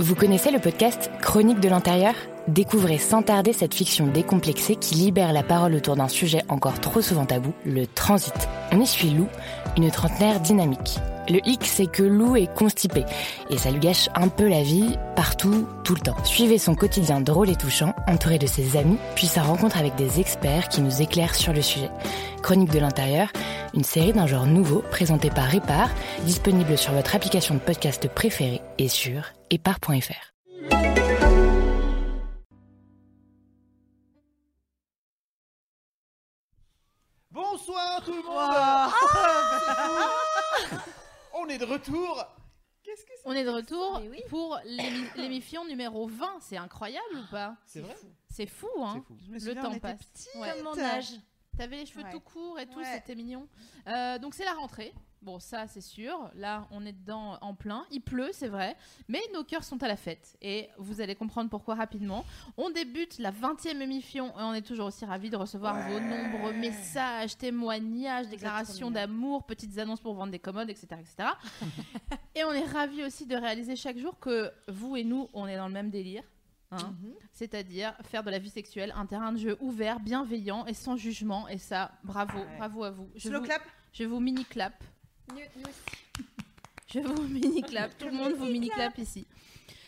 Vous connaissez le podcast Chronique de l'intérieur? Découvrez sans tarder cette fiction décomplexée qui libère la parole autour d'un sujet encore trop souvent tabou, le transit. On y suit Lou, une trentenaire dynamique. Le hic, c'est que Lou est constipée et ça lui gâche un peu la vie partout, tout le temps. Suivez son quotidien drôle et touchant, entouré de ses amis, puis sa rencontre avec des experts qui nous éclairent sur le sujet. Chronique de l'intérieur, une série d'un genre nouveau présentée par Répar, disponible sur votre application de podcast préférée et sur épar.fr. Ah, On est de retour Qu'est-ce que On est de retour oui. pour l'émi- l'émission numéro 20. C'est incroyable ou pas? C'est vrai? C'est fou, hein C'est fou. Je me Le temps on passe. petits. Ouais. Comme mon âge. T'avais les cheveux Ouais. tout courts et tout, Ouais. c'était mignon. Euh, donc c'est la rentrée. Bon, ça c'est sûr. Là, on est dedans en plein. Il pleut, c'est vrai. Mais nos cœurs sont à la fête. Et vous allez comprendre pourquoi rapidement. On débute la 20e émission et on est toujours aussi ravis de recevoir vos nombreux messages, témoignages, déclarations d'amour, petites annonces pour vendre des commodes, etc. etc. et on est ravis aussi de réaliser chaque jour que vous et nous, on est dans le même délire. hein. Mhm. C'est-à-dire faire de la vie sexuelle un terrain de jeu ouvert, bienveillant et sans jugement. Et ça, bravo, Ouais. bravo à vous. Je Slow vous, clap je vous mini clap. Aussi. Je vous mini clap. Tout le monde vous mini clap ici.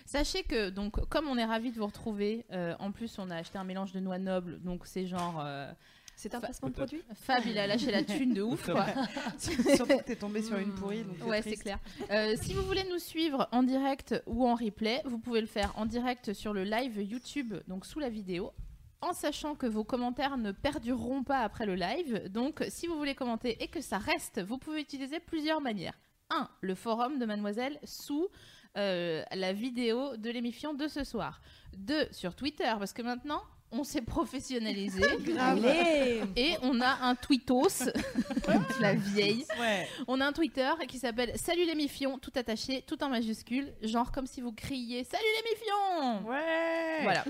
Sachez que donc comme on est ravis de vous retrouver, euh, en plus on a acheté un mélange de noix nobles, donc c'est genre euh, C'est un Fa- placement de produit Fab il a lâché la thune de ouf quoi. Surtout que t'es tombé sur une pourrie. donc Ouais, c'est triste. clair. Euh, si vous voulez nous suivre en direct ou en replay, vous pouvez le faire en direct sur le live YouTube, donc sous la vidéo, en sachant que vos commentaires ne perdureront pas après le live. Donc, si vous voulez commenter et que ça reste, vous pouvez utiliser plusieurs manières. 1. Le forum de Mademoiselle sous euh, la vidéo de l'émission de ce soir. 2. Sur Twitter, parce que maintenant, on s'est professionnalisé. Et on a un tweetos, la vieille. Ouais. On a un Twitter qui s'appelle Salut les mifions, tout attaché, tout en majuscule, genre comme si vous criez Salut les mifions Ouais. Voilà.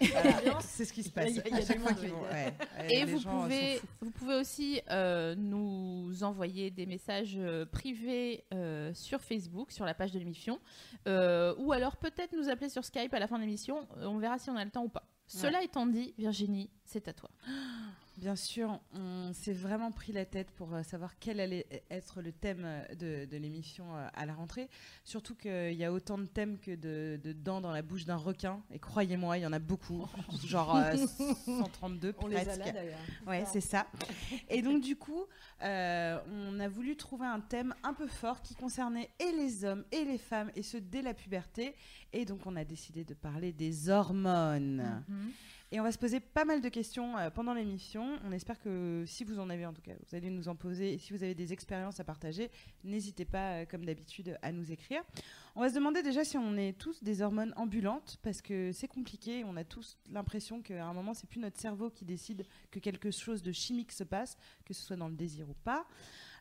Voilà. C'est ce qui se passe. Il y a- chaque fois qu'ils vont. ouais. Et vous pouvez, vous aussi euh, nous envoyer des messages euh, privés euh, sur Facebook, sur la page de l'émission, euh, ou alors peut-être nous appeler sur Skype à la fin de l'émission. On verra si on a le temps ou pas. Cela étant dit, Virginie, c'est à toi. Bien sûr, on s'est vraiment pris la tête pour euh, savoir quel allait être le thème euh, de, de l'émission euh, à la rentrée. Surtout qu'il y a autant de thèmes que de, de dents dans la bouche d'un requin. Et croyez-moi, il y en a beaucoup. Genre euh, 132 On les a presque. là d'ailleurs. Ouais, c'est ça. Et donc, du coup, euh, on a voulu trouver un thème un peu fort qui concernait et les hommes et les femmes, et ce dès la puberté. Et donc, on a décidé de parler des hormones. Mhm. Et on va se poser pas mal de questions euh, pendant l'émission. On espère que si vous en avez en tout cas, vous allez nous en poser. Et si vous avez des expériences à partager, n'hésitez pas, euh, comme d'habitude, à nous écrire. On va se demander déjà si on est tous des hormones ambulantes, parce que c'est compliqué. On a tous l'impression qu'à un moment, c'est plus notre cerveau qui décide que quelque chose de chimique se passe, que ce soit dans le désir ou pas.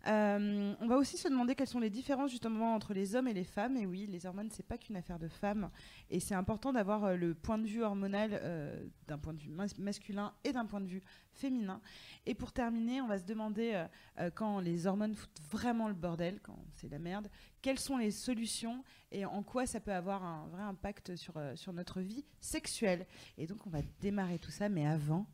Euh, on va aussi se demander quelles sont les différences justement entre les hommes et les femmes. Et oui, les hormones, c'est pas qu'une affaire de femmes. Et c'est important d'avoir euh, le point de vue hormonal euh, d'un point de vue mas- masculin et d'un point de vue féminin. Et pour terminer, on va se demander quand les hormones foutent vraiment le bordel, quand c'est la merde, quelles sont les solutions et en quoi ça peut avoir un vrai impact sur, sur notre vie sexuelle. Et donc on va démarrer tout ça, mais avant,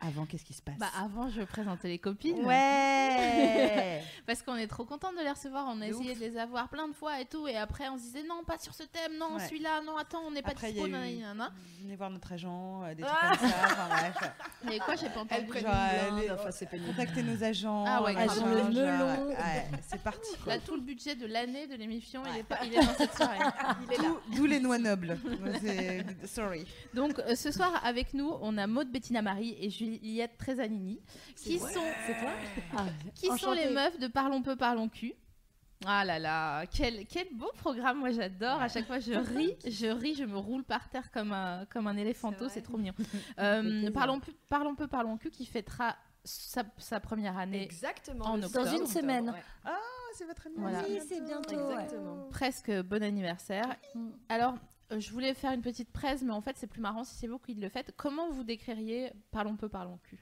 avant qu'est-ce qui se passe Bah, avant, je présenter les copines. Ouais Parce qu'on est trop contente de les recevoir. On a De essayé de les avoir plein de fois et tout. Et après, on se disait non, pas sur ce thème, non, Ouais. celui-là, non, attends, on n'est pas Après, dispo. eu-. Venez voir notre agent, euh, des Ah trucs comme ça. Enfin, bref. Et quoi, j'ai pas entendu. Elle prenne Genre, une blinde, les- enfin c'est pénible. Contactez nos agents. Ah ouais, machin, agent le melon. ouais, c'est parti. quoi. Là, tout le budget de l'année de l'émission, il, est pas- il est dans cette soirée. D'où- les noix nobles. Sorry. Donc, euh, ce soir, avec nous, on a Maud Bettina Marie et Juliette Trezanini, qui sont, C'est toi Ah, qui sont les meufs de Parlons peu, parlons cul. Ah là là, quel, quel beau programme, moi j'adore. À chaque fois je ris, je ris, je me roule par terre comme un, comme un éléphanto, c'est trop mignon. Euh, parlons, pu- parlons peu, parlons cul, qui fêtera sa, sa première année Exactement. En octobre. Dans une semaine. ouais. Ah, c'est votre Voilà. anniversaire. Oui, c'est bientôt. ouais. Presque bon anniversaire. Mm. Alors, je voulais faire une petite presse, mais en fait, c'est plus marrant si c'est vous qui le faites. Comment vous décririez Parlons peu, parlons cul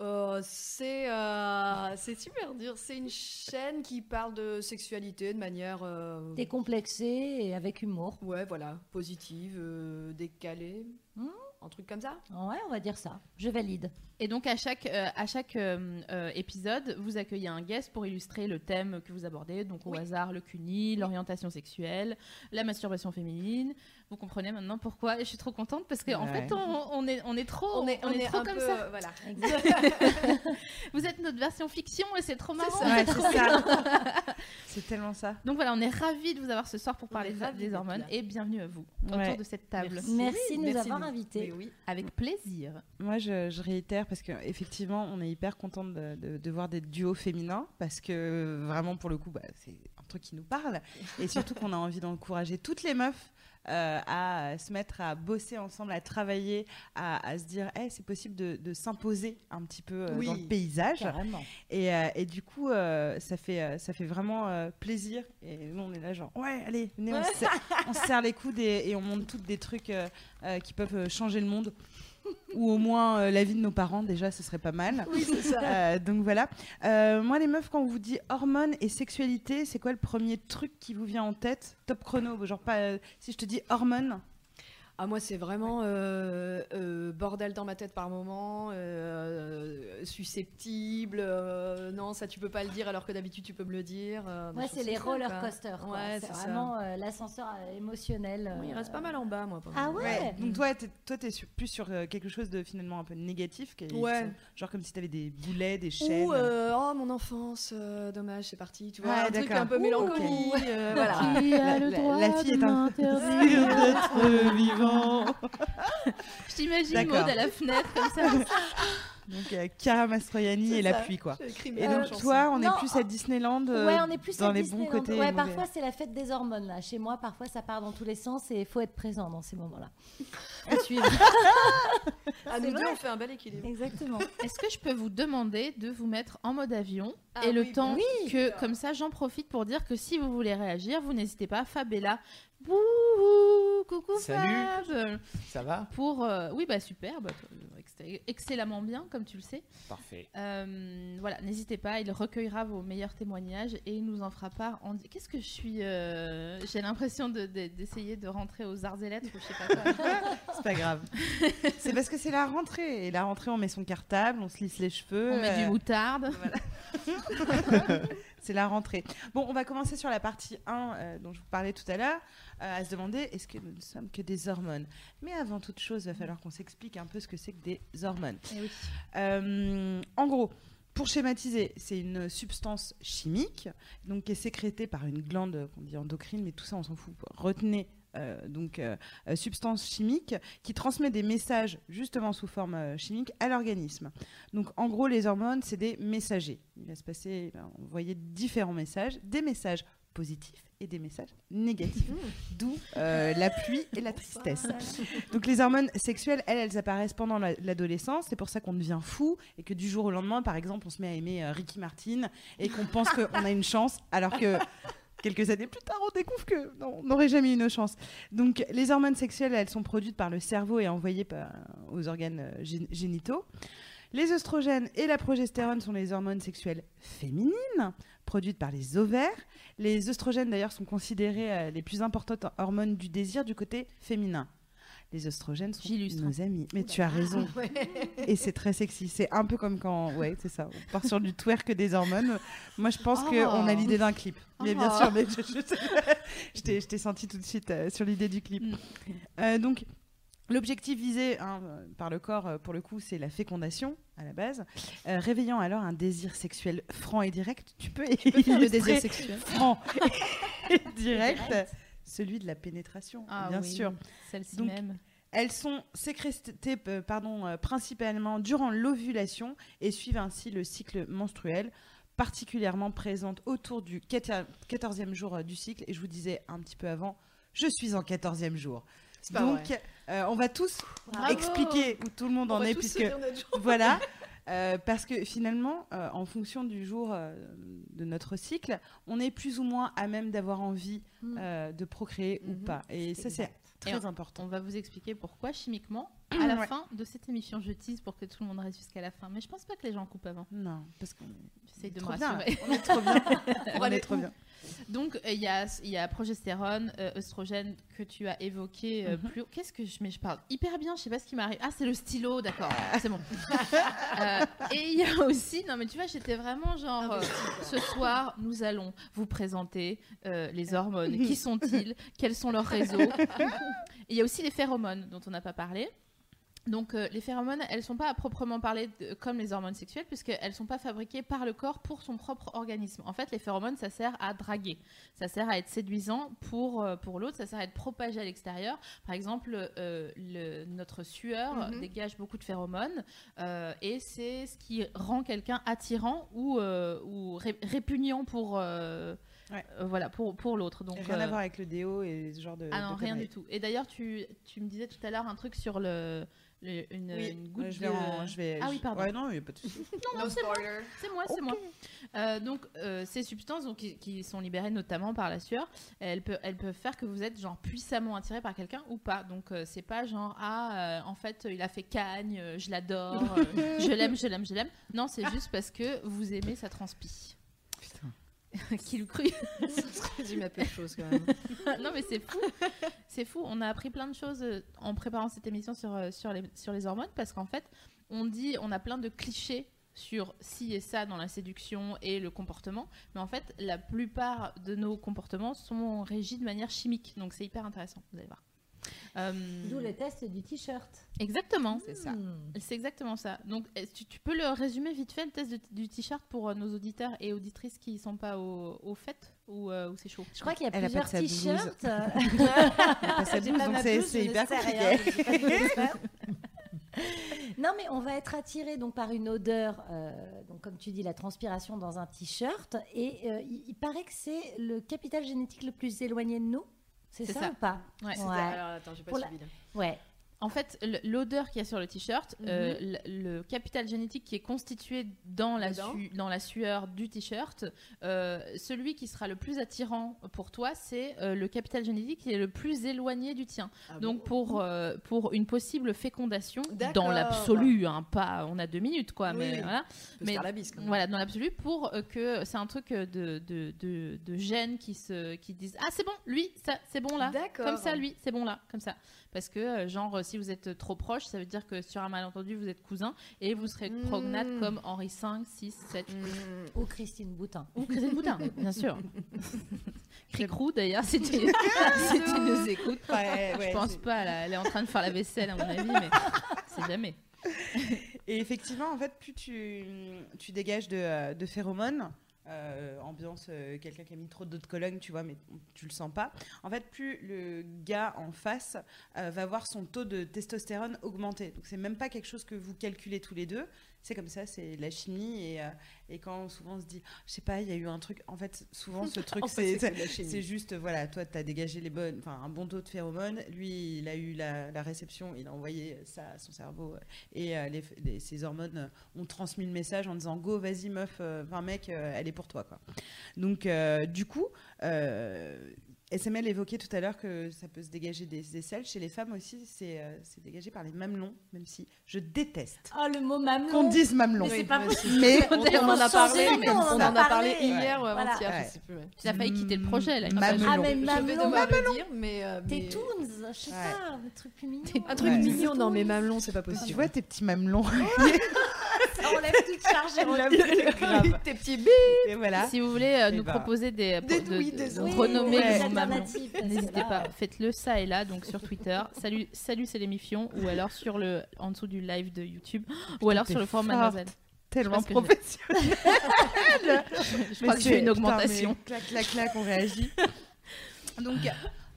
Euh, c'est euh, c'est super dur. C'est une chaîne qui parle de sexualité de manière euh, Décomplexé et avec humour. ouais voilà positive, euh, décalée, Hmm. Un truc comme ça. Ouais, on va dire ça. Je valide. Et donc, à chaque, euh, à chaque euh, euh, épisode, vous accueillez un guest pour illustrer le thème que vous abordez. Donc, au Oui. hasard, le CUNY, l'orientation sexuelle, la masturbation féminine. Vous comprenez maintenant pourquoi. Et je suis trop contente parce qu'en Ouais. fait, on, on est, on est trop, on est, on est trop un comme peu ça. voilà. Vous êtes notre version fiction et c'est trop marrant. C'est tellement ça. Donc voilà, on est ravis de vous avoir ce soir pour parler des hormones et bienvenue à vous Ouais. autour de cette table. Merci de nous merci avoir nous. invités. Oui. Avec plaisir. Moi, je, je réitère parce qu'effectivement, on est hyper contente de, de- de voir des duos féminins parce que vraiment, pour le coup, bah, c'est un truc qui nous parle et surtout qu'on a envie d'encourager toutes les meufs. Euh, à se mettre à bosser ensemble, à travailler, à, à se dire, Eh, c'est possible de, de s'imposer un petit peu euh, Oui. dans le paysage. Carrément. Et, euh, et du coup, ça, fait, ça fait vraiment plaisir. Et nous, on est là, genre, ouais, allez, venez, on, se serre, les coudes et, et on monte toutes des trucs qui peuvent changer le monde. Ou au moins euh, la vie de nos parents, déjà, ce serait pas mal. Oui, c'est ça. Euh, donc voilà. Euh, moi, les meufs, quand on vous dit hormones et sexualité, c'est quoi le premier truc qui vous vient en tête? Top chrono, genre pas. si je te dis hormones, Ah, moi, c'est vraiment euh, euh, bordel dans ma tête par moment, euh, susceptible. euh, non, ça, tu peux pas le dire alors que d'habitude, tu peux me le dire. euh, Ouais, choses c'est les roller coasters. Ouais, c'est vraiment euh, l'ascenseur euh, émotionnel. Oui, il reste pas mal en bas, moi. par Ah ouais, Donc toi, t'es, toi, t'es sur- plus sur euh, quelque chose de finalement un peu négatif, Ouais. genre comme si t'avais des boulets, des chaînes. Ou euh, oh mon enfance, euh, dommage, c'est parti. Tu vois, Ouais, un truc un peu mélancolique. euh, voilà. La- fille de est un- d'être vivant. Je t'imagine D'accord. Maud à la fenêtre comme ça. Donc euh, Chiara Mastroianni et la ça. pluie, quoi. Et donc toi, on est Non, plus à Disneyland. euh, Ouais, on est plus dans à les bons Disneyland. côtés. et Ouais, parfois c'est la fête des hormones là. Chez moi, parfois ça part dans tous les sens et il faut être présent dans ces moments-là. Suivre. Ah, nous deux, on fait un bel équilibre. Exactement. Est-ce que je peux vous demander de vous mettre en mode avion Ah et le oui, temps que, sûr. comme ça, j'en profite pour dire que si vous voulez réagir, vous n'hésitez pas. Fab Bouhou, coucou Salut. Fab. Ça va? Pour, euh, oui, bah super, bah, euh, ex- excellemment bien, comme tu le sais. Parfait. Euh, voilà, n'hésitez pas, il recueillera vos meilleurs témoignages et il nous en fera part. En... Qu'est-ce que je suis euh, J'ai l'impression de- de- d'essayer de, rentrer aux arts et lettres ou je sais pas quoi. C'est pas grave. c'est parce que c'est la rentrée. Et la rentrée, on met son cartable, on se lisse les cheveux. On met du moutarde. c'est la rentrée. Bon, on va commencer sur la partie 1 euh, dont je vous parlais tout à l'heure, euh, à se demander est-ce que nous ne sommes que des hormones? Mais avant toute chose, il va falloir qu'on s'explique un peu ce que c'est que des hormones. Eh oui. Euh, en gros, pour schématiser, c'est une substance chimique donc qui est sécrétée par une glande qu'on dit endocrine, mais tout ça on s'en fout. Retenez donc euh, euh, substance chimique qui transmet des messages justement sous forme euh, chimique à l'organisme. Donc en gros, les hormones c'est des messagers. Il va se passer, il va envoyer différents messages, des messages positifs et des messages négatifs, d'où euh, la pluie et la tristesse. Donc les hormones sexuelles, elles, elles apparaissent pendant la- l'adolescence. C'est pour ça qu'on devient fou et que du jour au lendemain, par exemple, on se met à aimer euh, Ricky Martin et qu'on pense qu'on a une chance, alors que quelques années plus tard, on découvre que non, on n'aurait jamais eu nos chances. Donc les hormones sexuelles, elles sont produites par le cerveau et envoyées aux organes euh, gén- génitaux. Les oestrogènes et la progestérone sont les hormones sexuelles féminines, produites par les ovaires. Les oestrogènes, d'ailleurs, sont considérés euh, les plus importantes hormones du désir du côté féminin. Les oestrogènes sont nos amis. Mais tu as raison. Et c'est très sexy. C'est un peu comme quand. Ouais, c'est ça. On part sur du twerk des hormones. Moi, je pense Oh. qu'on a l'idée d'un clip. Mais bien Oh. sûr, mais je, je- je t'ai- senti tout de suite euh, sur l'idée du clip. Mm. Euh, donc. L'objectif visé hein, par le corps, euh, pour le coup, c'est la fécondation à la base, euh, réveillant alors un désir sexuel franc et direct. Tu peux, faire le désir sexuel. franc et direct, celui de la pénétration, Ah bien oui, sûr. Celle-ci même. Elles sont sécrétées euh, pardon, euh, principalement durant l'ovulation et suivent ainsi le cycle menstruel. particulièrement présente autour du 14e jour euh, du cycle. Et je vous disais un petit peu avant, je suis en 14e jour. Pas Donc, euh, on va tous Bravo. expliquer où tout le monde On en va est, tous puisque voilà. Euh, parce que finalement, euh, en fonction du jour euh, de notre cycle, on est plus ou moins à même d'avoir envie Mm. euh, de procréer ou Mhm. pas. Et ça, c'est très important. On va vous expliquer pourquoi chimiquement à la Ouais. fin de cette émission. Je tease pour que tout le monde reste jusqu'à la fin. Mais je pense pas que les gens coupent avant. Non, parce qu'on J'essaye de me bien. rassurer. On est trop bien. on est trop bien. Donc euh, il y, a, il y a progestérone, euh, œstrogène que tu as évoqué euh, Mhm. plus haut. Qu'est-ce que je mais je parle hyper bien, je sais pas ce qui m'arrive. Ah, c'est le stylo, d'accord. c'est bon. Euh, et il y a aussi non mais tu vois, j'étais vraiment genre euh, ce soir, nous allons vous présenter euh, les hormones. Qui sont-ils? Quels sont leurs réseaux? Et il y a aussi les phéromones dont on n'a pas parlé. Donc euh, les phéromones, elles sont pas à proprement parler de- comme les hormones sexuelles puisqu'elles sont pas fabriquées par le corps pour son propre organisme. En fait, les phéromones, ça sert à draguer, ça sert à être séduisant pour, euh, pour l'autre, ça sert à être propagé à l'extérieur. Par exemple, euh, le- notre sueur Mhm. dégage beaucoup de phéromones et c'est ce qui rend quelqu'un attirant ou, ou ré- répugnant pour, Ouais. euh, voilà, pour, pour l'autre. Donc, Rien euh, à voir avec le déo et ce genre de. ah non, de rien du tout. Et d'ailleurs, tu, tu me disais tout à l'heure un truc sur le, une, Oui, une goutte euh, je vais de... en- je vais- Ah oui, pardon. Ouais, non, il n'y a pas de souci. No spoiler. C'est moi, c'est moi. Euh, donc, euh, ces substances donc, qui, qui sont libérées notamment par la sueur, elles, peuvent, elles peuvent faire que vous êtes genre puissamment attiré par quelqu'un ou pas. Donc, euh, c'est pas genre ah, euh, en fait, il a fait cagne, euh, je l'adore, euh, je l'aime, je l'aime, je l'aime. Non, c'est juste parce que vous aimez sa transpi. Qui le cru Ça résume à peu de choses quand même. non mais c'est fou, c'est fou. On a appris plein de choses euh, en préparant cette émission sur, euh, sur, les, sur les hormones parce qu'en fait, on dit, on a plein de clichés sur ci et ça dans la séduction et le comportement, mais en fait, la plupart de nos comportements sont régis de manière chimique, donc c'est hyper intéressant. Vous allez voir. Euh, D'où le test du t-shirt. Exactement. C'est ça. Hmm. C'est exactement ça. Donc, tu, tu peux le résumer vite fait, le test de- du t-shirt pour euh, nos auditeurs et auditrices qui ne sont pas au, au fait ou, euh, ou c'est chaud? Je crois qu'il y a Elle plusieurs t-shirts. Elle a pas sa J'ai blouse, pas donc ma c'est hyper compliqué. Non, mais on va être attiré donc par une odeur, euh, donc comme tu dis, la transpiration dans un t-shirt. Et euh, il, il paraît que c'est le capital génétique le plus éloigné de nous. C'est ça, ça. ou pas Ouais. Ouais. Alors attends, j'ai pas Pour la- suivi là. Ouais. En fait, l'odeur qu'il y a sur le t-shirt, Mhm. euh, le, le capital génétique qui est constitué dans la, su- dans la sueur du t-shirt, euh, celui qui sera le plus attirant pour toi, c'est euh, le capital génétique qui est le plus éloigné du tien. Ah Donc bon pour, pour une possible fécondation, dans l'absolu, hein, pas, on a deux minutes quoi, Oui, mais oui. voilà. On peut se mais- faire la bise quand même. Voilà, dans l'absolu, pour que c'est un truc de, de, de, de gènes qui, se, qui disent Ah, c'est bon, lui, ça, c'est bon là. Comme ça, lui, c'est bon là, comme ça. Parce que, genre, si vous êtes trop proche, ça veut dire que sur un malentendu, vous êtes cousins et vous serez Mm. prognate comme Henri V, 6, 7 Mm. Ou Christine Boutin. ou Christine Boutin, bien sûr. Cricrou, d'ailleurs, si tu, si tu nous écoutes. Ouais, ouais, Je pense pas, là, elle est en train de faire la vaisselle, à mon avis, mais c'est jamais. Et effectivement, en fait, plus tu, tu dégages de, euh, de phéromones, euh, ambiance, euh, quelqu'un qui a mis trop d'eau de tu vois, mais tu le sens pas. En fait, plus le gars en face euh, va voir son taux de testostérone augmenter. Donc, c'est même pas quelque chose que vous calculez tous les deux. C'est comme ça, c'est la chimie. Et, euh, et quand souvent on se dit, je sais pas, il y a eu un truc. En fait, souvent, ce truc, c'est. juste, voilà, toi, tu as dégagé les bonnes, enfin, un bon taux de phéromones. Lui, il a eu la, la réception, il a envoyé ça à son cerveau. euh, Et euh, les, les- ces hormones euh, ont transmis le message en disant Go, vas-y, meuf, enfin, mec, elle est pour toi. Quoi. Donc, du coup, SML évoquait tout à l'heure que ça peut se dégager des aisselles. Chez les femmes aussi, c'est euh, c'est dégagé par les mamelons, même si je déteste Oh, le mot mamelon. qu'on dise mamelon. Mais c'est Oui, pas. Mais On, on en a parlé, on en a hier ou avant-hier. Tu as failli quitter le projet, là. Mamelon. Ah, mais Je vais mamelon. le dire, mais. euh, Tes mais- toons, je sais Ouais. pas, un truc plus mignon. Un truc Ouais. mignon, non, mais mamelon, c'est pas tu possible. vois tes petits mamelons. Charge. Tes petits bébés. Et voilà. Si vous voulez euh, nous ben, proposer des, des- de- oui, des Ouais. que N'hésitez pas, faites-le ça et là, donc sur Twitter. Salut, salut, c'est l'émission, ou alors sur le, en dessous du live de YouTube, ou alors sur le forum. Mademoiselle. Tellement professionnel. Je crois que j'ai une augmentation. Clac, clac, clac, on réagit. Donc,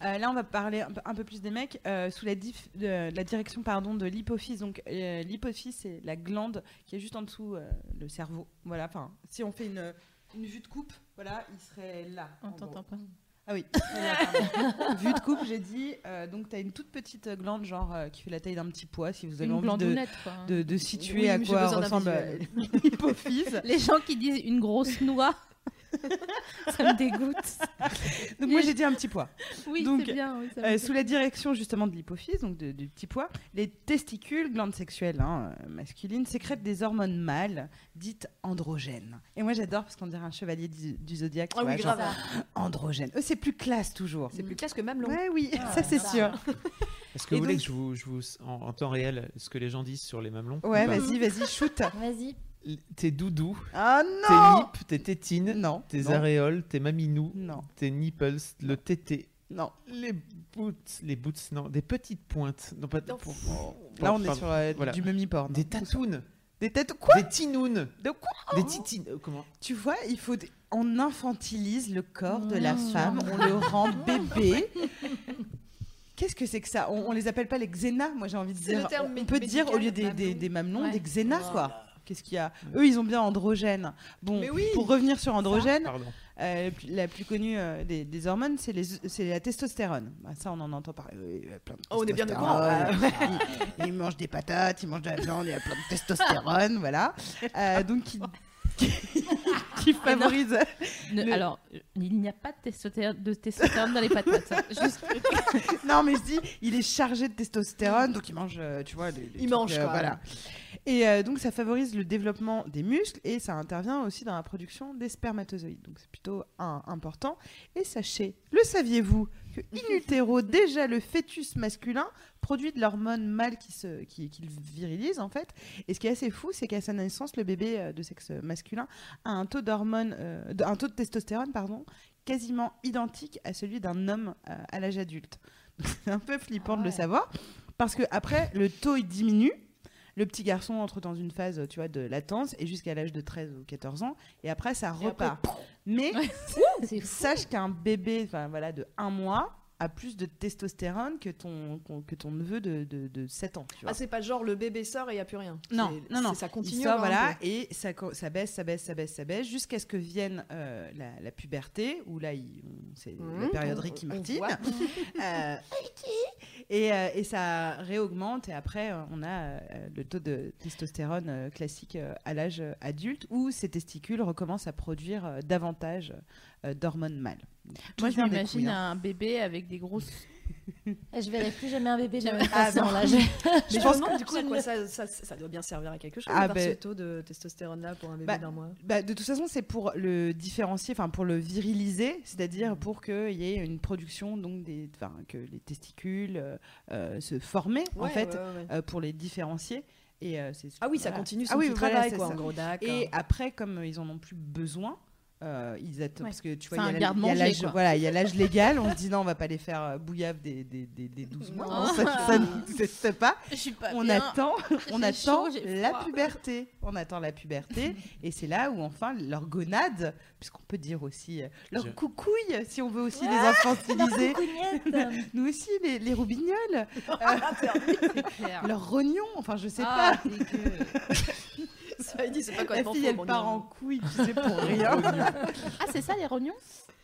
Euh, là, on va parler un peu, un peu plus des mecs euh, sous la, dif- de- la direction pardon, de l'hypophyse. Donc, euh, l'hypophyse, c'est la glande qui est juste en dessous euh, le cerveau. Voilà. Enfin, si on fait une, une vue de coupe, voilà, il serait là. On t'entend pas. Ah oui. Là, vue de coupe, j'ai dit. euh, donc, tu as une toute petite glande, genre euh, qui fait la taille d'un petit pois, si vous avez Une envie de, de, de situer Oui, à quoi ressemble l'hypophyse. Les gens qui disent une grosse noix, ça me dégoûte. Donc, moi, j'ai dit un petit pois. Oui, Donc, c'est bien. oui, ça me Euh, sous la direction justement de l'hypophyse, donc de- du petit pois, les testicules, glandes sexuelles hein, euh, masculines, sécrètent des hormones mâles dites androgènes. Et moi j'adore parce qu'on dirait un chevalier du, du zodiaque. Ah vois, oui, genre, grave. androgène. Eux c'est plus classe toujours. C'est plus classe que Mamelon. Ouais, oui, Ah, ça c'est sûr. Est-ce que Et vous voulez que je vous, je vous en, en temps réel ce que les gens disent sur les mamelons Ouais, vas-y, vas-y, shoot. Vas-y. Tes doudous, Ah tes nips, tes tétines, Non. tes non, aréoles, tes maminous, Non. tes nipples, le tété, Non. les boots, les boots, non, des petites pointes. Non, pas Non. pour- Là on est pardon. sur euh, Voilà. du mummy porn. Des tatounes, Des têtes quoi des tinounes, De quoi des titines. euh, comment Tu vois, il faut. On infantilise le corps de la Mmh. femme, on le rend bébé. Qu'est-ce que c'est que ça? On, on les appelle pas les xénas, moi j'ai envie de C'est le dire. terme on peut dire au lieu des, des, des mamelons, Ouais. des xénas Voilà. quoi. Qu'est-ce qu'il y a Eux, ils ont bien androgène. Bon, oui. pour revenir sur androgène, euh, la plus- connue euh, des, des hormones, c'est la testostérone. Bah, ça, on en entend parler. Il y a plein de Oh, on est bien au testostérone. ils, ils mangent des patates, ils mangent de la viande, il y a plein de testostérone, voilà. Euh, donc, qui favorise. Ne- le- Alors, il n'y a pas de testostérone, de testostérone dans les patates. hein. Juste... non, mais je dis, il est chargé de testostérone, donc il mange, euh, tu vois, des, des Il trucs, mange, euh, quoi. voilà. Et euh, donc ça favorise le développement des muscles et ça intervient aussi dans la production des spermatozoïdes. Donc c'est plutôt un- important. Et sachez, le saviez-vous que in utero déjà le fœtus masculin produit de l'hormone mâle qui se qui, qui le virilise en fait. Et ce qui est assez fou, c'est qu'à sa naissance, le bébé euh, de sexe masculin a un taux d'hormone, euh, de- un taux de testostérone pardon, quasiment identique à celui d'un homme euh, à l'âge adulte. C'est un peu flippant de le ouais. savoir parce que après le taux il diminue. Le petit garçon entre dans une phase, tu vois, de latence et jusqu'à l'âge de 13 ou 14 ans. Et après, ça Et après, repart. Mais sache qu'un bébé enfin, voilà, de un mois a plus de testostérone que ton, que ton neveu de, de, de 7 ans. Tu vois. Ah, c'est pas genre le bébé sort et il n'y a plus rien. Non, non, non. Ça Il continue. sort, voilà, et ça, ça baisse, ça baisse, ça baisse, ça baisse, jusqu'à ce que vienne euh, la, la puberté, où là, c'est la Mmh, période Ricky Martin. Euh, et, euh, et ça réaugmente, et après, on a euh, le taux de testostérone euh, classique euh, à l'âge adulte, où ces testicules recommencent à produire euh, davantage euh, d'hormones mâles. Tout Moi, je m'imagine hein. un bébé avec des grosses. Et Je verrai plus jamais un bébé de la même Ah, façon. non. là. Je- Mais Je je pense que- du coup quoi ça, ça, ça doit bien servir à quelque chose Ah, d'avoir ben- ce taux de testostérone là pour un bébé Bah, d'un mois? Bah, de toute façon, c'est pour le différencier, enfin pour le viriliser, c'est-à-dire pour qu'il y ait une production, donc des, que les testicules euh, euh, se former en fait ouais, ouais. euh, pour les différencier. Et euh, Ah oui, ça continue son Ah oui, petit voilà, travail quoi. En gros. Et après, comme ils en ont plus besoin. Euh, ils attendent Ouais. parce que tu vois, il y a l'âge, voilà, il y a l'âge légal. On se dit non, on va pas les faire euh, bouillave des, des, des, des 12 mois. Non. Non, ça, ça n'existe pas pas on bien. attend, on attend chaud, la puberté. On attend la puberté. et c'est là où enfin leur gonade, puisqu'on peut dire aussi euh, leur Je- coucouille, si on veut aussi les La infantiliser. Nous aussi, les, les roubignoles, leurs rognons, enfin je sais Ah, pas. Dit c'est pas La complètement fille, elle part en couille, tu sais, pour rien. Ah, c'est ça les rognons?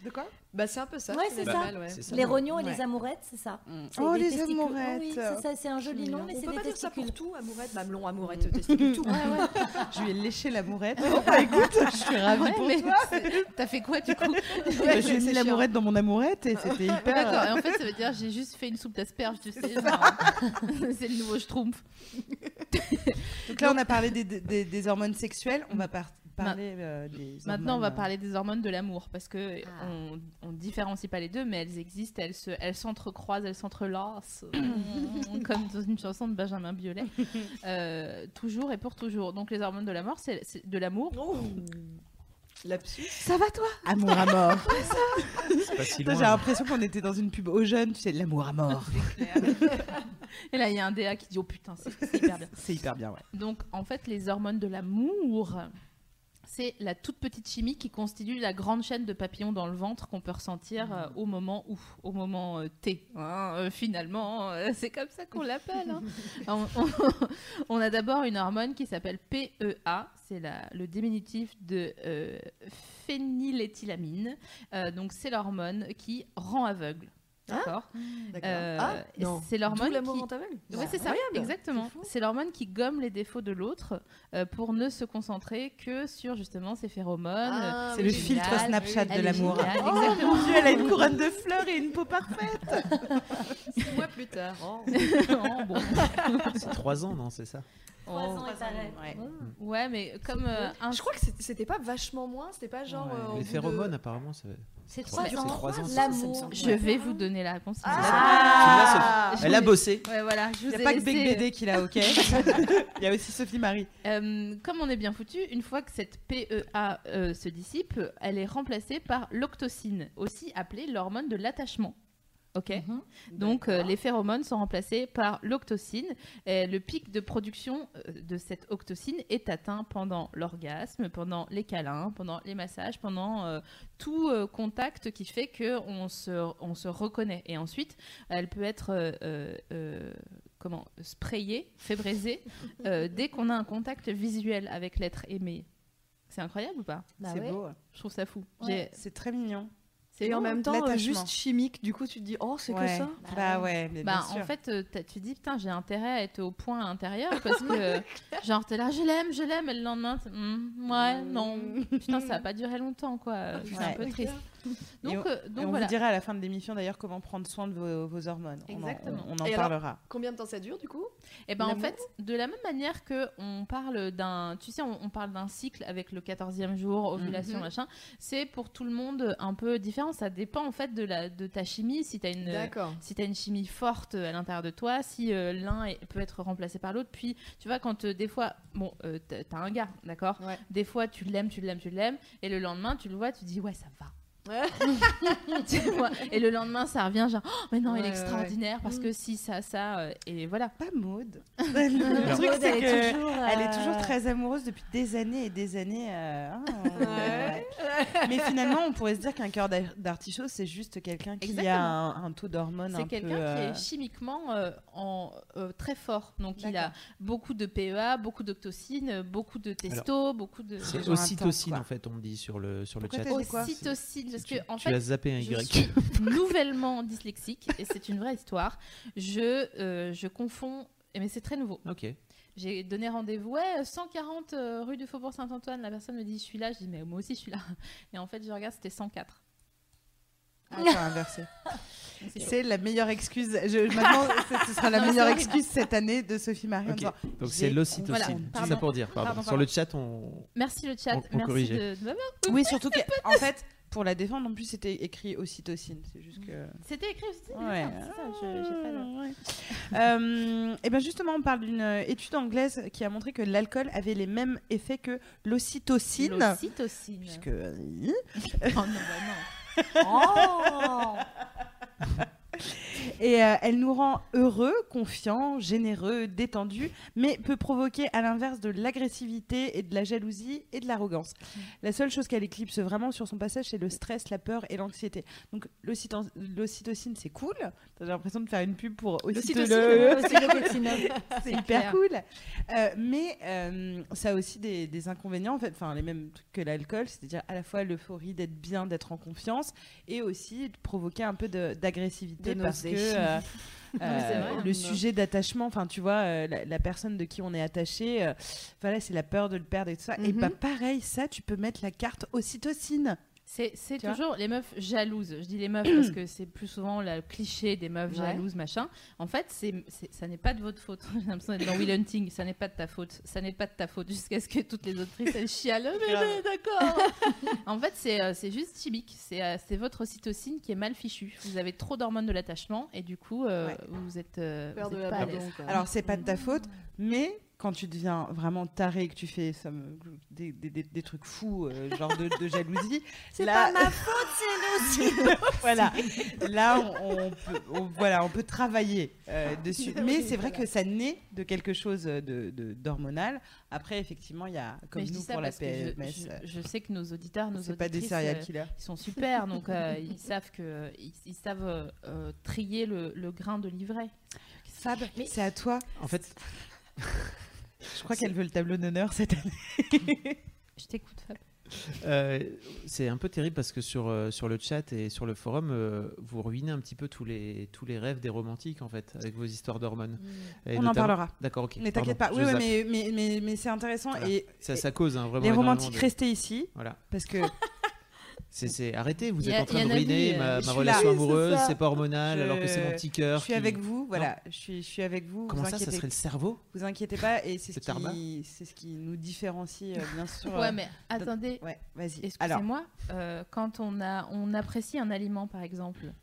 De quoi Bah c'est un peu ça. Ouais, je c'est connais ça. pas mal, ouais. C'est ça. Les rognons et Ouais. les amourettes, c'est ça. C'est Oh, les testicules. amourettes. Oui, c'est ça, c'est un joli nom, mais On c'est peut des pas dire ça testicules. pour tout, amourette, mamelon, amourette, testicule, tout. Je lui ai léché l'amourette. Oh, bah, écoute, je suis ravie Ouais, pour mais toi. T'as fait quoi du coup Bah, je lui ai c'est mis l'amourette dans mon amourette et c'était hyper. D'accord, et en fait, ça veut dire j'ai juste fait une soupe d'asperges, tu sais. genre, C'est le nouveau schtroumpf. Donc là, on a parlé des, hormones sexuelles. On va par- parler euh, des Maintenant, on va hormones, euh, parler des hormones de l'amour parce que Ah. on, on différencie pas les deux, mais elles existent, elles se, elles s'entrecroisent, elles s'entrelacent, comme dans une chanson de Benjamin Biolay. Euh, toujours et pour toujours. Donc les hormones de l'amour, c'est c'est de l'amour. Oh. Lapsus. Ça va toi? Amour à mort. C'est pas si. J'ai l'impression qu'on était dans une pub aux jeunes, tu sais, l'amour à mort. Et là, il y a un DA qui dit oh putain, c'est c'est hyper bien. C'est hyper bien, ouais. Donc en fait, les hormones de l'amour, c'est la toute petite chimie qui constitue la grande chaîne de papillons dans le ventre qu'on peut ressentir euh, au moment où, au moment euh, T. hein, euh, finalement, c'est comme ça qu'on l'appelle. hein. on, on- on a d'abord une hormone qui s'appelle PEA, c'est le diminutif de phényléthylamine. Donc c'est l'hormone qui rend aveugle. D'accord D'accord. Euh, ah, c'est l'hormone l'amour qui- aveugle. Oui, c'est ça, Incroyable. exactement. C'est l'hormone qui gomme les défauts de l'autre euh, pour ne se concentrer que sur justement ses phéromones. Ah, C'est le génial. filtre Snapchat de l'amour. Oh exactement. mon dieu, elle a une couronne de fleurs et une peau parfaite. Six mois plus tard. oh. Oh, bon. C'est 3 ans, non C'est ça Trois Oh. ans, il paraît. Ouais. Ouais, mais comme euh, un- Je crois que c'était pas vachement moins, c'était pas genre. Ouais. euh, Les bout de- phéromones, apparemment, ça. C'est C'est trois ans. trois ans, L'amour. je vais vous donner la réponse. Ah. Elle a bossé. Ouais, voilà. Je Il n'y a ai pas que Big BD qui l'a, ok Il y a aussi Sophie Marie. Euh, comme on est bien foutu, une fois que cette PEA euh, se dissipe, elle est remplacée par l'octocine, aussi appelée l'hormone de l'attachement. Ok. Mhm. Donc euh, les phéromones sont remplacés par l'octocine. Et le pic de production euh, de cette octocine est atteint pendant l'orgasme, pendant les câlins, pendant les massages, pendant euh, tout euh, contact qui fait que on se, on se reconnaît. Et ensuite, elle peut être euh, euh, euh, comment sprayée, fébrisée euh, dès qu'on a un contact visuel avec l'être aimé. C'est incroyable ou pas? Bah c'est ouais. beau. Je trouve ça fou. Ouais. C'est très mignon. C'est Et en même temps, euh, juste chimique, du coup, tu te dis, oh, c'est que ça Bah Bah ouais. mais Bah, bien sûr. en fait, euh, t'as- tu dis, putain, j'ai intérêt à être au point à l'intérieur parce que, euh, genre, t'es là, je l'aime, je l'aime, et le lendemain, c'est, Hmm, ouais, non. Putain, ça a pas duré longtemps, quoi. C'est un peu triste. Et Donc, on- euh, donc on voilà. vous dira à la fin de l'émission d'ailleurs comment prendre soin de vos, vos hormones. On en- Exactement. On, en Et alors parlera. Combien de temps ça dure, du coup Et ben en fait, de la même manière que on parle d'un, tu sais, on, on parle d'un cycle avec le 14e jour, ovulation, Mhm. machin, c'est pour tout le monde un peu différent. Ça dépend en fait de, la, de ta chimie. Si tu as une, D'accord. si as une chimie forte à l'intérieur de toi, si euh, l'un peut être remplacé par l'autre. Puis, tu vois, quand euh, des fois, bon, euh, t'as t'as un gars, d'accord? Ouais. Des fois, tu l'aimes, tu l'aimes, tu l'aimes, et le lendemain, tu le vois, tu dis, ouais, ça va. Ouais. Tu vois et le lendemain, ça revient genre, oh, mais non, il Ouais, est ouais, extraordinaire parce que si, ça, ça, euh, et voilà. Pas Maude. Le le truc, c'est elle est toujours, elle est euh, toujours très amoureuse depuis des années et des années. euh, Ouais. ouais. Mais finalement, on pourrait se dire qu'un cœur d'ar- d'artichaut, c'est juste quelqu'un qui a un, un taux d'hormones C'est quelqu'un qui est chimiquement euh, en, euh, très fort. Donc il a beaucoup de PEA, beaucoup d'octocine, beaucoup de testo, beaucoup de. C'est ocytocine, en fait, on me dit sur le, sur le Pourquoi chat. quoi? Ocytocine, parce Tu, que en tu as fait, zappé un je suis nouvellement dyslexique et c'est une vraie histoire. Je, euh, je confonds, et mais c'est très nouveau. Ok. J'ai donné rendez-vous, ouais, 140 euh, rue du Faubourg Saint-Antoine. La personne me dit, je suis là. Je dis, mais moi aussi, je suis là. Et en fait, je regarde, c'était 104. Ah, c'est inversé. C'est. C'est la meilleure excuse. Je, maintenant, ce- ce sera la Non, meilleure c'est excuse cette année de Sophie Marie. en Ok. disant, Donc c'est l'ocytocine. Voilà, Tout pardon. ça pour dire. Pardon. Pardon, Sur pardon. le chat, on. Merci le chat. On- on Merci corrigeait. de, de- Oui, surtout qu'en fait, pour la défendre, en plus, c'était écrit ocytocine. C'est juste que. C'était écrit aussi. Ouais. c'est ça, je- j'ai pas le- Euh, et bien justement, on parle d'une euh, étude anglaise qui a montré que l'alcool avait les mêmes effets que l'ocytocine. L'ocytocine. Puisque euh, Oh non, bah non. Oh et euh, elle nous rend heureux, confiants, généreux, détendus, mais peut provoquer à l'inverse de l'agressivité et de la jalousie et de l'arrogance. La seule chose qu'elle éclipse vraiment sur son passage, c'est le stress, la peur et l'anxiété. Donc l'ocyto- l'ocytocine, c'est cool. J'ai l'impression de faire une pub pour ocyto- L'ocytocine, c'est hyper cool. Euh, mais euh, ça a aussi des, des inconvénients, en fait, enfin les mêmes trucs que l'alcool, c'est-à-dire à la fois l'euphorie d'être bien, d'être en confiance, et aussi de provoquer un peu d'agressivité parce que euh, euh, vrai, le hein. sujet d'attachement, enfin tu vois, euh, la, la personne de qui on est attaché, euh, voilà, c'est la peur de le perdre et tout ça. Et Mhm. bah pareil, ça, tu peux mettre la carte ocytocine. C'est vois toujours les meufs jalouses. Je dis les meufs parce que c'est plus souvent le cliché des meufs Ouais. jalouses, machin. En fait, c'est c'est- ça n'est pas de votre faute. J'ai l'impression d'être dans Will Hunting. Ça n'est pas de ta faute. Ça n'est pas de ta faute. Jusqu'à ce que toutes les autrices elles chialent. Mais, Grave. mais, d'accord. en fait, c'est euh, c'est juste chimique. C'est euh, c'est votre ocytocine qui est mal fichue. Vous avez trop d'hormones de l'attachement et du coup, euh, Ouais. vous êtes, euh, Peur vous de êtes la pas à l'aise. Alors c'est pas de ta faute, mais quand tu deviens vraiment taré et que tu fais ça me- des, des- des- des trucs fous, euh, genre de, de jalousie. C'est là- pas ma faute, c'est nous aussi. voilà. Là, on, on peut, on- voilà, on peut travailler euh, dessus. Mais c'est vrai que ça naît de quelque chose de, de- d'hormonal. Après, effectivement, il y a, comme nous ça pour la parce que je- PMS, je, euh, je sais que nos auditeurs, nos c'est pas des auditrices, serial euh, killers. ils sont super, donc euh, ils savent que ils, ils savent trier le, le grain de l'ivraie. Fab, c'est à toi. En fait, Je crois qu'elle veut le tableau d'honneur cette année. Je t'écoute, Fab. euh, c'est un peu terrible parce que sur, euh, sur le chat et sur le forum, euh, vous ruinez un petit peu tous les, tous les rêves des romantiques en fait, avec vos histoires d'hormones. Et On en parlera. D'accord, ok. Mais t'inquiète pas. Oui, zappe. mais, mais, mais, mais c'est intéressant. Voilà. Et Ça, ça cause hein, vraiment. les romantiques, de- restez ici. Voilà. Parce que C'est, c'est- Arrêtez, vous êtes a- en train de ruiner ma, euh, ma relation là. amoureuse, c'est pas hormonal, Je- alors que c'est mon petit cœur. je suis qui- avec vous. Voilà, je suis, je suis avec vous. Comment vous ça, ça serait le cerveau Vous inquiétez pas. Et c'est ce, qui, c'est ce qui nous différencie, euh, bien sûr. Ouais, euh, mais attendez, Ouais, vas-y. Alors, excusez-moi, euh, quand on, a, on apprécie un aliment, par exemple,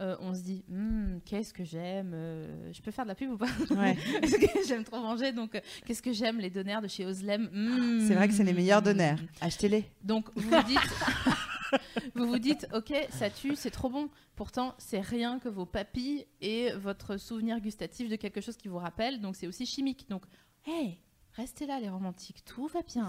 euh, on se dit Hmm, qu'est-ce que j'aime euh, Je peux faire de la pub ou pas ouais. J'aime trop manger, donc euh, qu'est-ce que j'aime Les donaires de chez Oslem. Hmm. c'est vrai que c'est les meilleurs donaires. Achetez-les. Donc vous vous dites, vous vous dites, ok, ça tue, c'est trop bon. Pourtant, c'est rien que vos papilles et votre souvenir gustatif de quelque chose qui vous rappelle. Donc c'est aussi chimique. Donc, hey, restez là les romantiques, tout va bien,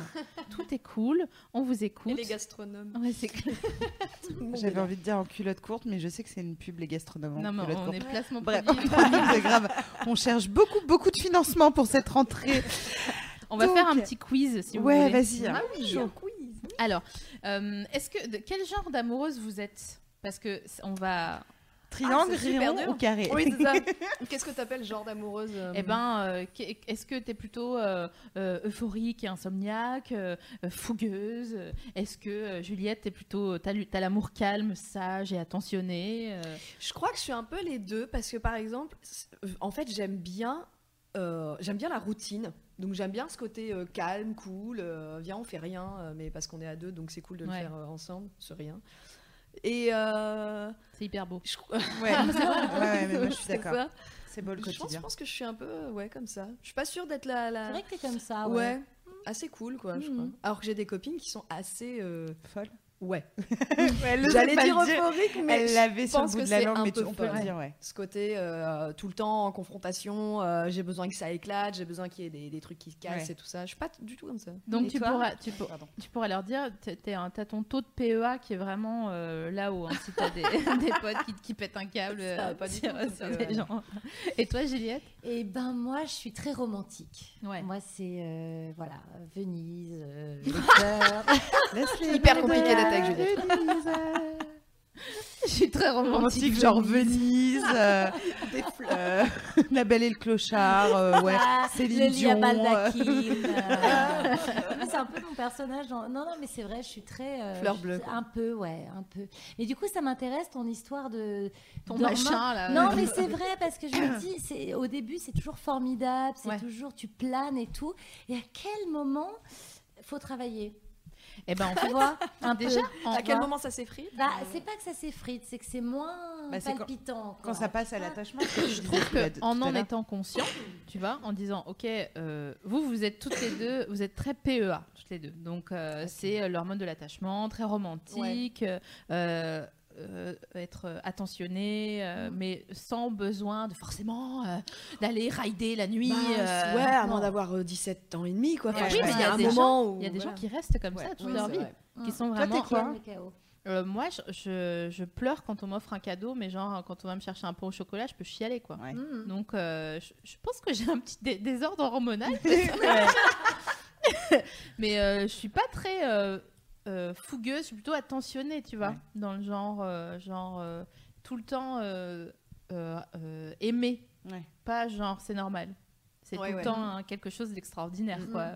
tout est cool, on vous écoute. Et les gastronomes. Ouais, c'est clair. J'avais envie de dire en culotte courte, mais je sais que c'est une pub, les gastronomes. en Non, mais culotte on courte. est placement Bref, c'est grave. On cherche beaucoup, beaucoup de financement pour cette rentrée. On va Donc- faire un petit quiz si vous Ouais, voulez. vas-y. Ah oui, Chaud. Alors, euh, est-ce que de quel genre d'amoureuse vous êtes? Parce que c- on va. Triangle, Ah, c'est super rayon dur. ou carré? Oui, c'est ça. Qu'est-ce que t'appelles genre d'amoureuse euh, Eh ben, euh, qu'est- est-ce que tu es plutôt euh, euh, euphorique et insomniaque, euh, euh, fougueuse? Est-ce que euh, Juliette, t'es plutôt t'as, lu- t'as l'amour calme, sage et attentionné euh, Je crois que je suis un peu les deux parce que par exemple, en fait, j'aime bien, euh, j'aime bien la routine. Donc j'aime bien ce côté euh, calme, cool. euh, viens, on fait rien, euh, mais parce qu'on est à deux, donc c'est cool de le Ouais. faire euh, ensemble, ce rien. Et euh, C'est hyper beau. je, Ouais, ouais, ouais, mais moi je suis d'accord. C'est beau le Je pense, quotidien. je pense que je suis un peu ouais comme ça. Je suis pas sûre d'être la, la... C'est vrai que t'es comme ça, ouais. ouais. assez cool quoi. Je Mhm. crois. Alors que j'ai des copines qui sont assez euh, Folle. Ouais. J'allais dire euphorique, mais Elle je l'avait sur le pense bout que de la c'est langue, un mais tu- peu on peut le dire, ouais. ce côté euh, tout le temps en confrontation, euh, j'ai besoin que ça éclate, j'ai besoin qu'il y ait des, des trucs qui se cassent Ouais. et tout ça. Je suis pas du tout comme ça. Donc tu pourras, tu, pour- tu pourrais leur dire, t'as ton taux de PEA qui est vraiment euh, là-haut. hein, si t'as des, des potes qui, qui pètent un câble Ça va euh, pas sur, tout, sur des gens. Et toi, Juliette? Et ben moi, je suis très romantique. Ouais. Moi, c'est euh, voilà, Venise, euh, Hyper compliqué d'être avec Juliette. Venise. Je suis très romantique. Romantique, genre Venise, euh, euh, La Belle et le Clochard, euh, ouais, Ah, Céline Dion, euh. euh, c'est un peu mon personnage. dans- Non, non, mais c'est vrai, je suis très. euh, Fleur bleue. Un peu, ouais, un peu. Mais du coup, ça m'intéresse ton histoire de. Ton machin là. Non, mais c'est vrai parce que je me dis, au début, c'est toujours formidable, c'est Ouais. toujours tu planes et tout. Et à quel moment faut travailler? Eh ben fait, vois, un déjà, peu. à quel moment ça s'effrite Bah, c'est pas que ça s'effrite, c'est que c'est moins Bah, quand- palpitant. Quand ça passe à vois. l'attachement, je trouve tout à- que tout en étant conscient, tu vois, en disant, ok, euh, vous, vous êtes toutes les deux, vous êtes très PEA, toutes les deux. Donc, euh, c'est euh, l'hormone de l'attachement, très romantique, euh, euh, être attentionné, euh, mais sans besoin de forcément euh, d'aller rider la nuit. Bah, euh, ouais, moins d'avoir euh, 17 ans et demi, quoi. Enfin, oui, mais il y a un des moment où. Il y a des gens qui restent comme ça toute Oui, leur vie, vrai. qui sont Toi, vraiment. quoi. Euh, moi, je, je, je pleure quand on m'offre un cadeau, mais genre quand on va me chercher un pot au chocolat, je peux chialer quoi. Ouais. Mhm. Donc, euh, je, je pense que j'ai un petit dé- désordre hormonal. Mais euh, je suis pas très euh, fougueuse, je suis plutôt attentionnée, tu vois. Ouais. Dans le genre, euh, genre euh, tout le temps aimé. Ouais. Pas genre c'est normal. C'est Ouais, tout le temps hein, quelque chose d'extraordinaire. Mhm. quoi.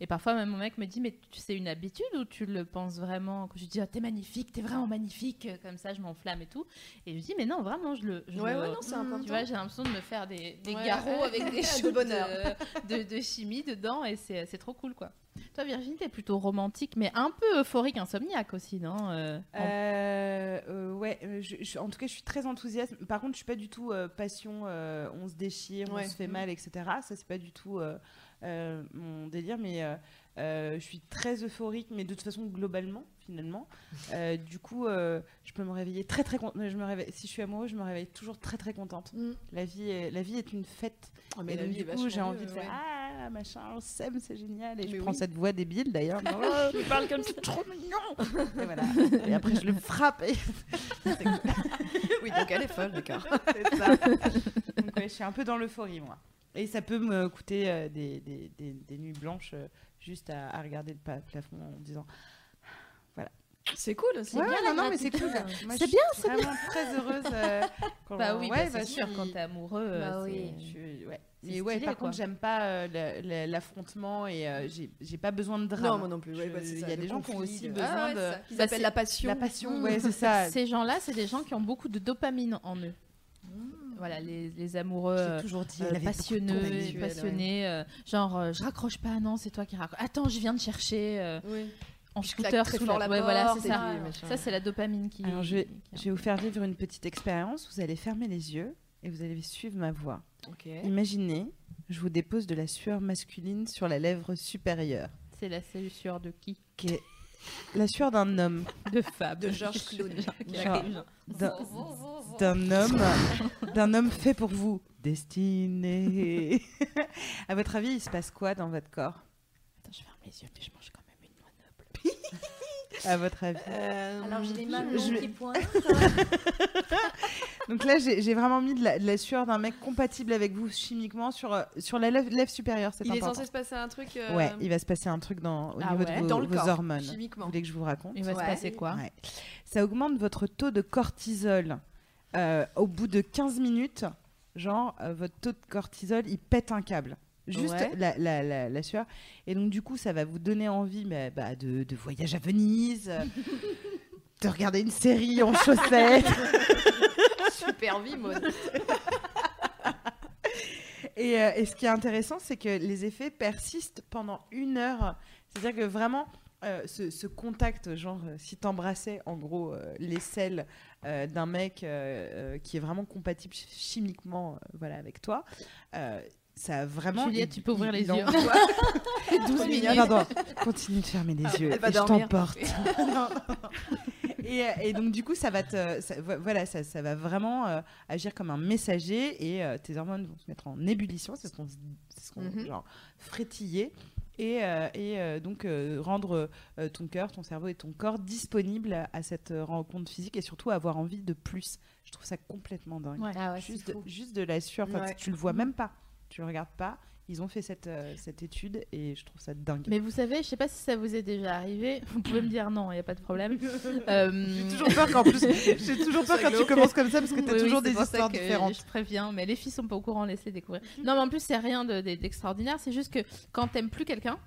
Et parfois, même mon mec me dit Mais tu c'est une habitude ou tu le penses vraiment Quand je dis ah, T'es magnifique, t'es vraiment magnifique, comme ça, je m'enflamme et tout. Et je dis Mais non, vraiment, je le. je Ouais, le- ouais, non, c'est important. Tu vois, j'ai l'impression de me faire des, des garrots avec des bonheur. de, de- de chimie dedans et c'est trop cool quoi. Toi, Virginie, t'es plutôt romantique, mais un peu euphorique, insomniaque aussi, non Euh, en- Euh, euh, ouais, je- je- en tout cas, je suis très enthousiaste. Par contre, je suis pas du tout passion, on se déchire, Ouais. on se fait mal, etc. Ça, c'est pas du tout mon délire, mais je suis très euphorique, mais de toute façon, globalement, finalement. Euh, du coup, euh, je peux me réveiller très, très contente. Je me réveille, si je suis amoureuse, je me réveille toujours très, très contente. Mm. La vie est, la vie est une fête. Ah, mais et la donc, vie du coup, j'ai envie de faire ouais. Ah, machin, on s'aime, c'est génial. Et je Mais prends oui. cette voix débile d'ailleurs. Tu parles comme ça. trop mignon. Et voilà. Et après, je le frappe. Et... Oui, donc elle est folle, d'accord. C'est ça. Donc, ouais, je suis un peu dans l'euphorie, moi. Et ça peut me coûter euh, des, des, des- des nuits blanches juste à, à regarder le plafond en disant. C'est cool aussi. Ouais, bien non, la non, mais c'est cool. Moi, C'est je bien, suis vraiment très heureuse. euh, quand- Bah oui, ouais, bah, c'est sûr, quand t'es amoureux. euh, Bah c'est- oui. je suis- ouais. C'est Mais ouais, stylé, par quoi. contre, j'aime pas euh, l'affrontement et euh, j'ai pas besoin de drame. Non, moi non plus. ouais, bah, c'est Il y a des gens qui ont aussi de- besoin Ah ouais, de c'est ça, Bah, appellent c'est- la passion. la passion. Ouais, c'est ça. Ces gens-là, c'est des gens qui ont beaucoup de dopamine en eux. Voilà, les, les amoureux J'ai euh, toujours dit, euh, passionneux, passionnés, euh, genre euh, je raccroche pas, non, c'est toi qui raccroche. Attends, je viens de chercher euh, Oui. En scooter très sous fort la... Ouais, voilà, c'est ça. c'est la dopamine qui. Alors, je vais, qui- je vais vous faire vivre une petite expérience. Vous allez fermer les yeux et vous allez suivre ma voix. Ok. Imaginez, je vous dépose de la sueur masculine sur la lèvre supérieure, C'est la sueur de qui? Qui est la sueur d'un homme, De Fab. De Georges Clooney. D'un d'un homme, d'un homme fait pour vous, destiné. à votre avis, il se passe quoi dans votre corps? Attends, je ferme les yeux, mais je mange quand même une noix noble. À votre avis? Euh, Alors j'ai les mains Je- qui pointent. Donc là, j'ai vraiment mis de la, de la sueur d'un mec compatible avec vous chimiquement sur, euh, sur la lèvre, lèvre supérieure. Il est censé se passer un truc. euh, Ouais, il va se passer un truc dans, au Ah niveau ouais de vos, dans le vos corps, hormones. Vous chimiquement. voulez que je vous raconte? Il va se passer quoi? Ouais. Ça augmente votre taux de cortisol. Euh, au bout de 15 minutes, genre, euh, votre taux de cortisol, il pète un câble. Juste Ouais. la, la, la, la sueur. Et donc, du coup, ça va vous donner envie mais, bah, de, de voyage à Venise, de regarder une série en chaussettes. Super vie, Maud. Et, euh, et ce qui est intéressant, c'est que les effets persistent pendant une heure. C'est-à-dire que vraiment, euh, ce, ce contact, genre, euh, si t'embrassais en gros euh, les selles euh, d'un mec qui est vraiment compatible ch- chimiquement voilà, avec toi, ça a vraiment. Juliette, tu peux ouvrir les yeux. envoie 12 minutes. Pardon, continue de fermer les yeux. elle va et je dormir. t'emporte. Et, euh, et donc, du coup, ça va te. ça- voilà, ça, ça va vraiment euh, agir comme un messager et euh, tes hormones vont se mettre en ébullition. C'est ce qu'on ce qu'on Mhm. genre frétiller. Et, euh, et euh, donc euh, rendre euh, ton cœur, ton cerveau et ton corps disponibles à, cette rencontre physique et surtout avoir envie de plus. Je trouve ça complètement dingue. Ouais. Ah ouais, juste, de, juste de la sueur, Ouais. tu le vois même pas, tu le regardes pas. Ils ont fait cette, euh, cette étude et je trouve ça dingue. Mais vous savez, je sais pas si ça vous est déjà arrivé. Vous pouvez me dire non, il y a pas de problème. Euh, J'ai toujours peur qu'en plus, j'ai toujours peur quand tu commences comme ça parce que Oui, oui, toujours des pour ça histoires que différentes. Je préviens, mais les filles sont pas au courant, laissez découvrir. Non, mais en plus, c'est rien de- de- d'extraordinaire. C'est juste que quand t'aimes plus quelqu'un,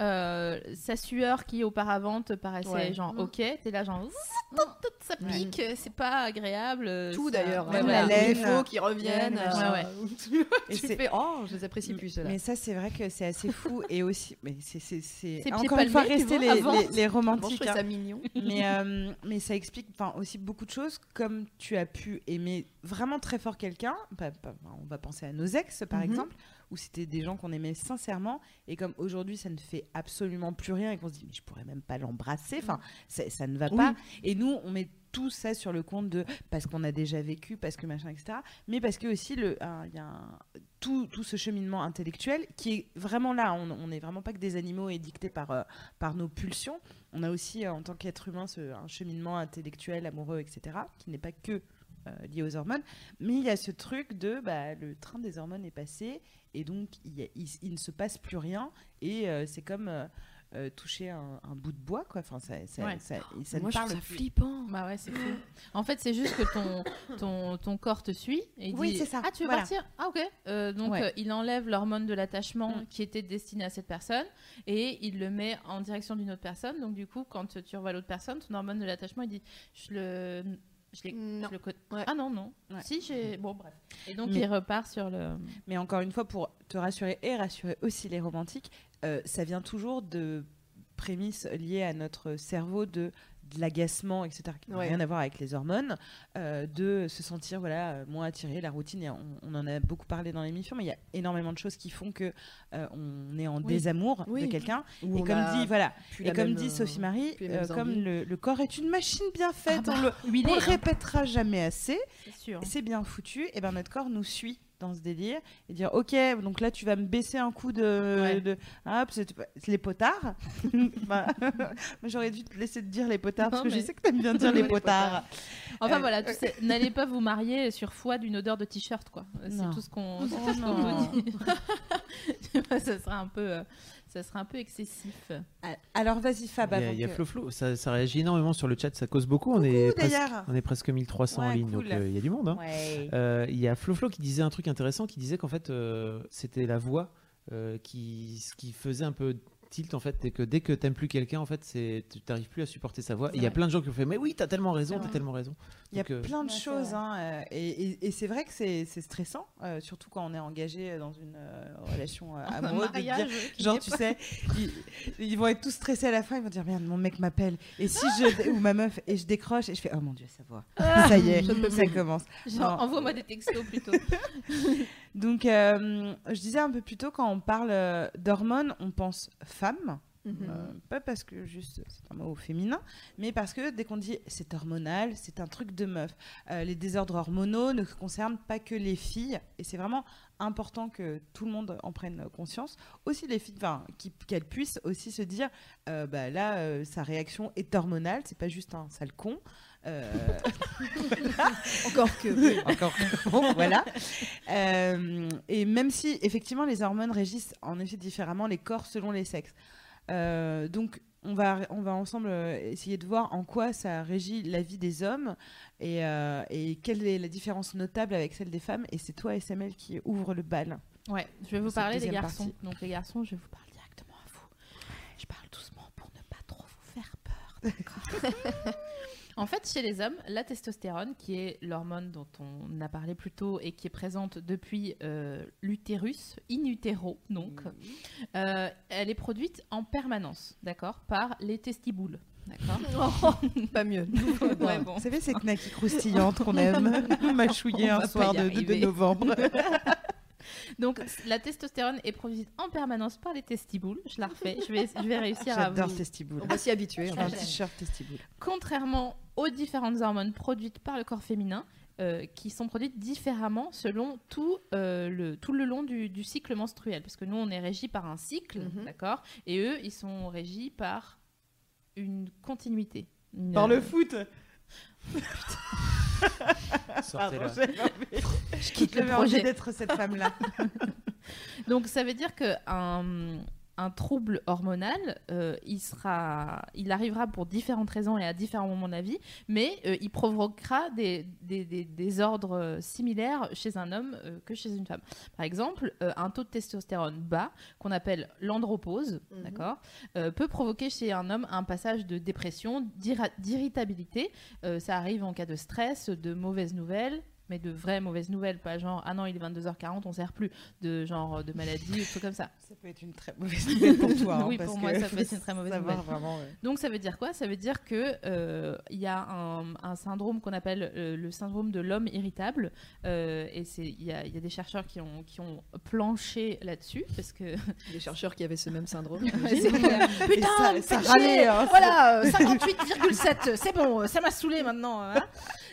euh, sa sueur qui auparavant te paraissait Ouais. genre Mm. ok, t'es là genre ça pique, c'est pas agréable. Tout ça- d'ailleurs. Ouais, voilà. la les laine. défauts qui reviennent. Euh, Et tu c'est- fais Oh, je les apprécie plus. Mais ça, c'est vrai que c'est assez fou et aussi, mais c'est encore une fois rester les, avant. les, les Bon, je romantiques. hein. ça mignon. mais, euh, mais ça explique enfin, aussi beaucoup de choses, comme tu as pu aimer vraiment très fort quelqu'un. on va penser à nos ex, par Mhm. exemple, où c'était des gens qu'on aimait sincèrement, et comme aujourd'hui ça ne fait absolument plus rien, et qu'on se dit mais je pourrais même pas l'embrasser. Enfin, ça, ne va Oui. pas. Et nous, on met tout ça sur le compte de parce qu'on a déjà vécu, parce que machin, etc. Mais parce que aussi il y a un- tout, tout ce cheminement intellectuel qui est vraiment là. On n'est vraiment pas que des animaux édictés par, euh, par nos pulsions. On a aussi, euh, en tant qu'être humain, ce, un cheminement intellectuel, amoureux, etc., qui n'est pas que euh, lié aux hormones. Mais il y a ce truc de bah, le train des hormones est passé et donc il, y a- il- il ne se passe plus rien. Et euh, c'est comme euh, euh, toucher un, un bout de bois, quoi. Enfin, ça, ça, Ouais. ça- ça Moi, je trouve parle ça plus. flippant. Bah ouais, c'est fou. En fait, c'est juste que ton, ton, ton corps te suit et il Oui, dit c'est ça. Ah, tu veux Voilà. partir? Ah, ok. Euh, donc, Ouais. euh, il enlève l'hormone de l'attachement Mm. qui était destinée à cette personne et il le met en direction d'une autre personne. Donc, du coup, quand tu revois l'autre personne, ton hormone de l'attachement, il dit Je le. Je, l'ai- Non. je le connais. Ouais. Ah non, non. Ouais. Si, j'ai. Bon, bref. Et donc, Mais- il repart sur le. Mais encore une fois, pour te rassurer et rassurer aussi les romantiques, euh, ça vient toujours de prémices liées à notre cerveau de de l'agacement, etc., qui n'a Ouais. rien à voir avec les hormones, euh, de se sentir voilà euh, moins attiré, la routine. et on, on en a beaucoup parlé dans l'émission, mais il y a énormément de choses qui font que euh, on est en Oui. désamour Oui. de quelqu'un. Et comme dit voilà, et comme même, dit Sophie Marie, euh, comme le, le corps est une machine bien faite, Ah bah, on le, on le hein. répétera jamais assez. C'est bien foutu, et ben notre corps nous suit dans ce délire et dire ok donc là tu vas me baisser un coup de, Ouais. de hop c'est c'est les potards Bah, j'aurais dû te laisser te dire les potards parce que mais- je sais que t'aimes bien dire les Les potards Enfin Euh, voilà, tu sais, n'allez pas vous marier sur foi d'une odeur de t-shirt, quoi. C'est tout ce qu'on Oh vous dit. Ça serait un peu, euh, ça serait un peu excessif. alors vas-y Fab Il y a, avant il y a que- Flo Flo, ça, ça réagit énormément sur le chat, ça cause beaucoup. On est, presque, on est presque 1300 en ligne, cool. donc euh, il y a du monde. hein. Ouais. Euh, Il y a Flo Flo qui disait un truc intéressant, qui disait qu'en fait euh, c'était la voix euh, qui, ce qui faisait un peu tilt en fait, et que dès que t'aimes plus quelqu'un en fait, c'est tu t'arrives plus à supporter sa voix. Il y a plein de gens qui ont fait mais oui t'as tellement raison, C'est t'as tellement raison. Il y a euh, plein de Ouais, c'est choses, hein, euh, et, et- et c'est vrai que c'est c'est stressant, euh, surtout quand on est engagé dans une euh, relation euh, Un amoureuse. de dire- mariage genre, tu pas- sais, ils, ils vont être tous stressés à la fin, ils vont dire merde, mon mec m'appelle, et si je ou ma meuf, et je décroche et je fais oh mon dieu, ça voit, ça y est, ça commence. Genre, envoie-moi des textos plutôt. Donc, euh, je disais un peu plus tôt, quand on parle euh, d'hormones, on pense femme. Mhm. Euh, pas parce que juste c'est un mot féminin, mais parce que dès qu'on dit c'est hormonal, c'est un truc de meuf. Euh, les désordres hormonaux ne concernent pas que les filles, et c'est vraiment important que tout le monde en prenne conscience. Aussi les filles, enfin, qu'elles puissent aussi se dire, euh, bah là, sa réaction est hormonale, c'est pas juste un sale con. Euh, Encore que. encore bon, voilà. Euh, et même si effectivement les hormones régissent en effet différemment les corps selon les sexes. Euh, donc on va, on va ensemble essayer de voir en quoi ça régit la vie des hommes et, et quelle est la différence notable avec celle des femmes. Et c'est toi, SML, qui ouvre le bal. Ouais, je vais vous parler des garçons. partie. Donc les garçons, je vais vous parler directement à vous. Je parle doucement pour ne pas trop vous faire peur, d'accord? En fait, chez les hommes, la testostérone, qui est l'hormone dont on a parlé plus tôt et qui est présente depuis euh, l'utérus, in utero, donc, euh, elle est produite en permanence, d'accord, par les testiboules. D'accord Pas mieux. Ouais, bon. Vous savez, ces knackis croustillantes qu'on aime mâchouiller un soir de, novembre. Donc, la testostérone est produite en permanence par les testiboules. Je la refais. Je vais, je vais réussir à J'adore testiboules. On va s'y habituer. Un t-shirt testiboules. Contrairement aux différentes hormones produites par le corps féminin, euh, qui sont produites différemment selon tout, euh, le, tout le long du, du cycle menstruel. Parce que nous, on est régi par un cycle, Mhm. d'accord? Et eux, ils sont régis par une continuité. Une- Par le foot sortez-la. Je quitte le projet. d'être cette femme-là. Donc ça veut dire que un, un trouble hormonal, euh, il sera, il arrivera pour différentes raisons et à différents moments de la vie, mais euh, il provoquera des, des, des- des ordres euh, similaires chez un homme euh, que chez une femme. Par exemple, un taux de testostérone bas, qu'on appelle l'andropause, Mhm. d'accord, peut provoquer chez un homme un passage de dépression, d'irritabilité. Ça arrive en cas de stress, de mauvaises nouvelles. Mais de vraies mauvaises nouvelles, pas genre ah non il est 22h40 on sert plus, de genre de maladie ou trucs comme ça. Ça peut être une très mauvaise nouvelle pour toi. hein, Oui, parce pour moi, que ça peut être une très mauvaise savoir nouvelle. Vraiment, ouais. Donc ça veut dire quoi? Ça veut dire que euh, il y a un, un syndrome qu'on appelle euh, le syndrome de l'homme irritable, euh, et c'est il y a, il y a des chercheurs qui ont qui ont planché là-dessus parce que Des chercheurs qui avaient ce même syndrome. Putain, ça- ça râlait, hein, voilà, euh, 58,7, c'est bon, ça m'a saoulé maintenant. hein.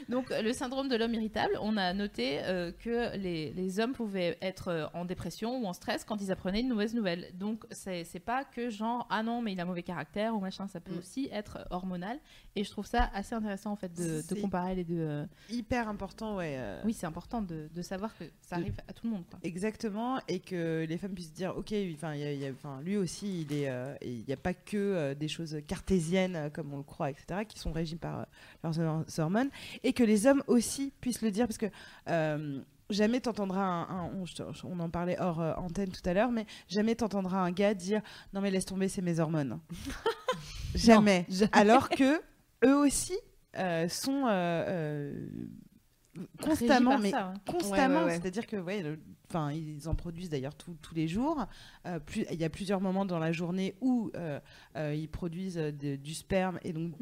Donc le syndrome de l'homme irritable, on a noté euh, que les, les hommes pouvaient être euh, en dépression ou en stress quand ils apprenaient une mauvaise nouvelle. Donc c'est pas que genre ah non mais il a mauvais caractère ou machin, ça peut Mm. aussi être hormonal. Et je trouve ça assez intéressant en fait de, de comparer les deux. euh. Hyper important, ouais. euh, Oui c'est important de, de savoir que ça De- arrive à tout le monde. quoi. Exactement, et que les femmes puissent dire, ok, enfin, y a- y lui aussi, il est, il n'y a pas que des choses cartésiennes comme on le croit, etc., qui sont régies par leurs hor- hormones, et que les hommes aussi puissent le dire, parce que euh, jamais t'entendras un, un- on, en parlait hors euh, antenne tout à l'heure, mais jamais t'entendras un gars dire, non mais laisse tomber, c'est mes hormones. jamais. Alors que eux aussi euh, sont constamment, mais ça, constamment. Ouais, ouais, ouais. C'est-à-dire que, enfin, ils en produisent d'ailleurs tous- les jours. Euh, plus, il y a plusieurs moments dans la journée où euh, euh, ils produisent de- du sperme et donc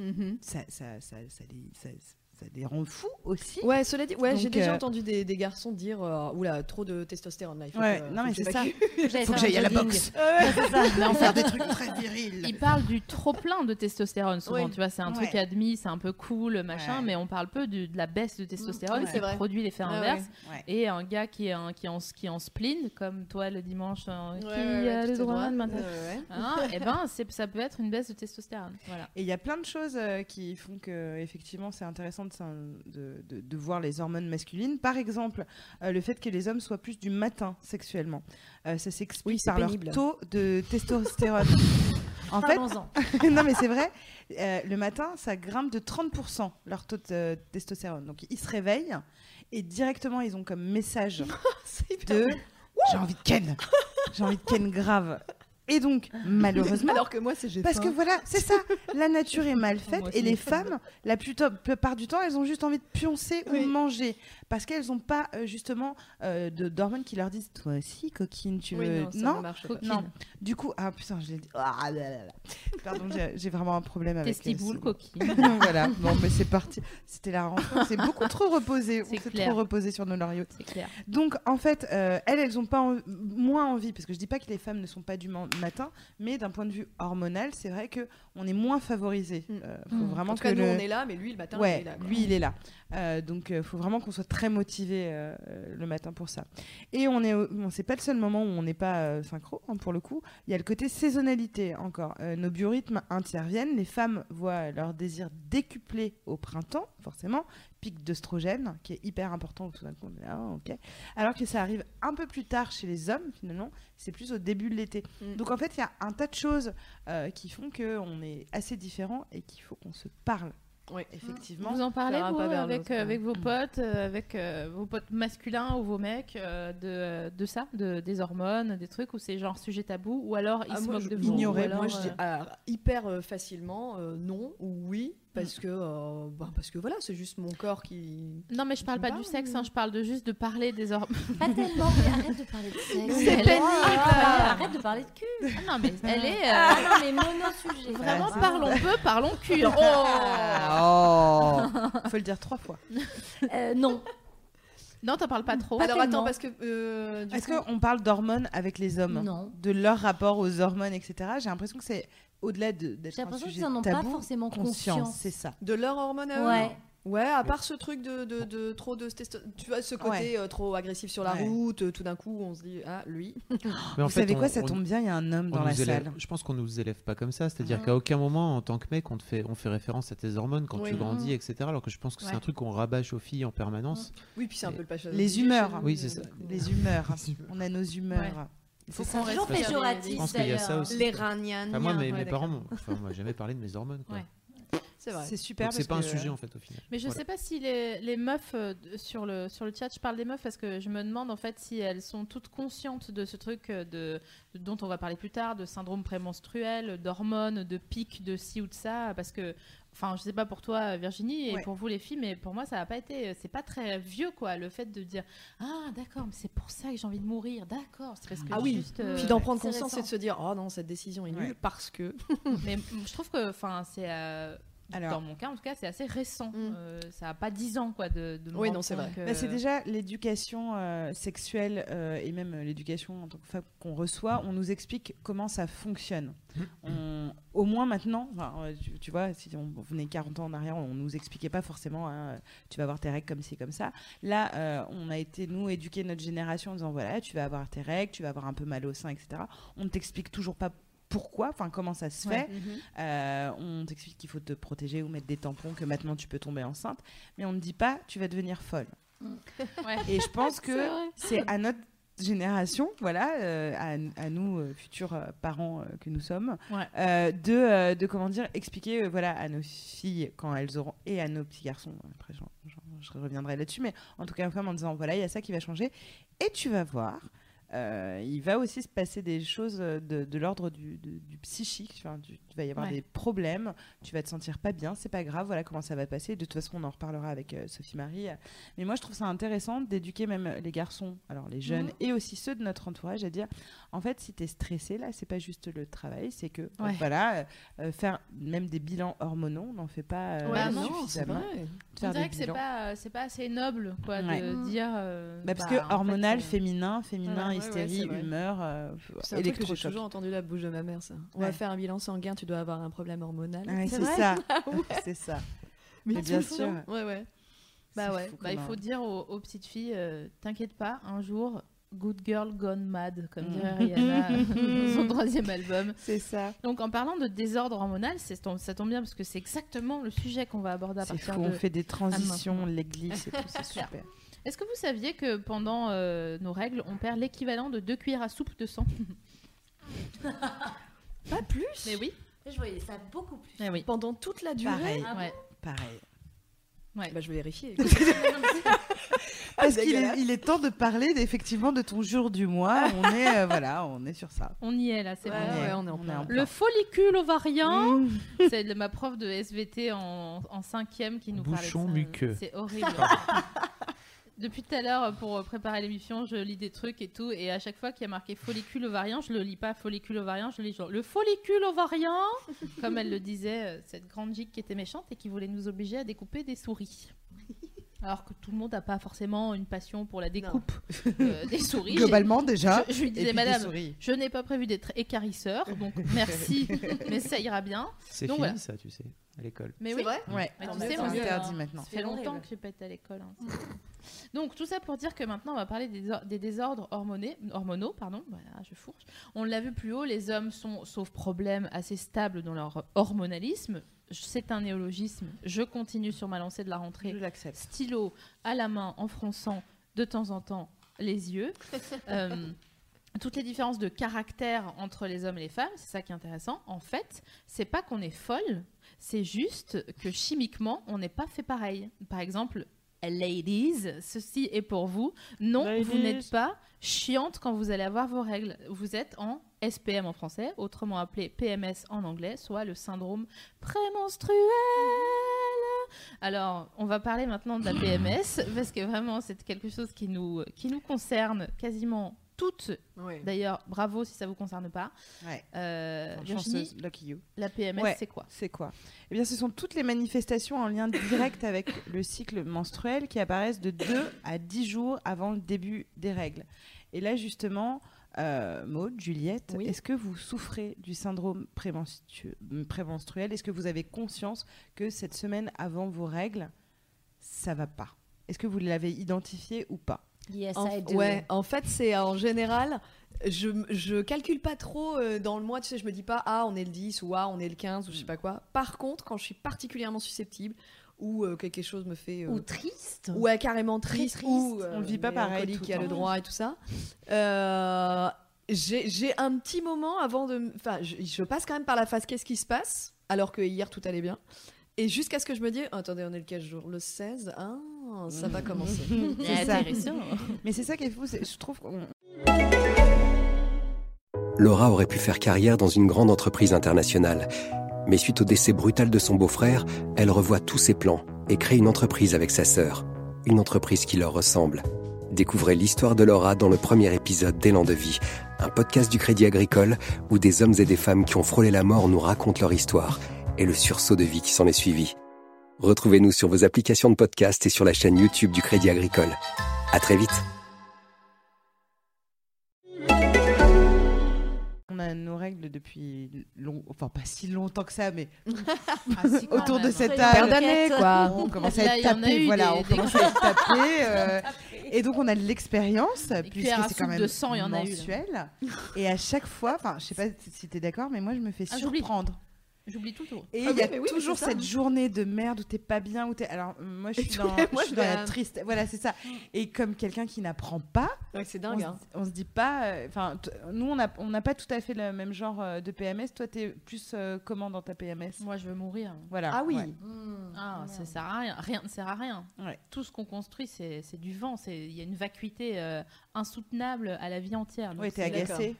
ça, ça, ça, ça les, ça, ça les rend fous aussi. Ouais, cela dit, ouais, j'ai déjà euh, entendu des, des garçons dire euh, oula, trop de testostérone là. Il faut Ouais, que- non, mais c'est ça. Faut que j'aille à la boxe. Mais en fait, des trucs très virils. il parle du trop plein de testostérone souvent. Tu vois, c'est un truc Ouais. admis, c'est un peu cool, machin, Ouais. mais on parle peu du- de la baisse de testostérone qui produit l'effet Ouais, inverse. ouais. Et un gars qui est, un, qui est, en, qui est en spleen, comme toi le dimanche, euh, qui Ouais, ouais, ouais, a le droit de. Ouais, ouais. Hein, et ben, c'est- ça peut être une baisse de testostérone. Voilà. Et il y a plein de choses euh, qui font que effectivement c'est intéressant de, s'in- de, de- de voir les hormones masculines. Par exemple, euh, le fait que les hommes soient plus du matin sexuellement. Euh, ça s'explique Oui, par pénible. leur taux de testostérone. en fait, non mais c'est vrai, euh, le matin ça grimpe de 30% leur taux de testostérone. Donc ils se réveillent et directement ils ont comme message de j'ai envie de ken, j'ai envie de ken grave. Et donc malheureusement Alors que moi, c'est j'ai parce que voilà, c'est ça. La nature est mal faite et les femmes, la plupart, plupart du temps, elles ont juste envie de pioncer Oui. ou manger parce qu'elles n'ont pas euh, justement euh, de d'hormones qui leur disent toi aussi coquine, tu Oui, veux non, ça ne marche pas. non. Du coup, ah putain, je l'ai dit. Ah, là, là, là. Pardon, j'ai- vraiment un problème avec. euh, Testiboule, coquille. voilà, bon, mais c'est parti. C'était la rentrée. C'est beaucoup trop reposé. On C'est s'est trop reposé sur nos lauriers. C'est clair. Donc, en fait, euh, elles, elles ont pas en- moins envie, parce que je dis pas que les femmes ne sont pas du matin, mais d'un point de vue hormonal, c'est vrai que on est moins favorisé. Mm. Euh, faut Mm. vraiment En tout cas, que nous, le- on est là, mais lui, le matin, ouais, il est là. quoi. lui, il est là. Donc, il faut vraiment qu'on soit très motivé euh, le matin pour ça. Et on est, bon, c'est pas le seul moment où on n'est pas euh, synchro, hein, pour le coup. Il y a le côté saisonnalité encore. Euh, nos biorhythmes interviennent. Les femmes voient leur désir décuplé au printemps, forcément. Pic d'œstrogène, qui est hyper important. Tout d'un coup, là, ah, ok. Alors que ça arrive un peu plus tard chez les hommes, finalement. C'est plus au début de l'été. Mm. Donc, en fait, il y a un tas de choses qui font qu'on est assez différents et qu'il faut qu'on se parle. Oui. Effectivement. Vous en parlez vous, avec, euh, vos potes, euh, avec euh, vos potes masculins ou vos mecs euh, de, de ça, de, des hormones, des trucs où c'est genre sujet tabou ou alors ils Ah, se moi, moquent je- de vous ignorer, alors, Moi, je dis euh, alors, hyper facilement euh, non ou oui, parce que, euh, bah, parce que voilà, c'est juste mon corps qui. Non mais je parle pas pas, du sexe, mais- hein, je parle de juste de parler des hormones. Pas tellement, mais arrête de parler de sexe. C'est Elle- pénible. Ah, Arrête de parler de cul. Ah non mais elle est euh, Ah non, mais mono-sujet. vraiment Ouais, parlons peu, parlons cul. Oh Oh Faut le dire trois fois. Euh, non. non t'en parles pas trop. Alors attends, parce que. euh, Est-ce coup- qu'on parle d'hormones avec les hommes? Non. De leur rapport aux hormones, etc. J'ai l'impression que c'est au-delà de- d'être J'ai l'impression qu'ils en ont pas tabou, forcément conscience, c'est ça. De leur hormone à eux Ouais. Ouais, à part ce truc de, de, de trop de testo- Tu vois, ce côté euh, trop agressif sur la Ouais. route, euh, tout d'un coup, on se dit, ah, lui. Mais en Vous fait, savez quoi, ça on- tombe bien, il y a un homme dans la élève- salle. Je pense qu'on nous élève pas comme ça. C'est-à-dire qu'à aucun moment, en tant que mec, on, te fait, on fait référence à tes hormones quand Oui. tu grandis, etc. Alors que je pense que c'est Ouais. un truc qu'on rabâche aux filles en permanence. Oui, puis c'est un peu le. Les humeurs. Oui, c'est ça. Les humeurs. On a nos humeurs. Faut C'est qu'on reste péjoratif, Je pense qu'il y a ça d'ailleurs. aussi. Les ragnagnas. Enfin, moi, mes, Ouais, mes parents, m'ont- enfin, jamais parlé de mes hormones. Quoi. Ouais. C'est vrai. C'est super. C'est pas un sujet en fait au final. Mais je Voilà. sais pas si les, les meufs euh, sur, le, sur le chat, je parle des meufs parce que je me demande en fait si elles sont toutes conscientes de ce truc euh, de, de- dont on va parler plus tard, de syndrome prémenstruel, d'hormones, de pics, de ci ou de ça. Parce que, enfin, je sais pas pour toi Virginie et Ouais. pour vous les filles, mais pour moi ça a pas été, c'est pas très vieux quoi, le fait de dire Ah d'accord, mais c'est pour ça que j'ai envie de mourir, d'accord. C'est parce que Ah oui. juste, euh, Puis d'en prendre conscience et de se dire, oh non, cette décision est nulle Ouais. parce que. mais je trouve que, enfin, c'est. euh, Alors- dans mon cas, en tout cas, c'est assez récent. Mm. Euh, ça a pas 10 ans, quoi, de, de Oui, non, c'est vrai. que- Bah, c'est déjà l'éducation euh, sexuelle euh, et même l'éducation en tant que femme qu'on reçoit. On nous explique comment ça fonctionne. On- au moins maintenant, enfin, tu, tu vois, si on venait 40 ans en arrière, on nous expliquait pas forcément hein, tu vas avoir tes règles comme ci, comme ça. Là, euh, on a été, nous, éduquer notre génération en disant voilà, tu vas avoir tes règles, tu vas avoir un peu mal au sein, etc. On ne t'explique toujours pas pourquoi, enfin comment ça se Ouais. fait. Euh, on t'explique qu'il faut te protéger ou mettre des tampons, que maintenant tu peux tomber enceinte, mais on ne dit pas tu vas devenir folle. Ouais. Et je pense que C'est à notre génération, voilà, euh, à, à nous euh, futurs euh, parents euh, que nous sommes, Ouais. euh, de, euh, de comment dire expliquer, euh, voilà, à nos filles quand elles auront et à nos petits garçons. Après, j'en- j'en- je reviendrai là-dessus, mais en tout cas, en disant voilà, il y a ça qui va changer, et tu vas voir. Euh, il va aussi se passer des choses euh, de, de l'ordre du, du- du psychique. Enfin, du- il va y avoir Ouais. des problèmes. Tu vas te sentir pas bien. C'est pas grave. Voilà comment ça va passer. De toute façon, on en reparlera avec euh, Sophie Marie. Mais moi, je trouve ça intéressant d'éduquer même les garçons, alors les jeunes Mhm. et aussi ceux de notre entourage, à dire en fait, si tu es stressé, là, c'est pas juste le travail, c'est que euh, Ouais. voilà, euh, euh, faire même des bilans hormonaux, on n'en fait pas euh, Ouais, non, c'est vrai. On dirait que c'est pas, c'est pas assez noble quoi, Ouais. de Mm. dire. euh, Bah, parce bah, que fait, hormonal, féminin, féminin, Ouais, ouais, ouais, hystérie, humeur, euh, C'est un truc que j'ai toujours entendu la bouche de ma mère, ça. On Ouais. va faire un bilan sanguin, tu dois avoir un problème hormonal. Ouais, C'est ça, c'est ça. Mais bien sûr. Ouais, ouais. Bah ouais, bah, il faut dire aux, aux petites filles, euh, t'inquiète pas, un jour, Good Girl Gone Mad, comme dirait Rihanna dans son troisième album. C'est ça. Donc en parlant de désordre hormonal, ça tombe bien parce que c'est exactement le sujet qu'on va aborder à partir fou, de... on fait des transitions, glisses et tout, c'est super. Est-ce que vous saviez que pendant euh, nos règles, on perd l'équivalent de deux cuillères à soupe de sang? Pas plus? Mais oui. Je voyais ça beaucoup plus. Eh oui. Pendant toute la durée? Pareil, Ah bon? Ouais. pareil. Bah, je vais vérifier. Parce qu'il est, il est temps de parler effectivement de ton jour du mois. On est, euh, voilà, on est sur ça. On y est là, c'est Ouais, bon. ouais, on est en plein. Le follicule ovarien, Mmh. c'est de ma prof de SVT en, en cinquième qui nous Bouchon parlait de ça. muqueux. C'est horrible. Depuis tout à l'heure, pour préparer l'émission, je lis des trucs et tout, et à chaque fois qu'il y a marqué follicule ovarien, je le lis pas follicule ovarien, je lis genre le follicule ovarien, comme elle le disait, euh, cette grande gigue qui était méchante et qui voulait nous obliger à découper des souris. Alors que tout le monde n'a pas forcément une passion pour la découpe euh, des souris. Globalement déjà. je, je lui disais, madame, je n'ai pas prévu d'être écarisseur, donc merci, mais ça ira bien. C'est fini voilà. ça, tu sais, à l'école. Mais C'est oui, vrai Ouais, Mais tu sais, mieux. interdit hein. maintenant. ça fait longtemps que j'ai pas été à l'école. hein. Donc tout ça pour dire que maintenant on va parler des, or- des désordres hormonés- hormonaux. Pardon, voilà, je fourche. On l'a vu plus haut, les hommes sont, sauf problème, assez stables dans leur hormonalisme. C'est un néologisme. Je continue sur ma lancée de la rentrée. Je l'accepte. Stylo à la main en fronçant de temps en temps les yeux. Euh, toutes les différences de caractère entre les hommes et les femmes, c'est ça qui est intéressant. En fait, c'est pas qu'on est folle, c'est juste que chimiquement, on n'est pas fait pareil. Par exemple, ladies, ceci est pour vous. Non, vous n'êtes pas chiante quand vous allez avoir vos règles. Vous êtes en SPM en français, autrement appelé PMS en anglais, soit le syndrome prémenstruel. Alors, on va parler maintenant de la PMS, parce que vraiment, c'est quelque chose qui nous, qui nous concerne quasiment toutes. Ouais. D'ailleurs, bravo si ça vous concerne pas. Ouais. Euh, Enfin, Virginie, chanceuse, lucky you. la PMS, Ouais. c'est quoi C'est quoi Eh bien, ce sont toutes les manifestations en lien direct avec le cycle menstruel qui apparaissent de 2 à 10 jours avant le début des règles. Et là, justement, euh, Maud, Juliette, Oui. est-ce que vous souffrez du syndrome prémenstru- prémenstruel? Est-ce que vous avez conscience que cette semaine avant vos règles, ça va pas? Est-ce que vous l'avez identifié ou pas? Yes, En, I do. ouais, en fait, c'est en général, je, je calcule pas trop euh, dans le mois, tu sais, je me dis pas, ah, on est le 10 ou ah, on est le 15 ou je sais pas quoi. Par contre, quand je suis particulièrement susceptible ou euh, quelque chose me fait. euh, Ou triste. ouais, carrément triste, triste. ou euh, On le vit pas pareil qui a le droit et tout ça. Euh, j'ai j'ai un petit moment avant de. Enfin, je, je passe quand même par la phase qu'est-ce qui se passe alors que hier tout allait bien. Et jusqu'à ce que je me dise, attendez, on est le quel jour Le 16 Ah, ça va commencer. C'est ça. Intéressant. Mais c'est ça qui est fou, je trouve qu'on Laura aurait pu faire carrière dans une grande entreprise internationale. Mais suite au décès brutal de son beau-frère, elle revoit tous ses plans et crée une entreprise avec sa sœur. Une entreprise qui leur ressemble. Découvrez l'histoire de Laura dans le premier épisode d'Élan de vie, un podcast du Crédit Agricole où des hommes et des femmes qui ont frôlé la mort nous racontent leur histoire et le sursaut de vie qui s'en est suivi. Retrouvez-nous sur vos applications de podcast et sur la chaîne YouTube du Crédit Agricole. À très vite. on a nos règles depuis long... enfin pas si longtemps que ça, mais Ah, si, autour de même. cet Soyons âge. Paire d'années, quoi. On commence à être tapé, voilà, des- on des- commence à être tapé. euh, et donc on a de l'expérience, puisque c'est quand même de sang, il y en a eu, mensuel. Et à chaque fois, enfin, je sais pas si tu es d'accord, mais moi je me fais Ah, j'oublie. surprendre. J'oublie tout. tout. Et Ah il y a oui, oui, toujours cette journée de merde où t'es pas bien, où t'es. Alors, moi, je suis dans, les- je moi, suis je dans la triste. Voilà, c'est ça. Et comme quelqu'un qui n'apprend pas, Ouais, c'est on, dingue. se- hein. on se dit pas. euh, Enfin, nous, on n'a on n'a pas tout à fait le même genre euh, de PMS. Toi, t'es plus euh, comment dans ta PMS Moi, je veux mourir. Voilà. Ah oui. ouais. Mmh, Ah, merde. ça sert à rien. Rien ne sert à rien. Ouais. Tout ce qu'on construit, c'est c'est du vent. C'est- Il y a une vacuité euh, insoutenable à la vie entière. Ouais, t'es agacé.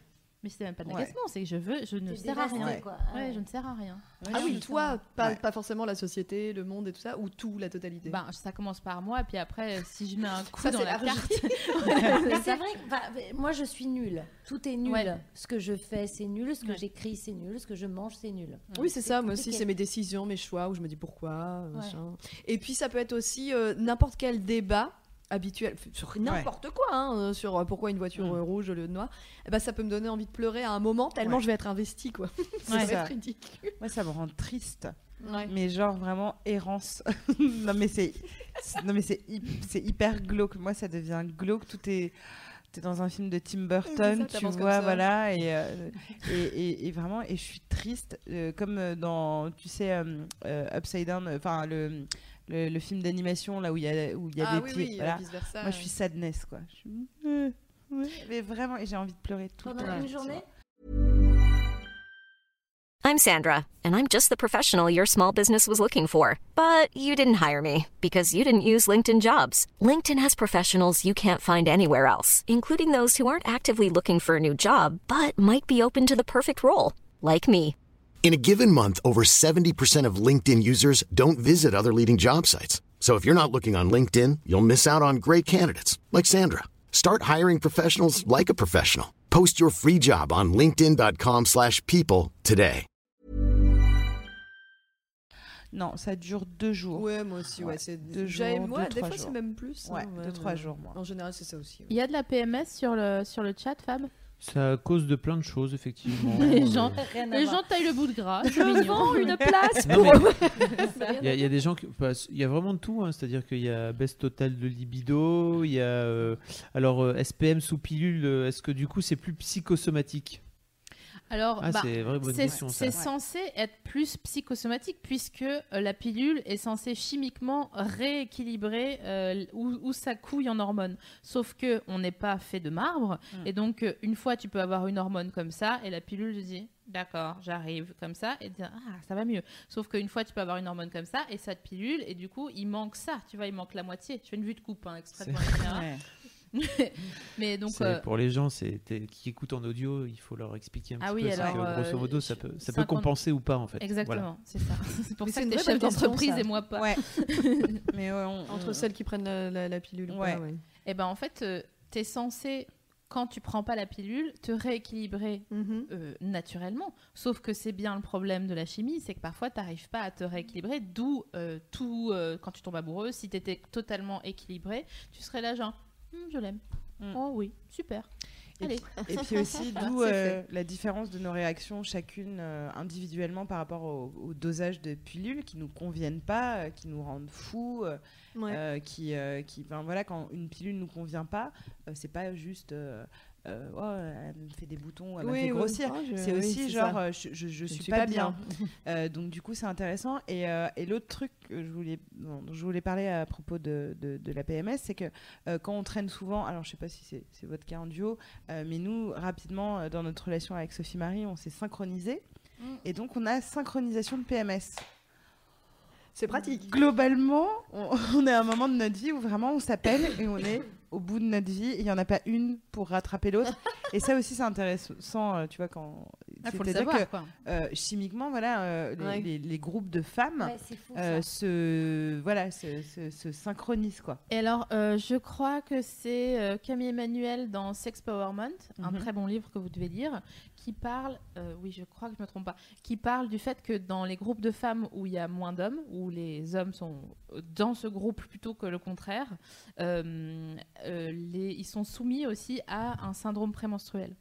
Mais c'est même pas de Ouais. l'agacement, c'est que je veux, je ne sers à rien. quoi. Ouais, Ah je ne sers à rien. Ah oui, toi, pas, Ouais. pas forcément la société, le monde et tout ça, ou tout, la totalité. Ben, ça commence par moi, puis après, si je mets un coup Ça, dans la carte, Mais c'est vrai, que, enfin, moi je suis nulle. Tout est nul. Ouais. Ce que je fais, c'est nul. Ce que Ouais. j'écris, c'est nul. Ce que je mange, c'est nul. Oui, c'est ça. Moi aussi, c'est mes décisions, mes choix, où je me dis pourquoi. Et puis, ça peut être aussi euh, n'importe quel débat habituel sur n'importe quoi, hein, euh, sur euh, pourquoi une voiture Mm. euh, rouge au lieu de noire. Eh ben, ça peut me donner envie de pleurer à un moment tellement Ouais. je vais être investie, quoi. Ouais. Ça. ridicule. Moi, ça me rend triste. Mais genre vraiment errance. non mais c'est non mais c'est hy- c'est hyper glauque. Moi ça devient glauque. Tout est t'es dans un film de Tim Burton, ça, tu vois, voilà et, euh, et, et- et vraiment et je suis triste euh, comme dans tu sais euh, Upside Down, enfin le, le le film d'animation là où il y a où il y a ah des oui, pieds. oui, voilà. versa. Moi je suis sadness quoi. Je suis- euh, ouais, mais vraiment j'ai envie de pleurer tout le Pendant temps. une journée I'm Sandra, and I'm just the professional your small business was looking for. But you didn't hire me because you didn't use LinkedIn jobs. LinkedIn has professionals you can't find anywhere else, including those who aren't actively looking for a new job but might be open to the perfect role, like me. In a given month, over 70% of LinkedIn users don't visit other leading job sites. So if you're not looking on LinkedIn, you'll miss out on great candidates like Sandra. Start hiring professionals like a professional. Post your free job on linkedin.com/people slash people today. Non, ça dure deux jours. Ouais, moi aussi, ouais. Ouais, c'est deux j'avais- jours, moi, deux, des fois, c'est même plus. Ouais, hein, deux, trois mais jours, moi. En général, c'est ça aussi. ouais. il y a de la PMS sur le, sur le chat, Fab. Ça cause de plein de choses, effectivement. Les Euh, gens, les taillent le bout de gras. Je mignon. vends une place pour. Il y, a- il y a des gens qui. bah, Il y a vraiment de tout, hein, c'est-à-dire qu'il y a baisse totale de libido, il y a. euh, alors, euh, SPM sous pilule, est-ce que du coup c'est plus psychosomatique? Alors, Ah, bah, c'est censé être plus psychosomatique puisque euh, la pilule est censée chimiquement rééquilibrer euh, où, où ça couille en hormones. Sauf que on n'est pas fait de marbre Mm. et donc euh, une fois tu peux avoir une hormone comme ça et la pilule te dit d'accord j'arrive comme ça et dire ah ça va mieux. Sauf qu'une fois tu peux avoir une hormone comme ça et ça te pilule et du coup il manque ça tu vois il manque la moitié. Je fais une vue de coupe hein, exprès C'est- pour la caméra. Ouais. Mais donc euh, Pour les gens c'est- qui écoutent en audio, il faut leur expliquer un Ah petit oui, peu. alors, que, euh, grosso modo, ça peut, ça peut 50 compenser ou pas en fait. Exactement, Voilà. c'est ça. C'est pour Mais ça c'est que t'es chef d'entreprise ça. et moi pas. Ouais. mais ouais, on- Entre celles qui prennent la, la- la pilule. ou pas, Ouais. ouais. Et ben en fait, euh, t'es censé quand tu prends pas la pilule, te rééquilibrer Mhm. euh, naturellement. Sauf que c'est bien le problème de la chimie, c'est que parfois tu n'arrives pas à te rééquilibrer. D'où euh, tout, euh, quand tu tombes amoureux, si tu étais totalement équilibré, tu serais là genre, Hum, je l'aime. Mm. Oh oui, super. Et Allez. puis, et puis aussi, d'où euh, la différence de nos réactions chacune euh, individuellement par rapport au, au dosage de pilules qui nous conviennent pas, euh, qui nous rendent fous, euh, Ouais. euh, qui, euh, qui, voilà, quand une pilule nous convient pas, euh, c'est pas juste, euh, oh, elle me fait des boutons, elle Oui, fait oui. grossir. Je- C'est oui, aussi genre, ça. euh, je, je, suis suis pas, pas bien. Euh, donc du coup, c'est intéressant. Et, euh, et l'autre truc que je voulais, dont je voulais parler à propos de, de, de la PMS, c'est que quand on traîne souvent, alors je sais pas si c'est votre cas en duo, mais nous, rapidement, dans notre relation avec Sophie Marie, on s'est synchronisé. Et donc, on a synchronisation de PMS. C'est pratique. Globalement, on, on est à un moment de notre vie où vraiment on s'appelle et on est au bout de notre vie. Il n'y en a pas une pour rattraper l'autre. et ça aussi, c'est intéressant, euh, tu vois, quand. Il faut le c'est-à-dire savoir, que, quoi. euh, chimiquement, voilà, euh, les, Ouais. les- les groupes de femmes Ouais, fou, euh, se, voilà, se, se- se synchronisent, quoi. Et alors, euh, je crois que c'est Camille Emmanuel dans Sex Power Month, un Mhm. très bon livre que vous devez lire, qui parle, du fait que dans les groupes de femmes où il y a moins d'hommes, où les hommes sont dans ce groupe plutôt que le contraire, euh, euh, ils sont soumis aussi à un syndrome prémenstruel.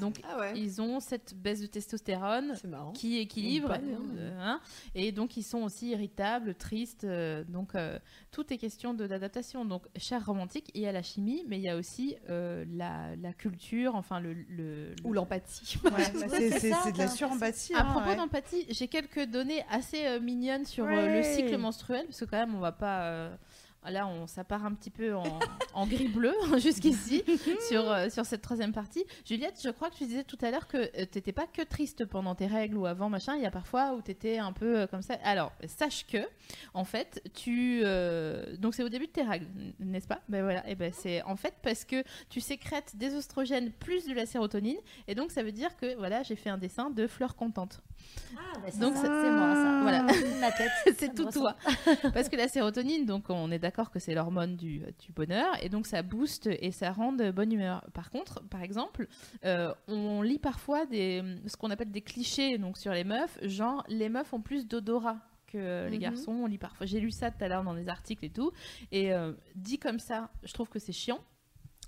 Donc Ah ouais. ils ont cette baisse de testostérone qui équilibre, hein. euh, hein, et donc ils sont aussi irritables, tristes. euh, donc euh, tout est question de- d'adaptation. Donc cher romantique, il y a la chimie, mais il y a aussi euh, la, la culture, enfin le, le- Ou l'empathie. Ouais, bah, c'est de la surempathie. À hein, propos ouais. d'empathie, j'ai quelques données assez euh, mignonnes sur euh, le cycle menstruel, parce que quand même, on va pas. Euh, Là, on, ça part un petit peu en, en gris bleu jusqu'ici sur, euh, sur cette troisième partie. Juliette, je crois que tu disais tout à l'heure que tu t'étais pas que triste pendant tes règles ou avant machin. Il y a parfois où tu étais un peu euh, comme ça. Alors, sache que, en fait, tu. euh, donc, c'est au début de tes règles, n'est-ce pas? Ben voilà. Et ben, c'est en fait parce que tu sécrètes des oestrogènes plus de la sérotonine. Et donc, ça veut dire que, voilà, j'ai fait un dessin de fleurs contentes. Ah, bah, Donc, c'est- moi, ça. Voilà. Ma tête. c'est tout toi. Parce que la sérotonine, donc on est d'accord que c'est l'hormone du, du bonheur, et donc ça booste et ça rend de bonne humeur. Par contre, par exemple, euh, on lit parfois des, ce qu'on appelle des clichés donc sur les meufs, genre les meufs ont plus d'odorat que les Mhm. garçons. On lit parfois. J'ai lu ça tout à l'heure dans des articles et tout, et euh, dit comme ça, je trouve que c'est chiant.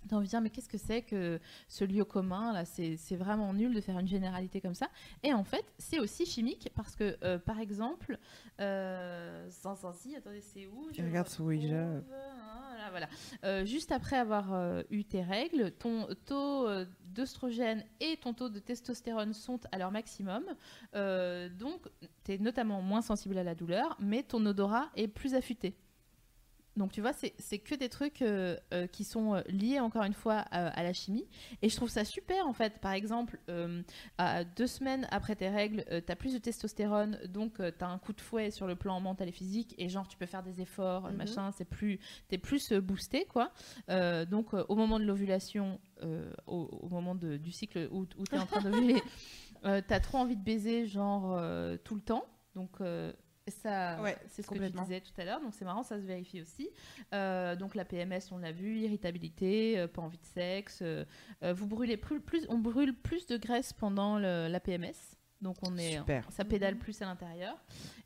T'as envie de dire, mais qu'est-ce que c'est que ce lieu commun là C'est vraiment nul de faire une généralité comme ça. Et en fait, c'est aussi chimique parce que, euh, par exemple, euh, sans sensi, attendez, c'est où? Je regarde sur Ouija. là, voilà. Euh, juste après avoir eu tes règles, ton taux d'œstrogène et ton taux de testostérone sont à leur maximum. Donc, tu es notamment moins sensible à la douleur, mais ton odorat est plus affûté. Donc tu vois, c'est que des trucs euh, euh, qui sont euh, liés encore une fois à, à la chimie. Et je trouve ça super en fait. Par exemple, euh, à deux semaines après tes règles, tu as plus de testostérone, donc tu as un coup de fouet sur le plan mental et physique. Et genre, tu peux faire des efforts, Mhm. machin, c'est plus, t'es plus boosté quoi. Donc au moment de l'ovulation, au, au moment de- du cycle où, où tu es en train d'ovuler, tu as trop envie de baiser genre tout le temps. Donc ça, Ouais, c'est ce que tu disais tout à l'heure, donc c'est marrant, ça se vérifie aussi. Euh, donc la PMS, on l'a vu, irritabilité, euh, pas envie de sexe. euh, vous brûlez plus, plus, on brûle plus de graisse pendant le- la PMS, donc on est, Super. ça pédale plus à l'intérieur.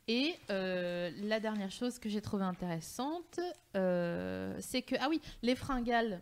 Et euh, la dernière chose que j'ai trouvée intéressante, euh, c'est que ah oui, les fringales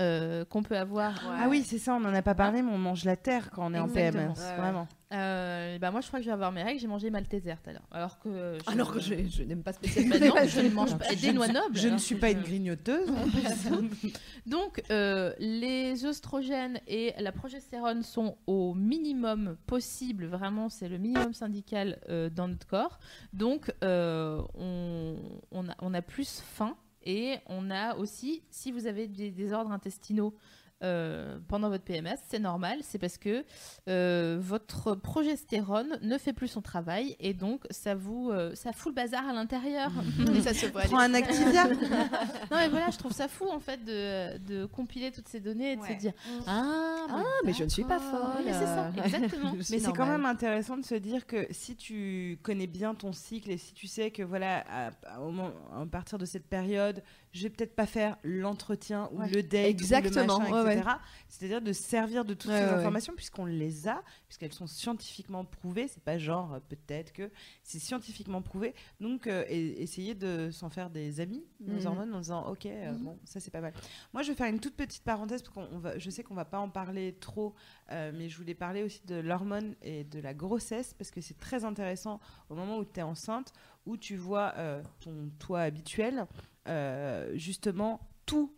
euh, qu'on peut avoir. Ah oui, c'est ça, on en a pas parlé, mais on mange la terre quand on est en. PMS. Ouais, ouais. Vraiment. Euh, bah moi je crois que je vais avoir mes règles, j'ai mangé malteser tout à l'heure. Alors que je, Alors que je, je n'aime pas Bah spécialement. non, je ne mange pas des noix nobles. Je ne suis pas je- une grignoteuse. Donc, euh, les oestrogènes et la progestérone sont au minimum possible, vraiment, c'est le minimum syndical euh, dans notre corps. Donc, euh, on, on a, on a plus faim et on a aussi, si vous avez des désordres intestinaux, euh, pendant votre PMS, c'est normal, c'est parce que euh, votre progestérone ne fait plus son travail et donc ça vous euh, ça fout le bazar à l'intérieur. Et ça se voit. Prends un Activia. non mais voilà, je trouve ça fou en fait de, de compiler toutes ces données et de Ouais. se dire ah, Ah, mais je ne suis pas folle. Oui, c'est ça, exactement. Mais c'est quand même intéressant de se dire que si tu connais bien ton cycle et si tu sais que voilà, à, à- au moment- à partir de cette période, je vais peut-être pas faire l'entretien ou Ouais. le date, Exactement, ou le machin, ouais, ouais. etc. C'est-à-dire de se servir de toutes ces informations puisqu'on les a, puisqu'elles sont scientifiquement prouvées. C'est pas genre euh, peut-être que c'est scientifiquement prouvé. Donc euh, et- essayer de s'en faire des amis, nos Mhm. hormones, en disant ok, euh, Mhm. bon, ça c'est pas mal. Moi, je vais faire une toute petite parenthèse parce qu'on on va, je sais qu'on va pas en parler trop, euh, mais je voulais parler aussi de l'hormone et de la grossesse parce que c'est très intéressant au moment où tu es enceinte, où tu vois ton toi habituel, justement tout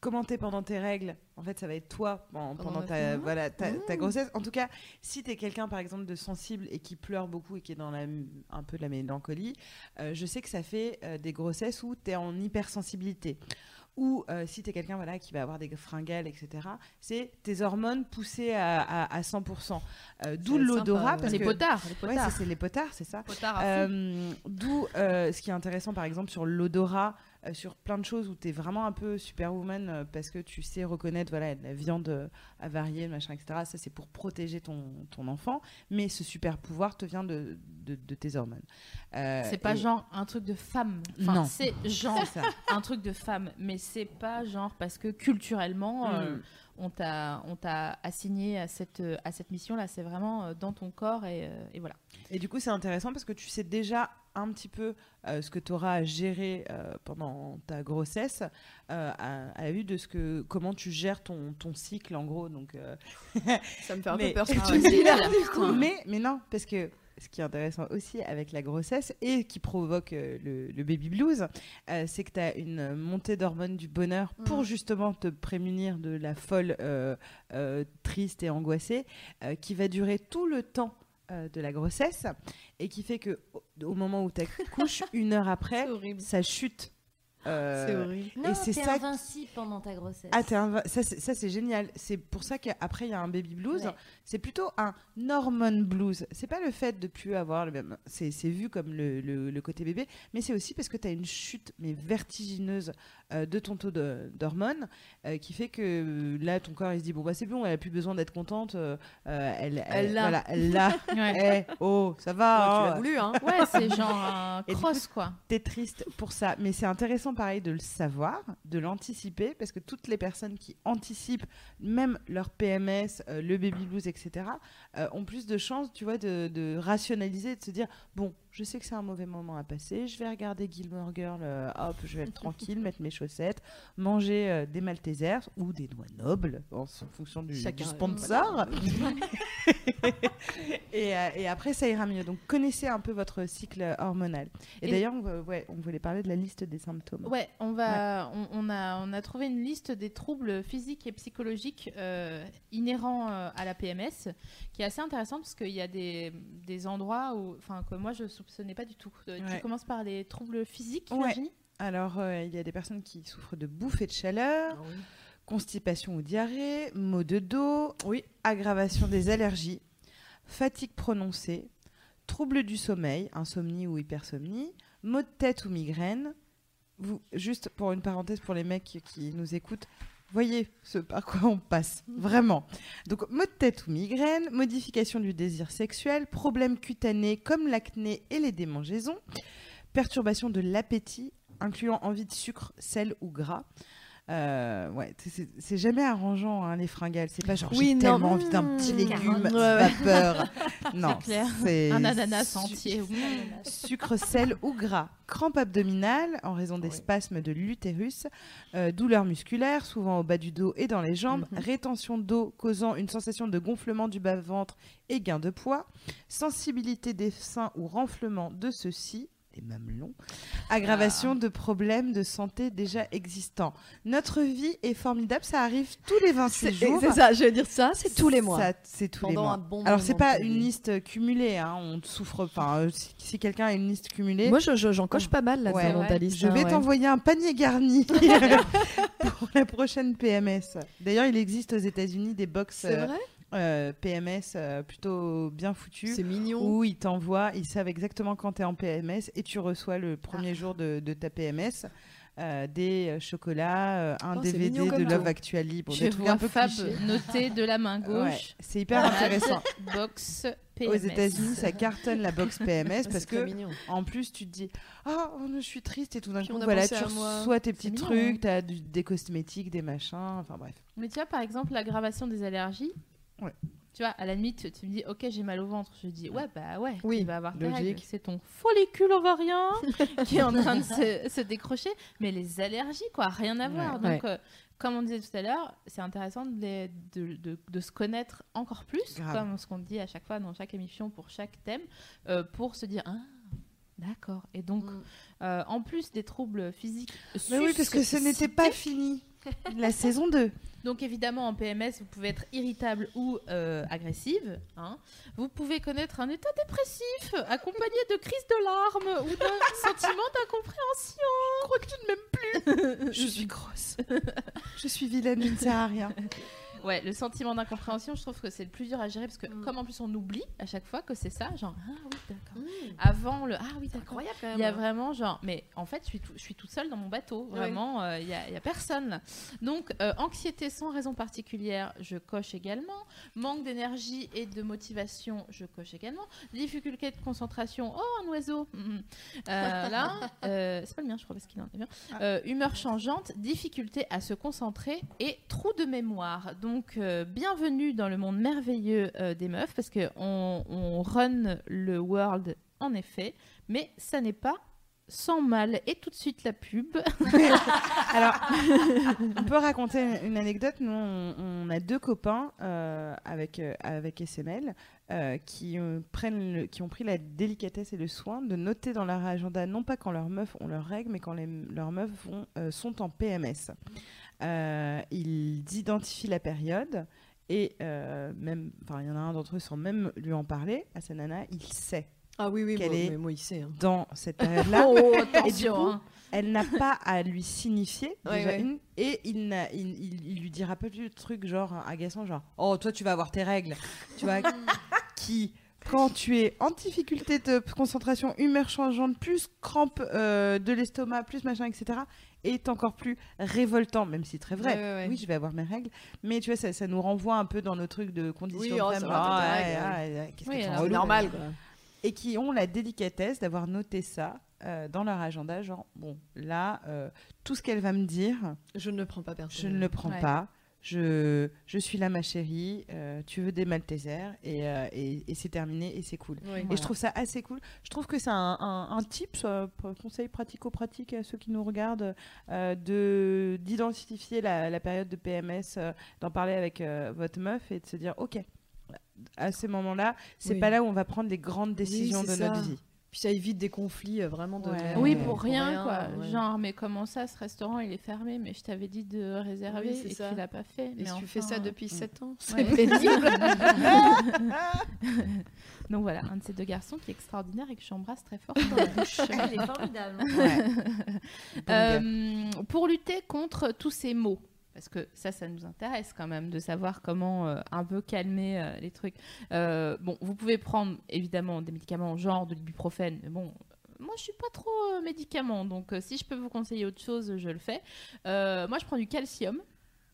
commenter pendant tes règles. En fait, ça va être toi pendant, ta, voilà, ta, ta grossesse. En tout cas, si tu es quelqu'un, par exemple, de sensible et qui pleure beaucoup et qui est dans la, un peu de la mélancolie, euh, je sais que ça fait euh, des grossesses où tu es en hypersensibilité. Ou euh, si tu es quelqu'un voilà, qui va avoir des fringales, etc., c'est tes hormones poussées à, à, à 100%. Euh, D'où l'odorat. ouais. parce les que- potards, les Ouais, potards. ça, c'est les potards, c'est ça. Euh, D'où ce qui est intéressant, par exemple, sur l'odorat, euh, sur plein de choses où tu es vraiment un peu superwoman euh, parce que tu sais reconnaître voilà, la viande euh, avariée, machin, etc. Ça, c'est pour protéger ton, ton enfant. Mais ce super pouvoir te vient de, de, de tes hormones. C'est pas et- genre un truc de femme. Enfin, Non. c'est genre ça. un truc de femme, mais c'est pas genre parce que culturellement, euh, Mm. on t'a on t'a assigné à cette à cette mission là. C'est vraiment dans ton corps et, euh, et voilà. Et du coup, c'est intéressant parce que tu sais déjà un petit peu euh, ce que tu auras à gérer euh, pendant ta grossesse euh, à, à la vue de ce que comment tu gères ton, ton cycle en gros. Donc, Ça me fait un mais- peu peur ce que tu dis là. c'est du coup. mais, mais non, parce que ce qui est intéressant aussi avec la grossesse et qui provoque le, le baby blues, c'est que tu as une montée d'hormones du bonheur pour Mm. justement te prémunir de la folle triste et angoissée qui va durer tout le temps euh, de la grossesse et qui fait que au, au moment où tu accouches, une heure après, ça chute. Euh, C'est horrible. Non, et c'est t'es ça invincible pendant ta grossesse. ah, t'es ça, c'est- ça c'est génial. C'est pour ça qu'après il y a un baby blues. Ouais. C'est plutôt un hormone blues. C'est pas le fait de plus avoir le même. C'est c'est vu comme le, le- le côté bébé, mais c'est aussi parce que tu as une chute mais vertigineuse euh, de ton taux de- d'hormones euh, qui fait que euh, là ton corps il se dit bon bah c'est bon, elle a plus besoin d'être contente. euh, elle, Elle l'a. voilà, elle l'a. Ouais, Eh, oh, ça Ouais, va. tu hein. l'as voulu, hein. Ouais, c'est genre un cross quoi. T'es triste pour ça, mais c'est intéressant pareil de le savoir, de l'anticiper, parce que toutes les personnes qui anticipent même leur PMS, euh, le baby blues, etc., euh, ont plus de chances, tu vois, de rationaliser, de se dire bon, je sais que c'est un mauvais moment à passer, je vais regarder Gilmore Girl, euh, hop, je vais être tranquille, mettre mes chaussettes, manger euh, des Maltesers ou des noix nobles, en fonction du, euh, sponsor. et, euh, et après, ça ira mieux. Donc, connaissez un peu votre cycle hormonal. Et, Et- d'ailleurs, on, ouais, on voulait parler de la liste des symptômes. Ouais, on va, on, on a, on a trouvé une liste des troubles physiques et psychologiques inhérents à la PMS, qui est assez intéressante parce qu'il y a des, des endroits où, enfin, que moi je soupçonnais pas du tout. Euh, Ouais. Tu commences par les troubles physiques, Ouais. Alors, euh, il y a des personnes qui souffrent de bouffées de chaleur, Ah constipation ou diarrhée, maux de dos, Oui. aggravation des allergies, fatigue prononcée, troubles du sommeil, insomnie ou hypersomnie, maux de tête ou migraine. Vous, juste pour une parenthèse pour les mecs qui nous écoutent, voyez ce par quoi on passe, vraiment. Donc, maux de tête ou migraine, modification du désir sexuel, problèmes cutanés comme l'acné et les démangeaisons, perturbation de l'appétit, incluant envie de sucre, sel ou gras. Euh, ouais, c'est- jamais arrangeant hein, les fringales. C'est pas genre Oui, j'ai tellement envie d'un petit Mmh. légume vapeur. non, C'est Un ananas entier. Sucre, sel ou gras. Crampe abdominale en raison des Oui. spasmes de l'utérus. Euh, douleurs musculaires, souvent au bas du dos et dans les jambes. Mhm. Rétention d'eau causant une sensation de gonflement du bas-ventre et gain de poids. Sensibilité des seins ou renflement de ceux-ci. Les mamelons. Aggravation de problèmes de santé déjà existants. Notre vie est formidable, ça arrive tous les 28 C'est jours. c'est ça, je vais dire ça, c'est tous les mois. C'est tous les Pendant mois. un bon Alors c'est pas une liste cumulée, hein, on souffre. Enfin, euh, si, si quelqu'un a une liste cumulée, Moi, je- je- j'en coche pas mal là Ouais, dans ouais. ta liste. je hein, vais ouais. t'envoyer un panier garni pour la prochaine PMS. D'ailleurs, il existe aux États-Unis des box C'est euh, vrai? Euh, PMS euh, plutôt bien foutus. C'est mignon. Où ils t'envoient, ils savent exactement quand tu es en PMS et tu reçois le premier jour de, de ta PMS euh, des chocolats, euh, un Oh, DVD mignon de Love tout. Actually, bon, Je des trucs vois un peu Fab noté de la main Ouais, gauche. c'est hyper intéressant. Box PMS. Aux États-Unis, ça cartonne la box PMS Ah, parce que mignon. en plus tu te dis ah oh, je suis triste et tout d'un coup voilà tu reçois tes petits mignon, trucs, hein. tu as des cosmétiques, des machins, enfin bref. Mais tu vois, par exemple, l'aggravation des allergies. Ouais. Tu vois, à la limite, tu me dis, ok, j'ai mal au ventre. Je dis, ouais, bah ouais, Oui, tu vas avoir règles. C'est ton follicule ovarien qui est en train de se, se décrocher. Mais les allergies, quoi, rien à voir. Ouais. Donc, euh, comme on disait tout à l'heure, c'est intéressant de, les- de, de- de se connaître encore plus, Grave. comme ce qu'on dit à chaque fois dans chaque émission pour chaque thème, euh, pour se dire, ah, d'accord. Et donc, Mm. euh, en plus des troubles physiques. Mais oui parce que ce n'était pas fini. La saison 2. Donc évidemment en PMS, vous pouvez être irritable ou euh, agressive. hein. Vous pouvez connaître un état dépressif accompagné de crises de larmes ou d'un sentiment d'incompréhension. Je crois que tu ne m'aimes plus. Je suis grosse. je suis vilaine, je ne sers à rien. Ouais, le sentiment d'incompréhension, je trouve que c'est le plus dur à gérer parce que Mm. comme en plus on oublie à chaque fois que c'est ça, genre ah oui d'accord. Mmh. Avant le. Ah oui, d'accord. Il y a vraiment genre, mais en fait, je suis, tout- je suis toute seule dans mon bateau. Vraiment, euh, il y, a, y a personne. là. Donc, euh, anxiété sans raison particulière, je coche également. Manque d'énergie et de motivation, je coche également. Difficulté de concentration, oh, un oiseau. Euh, là, c'est pas le mien, je crois, parce qu'il en est bien. Euh, humeur changeante, difficulté à se concentrer et trou de mémoire. Donc, euh, bienvenue dans le monde merveilleux euh, des meufs, parce que on, on run le world en effet, mais ça n'est pas sans mal. Et tout de suite la pub. Alors, on peut raconter une anecdote. Nous, on, on a deux copains euh, avec, avec SML qui, prennent le- qui ont pris la délicatesse et le soin de noter dans leur agenda, non pas quand leurs meufs ont leurs règles, mais quand les- leurs meufs vont, sont en PMS. Euh, ils identifient la période. Et euh, même, enfin, il y en a un d'entre eux sans même lui en parler à sa nana, il sait Ah oui, oui, qu'elle est mais moi, il sait. hein. dans cette période-là. Oh, Et du attention, coup, hein. elle n'a pas à lui signifier Ouais, déjà ouais. une, et il, il, il- il lui dira pas plus de trucs genre agaçant genre oh toi tu vas avoir tes règles tu vois qui quand tu es en difficulté de concentration humeur changeante plus crampe euh, de l'estomac plus machin etc est encore plus révoltant même si c'est très vrai Ouais, ouais, ouais. oui je vais avoir mes règles mais tu vois ça, ça nous renvoie un peu dans nos trucs de conditions Oui, oh, C'est normal, euh, quoi. et qui ont la délicatesse d'avoir noté ça euh, dans leur agenda, genre, bon, là, euh, tout ce qu'elle va me dire, Je ne le prends pas je personnellement. ne le prends pas. Je, je suis là, ma chérie, euh, tu veux des Maltesers, et, euh, et, et c'est terminé, et c'est cool. Oui. Et je trouve ça assez cool. Je trouve que c'est un, un, un tip, euh, conseil pratico-pratique à ceux qui nous regardent, euh, de d'identifier la, la période de PMS, d'en parler avec votre meuf et de se dire, ok, à ces moments-là, c'est Oui. pas là où on va prendre des grandes décisions de notre vie. Puis ça évite des conflits euh, vraiment de. Ouais. Oui, euh, pour rien, quoi. ouais. Genre, mais comment ça, ce restaurant, il est fermé, mais je t'avais dit de réserver Oui, et ça. tu l'as pas fait. Et mais si tu fais ça depuis mm. 7 ans, c'est Ouais. pénible. Donc voilà, un de ces deux garçons qui est extraordinaire et que j'embrasse très fort dans la bouche. Elle est formidable. Ouais. Euh, pour lutter contre tous ces mots, parce que ça, ça nous intéresse quand même de savoir comment euh, un peu calmer euh, les trucs. Euh, bon, vous pouvez prendre évidemment des médicaments genre de l'ibuprofène, mais bon. Moi, je suis pas trop médicament, donc si je peux vous conseiller autre chose, je le fais. Moi, je prends du calcium.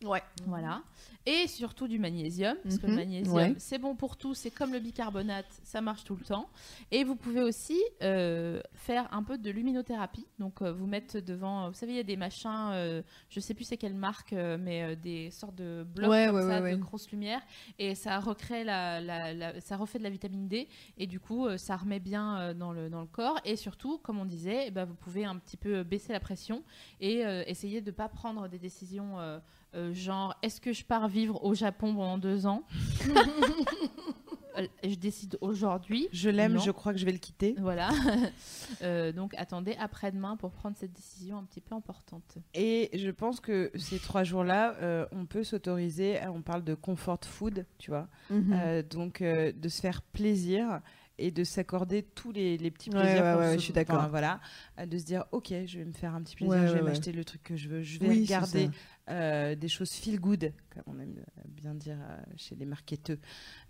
Ouais. Voilà. Et surtout du magnésium, parce que le Mhm. magnésium, Ouais. c'est bon pour tout, c'est comme le bicarbonate, ça marche tout le temps. Et vous pouvez aussi euh, faire un peu de luminothérapie. Donc, euh, vous mettre devant, vous savez, il y a des machins, euh, je sais plus c'est quelle marque, euh, mais des sortes de blocs Ouais, comme ouais, ça, ouais, de grosses lumières. Et ça recrée la, la- la- ça refait de la vitamine D. Et du coup, ça remet bien dans, le, dans le corps. Et surtout, comme on disait, eh ben, vous pouvez un petit peu baisser la pression et essayer de ne pas prendre des décisions euh, genre est-ce que je pars vivre au Japon pendant deux ans Euh, Je décide aujourd'hui. Je l'aime, je crois que je vais le quitter. Voilà. Euh, donc attendez après-demain pour prendre cette décision un petit peu importante. Et je pense que ces trois jours-là, euh, on peut s'autoriser, on parle de comfort food, tu vois, Mhm. Euh, donc euh, de se faire plaisir et de s'accorder tous les, les petits plaisirs. ouais, se- je suis d'accord. enfin, voilà, euh, de se dire, ok, je vais me faire un petit plaisir, Ouais, je vais ouais, ouais. m'acheter le truc que je veux, je vais Oui, regarder euh, des choses feel good, comme on aime euh, bien dire euh, chez les marketeurs.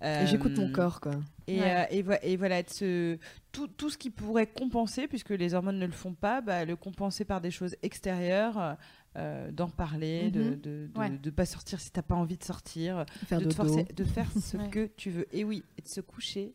Et J'écoute mon corps, quoi. Et, Ouais. euh, et, vo- et voilà, de tout, tout ce qui pourrait compenser, puisque les hormones ne le font pas, bah, le compenser par des choses extérieures, euh, euh, d'en parler, de ne de, de, Ouais. de pas sortir si t'as pas envie de sortir, Faire de, te dodo. forcer, de faire ce Ouais. que tu veux. Et oui, et de se coucher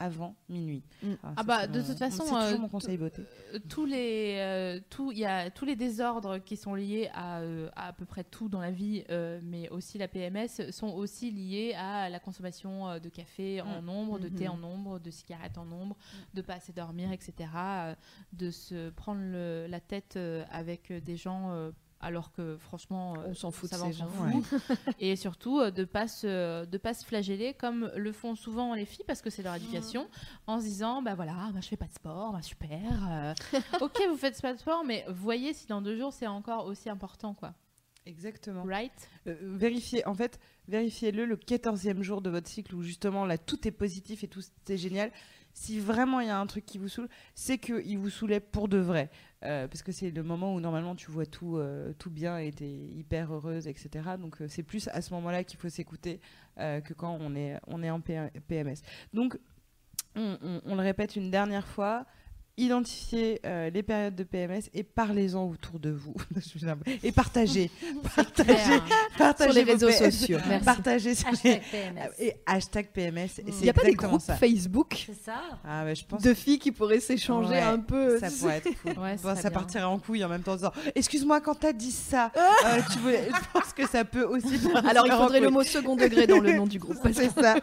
avant minuit. Mm. Ah, Ah bah, de toute façon, c'est toujours euh, mon conseil beauté. Euh, tous les euh, tout il y a tous les désordres qui sont liés à, euh, à à peu près tout dans la vie euh, mais aussi la PMS sont aussi liés à la consommation de café en Mm. nombre de thé Mhm. en nombre de cigarettes en nombre de pas assez dormir etc euh, de se prendre le- la tête avec des gens euh, alors que franchement euh, On s'en fout de ça va, ces on s'en gens, fout. et surtout euh, de pas se de pas se flageller comme le font souvent les filles parce que c'est leur éducation en se disant bah voilà bah, je fais pas de sport bah super euh, ok vous faites pas de sport mais voyez si dans deux jours c'est encore aussi important quoi Exactement. right? Euh, vérifiez, en fait, vérifiez-le le 14e jour de votre cycle où justement là tout est positif et tout est génial. Si vraiment il y a un truc qui vous saoule, c'est qu'il vous saoulait pour de vrai. Euh, parce que c'est le moment où normalement tu vois tout, euh, tout bien et t'es hyper heureuse, etc. Donc euh, c'est plus à ce moment-là qu'il faut s'écouter que quand on est, on est en PMS. Donc on, on- on le répète une dernière fois. Identifiez euh, les périodes de PMS et parlez-en autour de vous. et partagez. partagez. clair. partagez Sur les réseaux PMS. sociaux. Merci. Partagez sur Hashtag les- PMS. Et hashtag PMS. et Il c'est n'y a pas des groupes ça. Facebook C'est ça. Ah ouais, je pense de filles qui pourraient s'échanger Ouais, un peu. ça pourrait être cool. Ouais, Bon, serait ça bien. partirait en couille en même temps en disant Excuse-moi, quand t'as dit ça, euh, tu voulais- je pense que ça peut aussi. Alors il faudrait le mot second degré dans le nom du groupe. C'est ça.